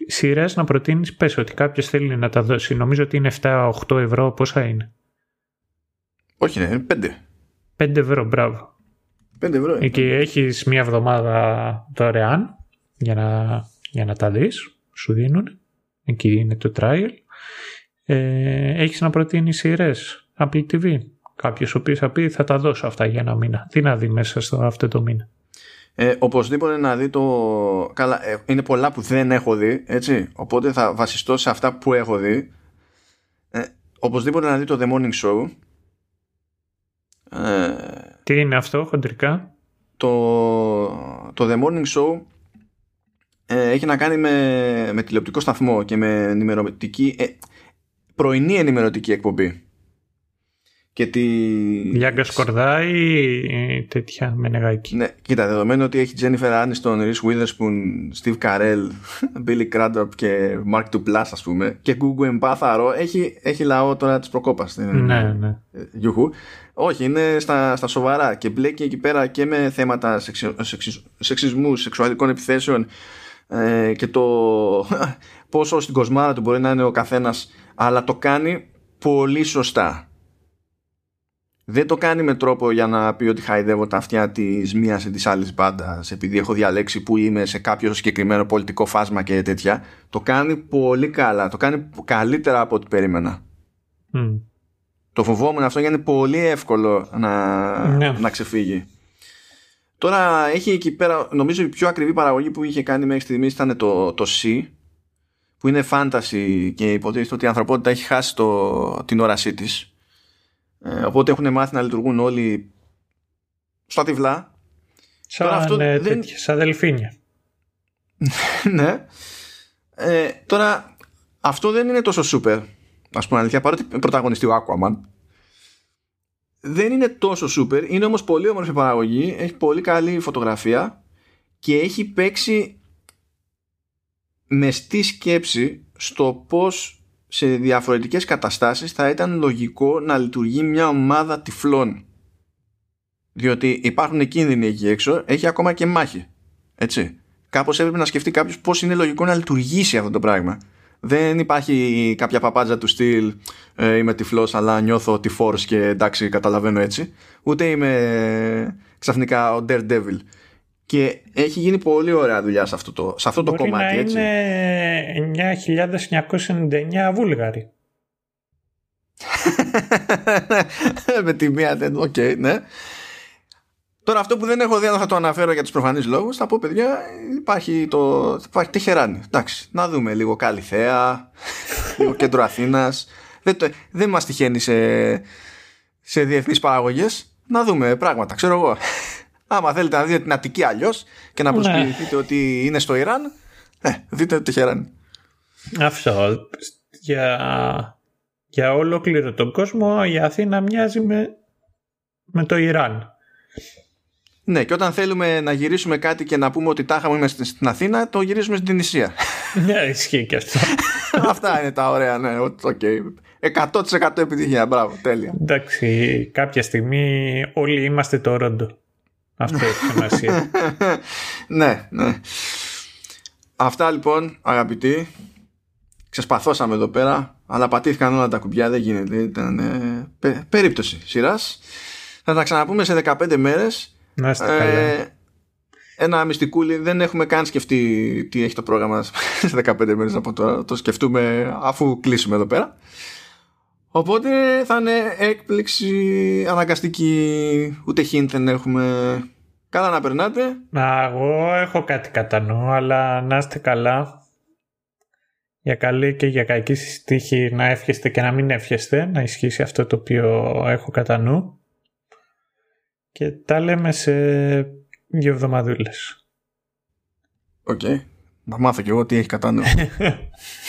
σειρές να προτείνεις πες ότι κάποιος θέλει να τα δώσει. Νομίζω ότι είναι 7-8 ευρώ πόσα είναι; Όχι είναι 5 5 ευρώ μπράβο. 5 ευρώ και έχεις μια εβδομάδα δωρεάν για να, για να τα δεις σου δίνουν εκεί είναι το trial ε, έχεις να προτείνεις σειρές Apple TV κάποιος ο οποίος θα πει θα τα δώσω αυτά για ένα μήνα τι να δει μέσα στο αυτό το μήνα ε, οπωσδήποτε να δει το. Καλά, ε, είναι πολλά που δεν έχω δει, έτσι. Οπότε θα βασιστώ σε αυτά που έχω δει. Ε, οπωσδήποτε να δει το The Morning Show. Ε, Τι είναι αυτό, χοντρικά; Το, το The Morning Show ε, έχει να κάνει με, με τηλεοπτικό σταθμό και με ενημερωτική. Ε, πρωινή ενημερωτική εκπομπή και τη... Λιάγκα Σκορδά ή τέτοια με νεγάκι. Ναι, κοίτα, δεδομένου ότι έχει Jennifer Aniston, Reese Witherspoon, Steve Carell, Billy Crudup και Mark Duplass ας πούμε και Google Empátharo έχει, έχει λαό τώρα της προκόπας. Ναι, ναι. Γιουχού. Όχι, είναι στα, στα σοβαρά και μπλέκει εκεί πέρα και με θέματα σεξι, σεξισμού, σεξουαλικών επιθέσεων ε, και το πόσο στην κοσμάρα του μπορεί να είναι ο καθένας αλλά το κάνει πολύ σωστά δεν το κάνει με τρόπο για να πει ότι χαϊδεύω τα αυτιά της μίας ή της άλλης μπάντας επειδή έχω διαλέξει που είμαι σε κάποιο συγκεκριμένο πολιτικό φάσμα και τέτοια. Το κάνει πολύ καλά. Το κάνει καλύτερα από ό,τι περίμενα. Το φοβόμουν αυτό γιατί είναι πολύ εύκολο να, ναι. να ξεφύγει. Τώρα έχει εκεί πέρα, νομίζω η πιο ακριβή παραγωγή που είχε κάνει μέχρι στιγμής ήταν το, το C, που είναι fantasy και υποτίθεται ότι η ανθρωπότητα έχει χάσει το, την όρασή της ε, οπότε έχουν μάθει να λειτουργούν όλοι στα τυβλά. Σαν, τώρα, αυτό ναι, δεν... σαν δελφίνια. ναι. Ε, τώρα αυτό δεν είναι τόσο σούπερ. Α πούμε αλήθεια, παρότι πρωταγωνιστή ο Aquaman. Δεν είναι τόσο σούπερ. Είναι όμως πολύ όμορφη παραγωγή. Έχει πολύ καλή φωτογραφία. Και έχει παίξει με στη σκέψη στο πώς σε διαφορετικές καταστάσεις θα ήταν λογικό να λειτουργεί μια ομάδα τυφλών. Διότι υπάρχουν κίνδυνοι εκεί έξω, έχει ακόμα και μάχη. Έτσι. Κάπως έπρεπε να σκεφτεί κάποιος πώς είναι λογικό να λειτουργήσει αυτό το πράγμα. Δεν υπάρχει κάποια παπάντζα του στυλ ε, είμαι τυφλός αλλά νιώθω τυφόρος και εντάξει καταλαβαίνω έτσι. Ούτε είμαι ξαφνικά ο Daredevil. Και έχει γίνει πολύ ωραία δουλειά σε αυτό το, σε αυτό το κομμάτι. Να έτσι. είναι 9.999 Βούλγαροι. Με τη μία δεν, OK, okay, ναι. Τώρα αυτό που δεν έχω δει, αν θα το αναφέρω για τους προφανείς λόγους, θα πω παιδιά, υπάρχει το υπάρχει Τεχεράνι. Εντάξει, να δούμε λίγο Καλλιθέα, λίγο κέντρο Αθήνας. Δεν, το, δεν μας τυχαίνει σε, σε διεθνείς παραγωγές. Να δούμε πράγματα, ξέρω εγώ. Άμα θέλετε να δείτε την Αττική αλλιώς και να ναι. προσποιηθείτε ότι είναι στο Ιράν, ε, δείτε το Τεχεράνι. Αυτό. για, για ολόκληρο τον κόσμο η Αθήνα μοιάζει με, με το Ιράν. Ναι, και όταν θέλουμε να γυρίσουμε κάτι και να πούμε ότι τα είχαμε στην Αθήνα, το γυρίζουμε στην Τινησία. ναι, ισχύει και αυτό. Αυτά είναι τα ωραία, ναι. Okay. 100% επιτυχία. Μπράβο, τέλεια. Εντάξει, κάποια στιγμή όλοι είμαστε το ρόντο. Αυτό έχει σημασία. ναι, ναι. Αυτά λοιπόν, αγαπητοί. Ξεσπαθώσαμε εδώ πέρα, αλλά πατήθηκαν όλα τα κουμπιά, δεν γίνεται. Ήταν ε, περίπτωση σειράς. Θα τα ξαναπούμε σε 15 μέρες. Να είστε καλά. Ε, ένα μυστικούλι, δεν έχουμε καν σκεφτεί τι έχει το πρόγραμμα σε 15 μέρες από τώρα. Το σκεφτούμε αφού κλείσουμε εδώ πέρα. Οπότε θα είναι έκπληξη αναγκαστική. Ούτε χίντ δεν έχουμε. Καλά να περνάτε. Να, εγώ έχω κάτι κατά νου, αλλά να είστε καλά. Για καλή και για κακή σας τύχη να εύχεστε και να μην εύχεστε, να ισχύσει αυτό το οποίο έχω κατά νου. Και τα λέμε σε δύο εβδομαδούλες. OK. Okay. Να μάθω κι εγώ τι έχει κατά νου.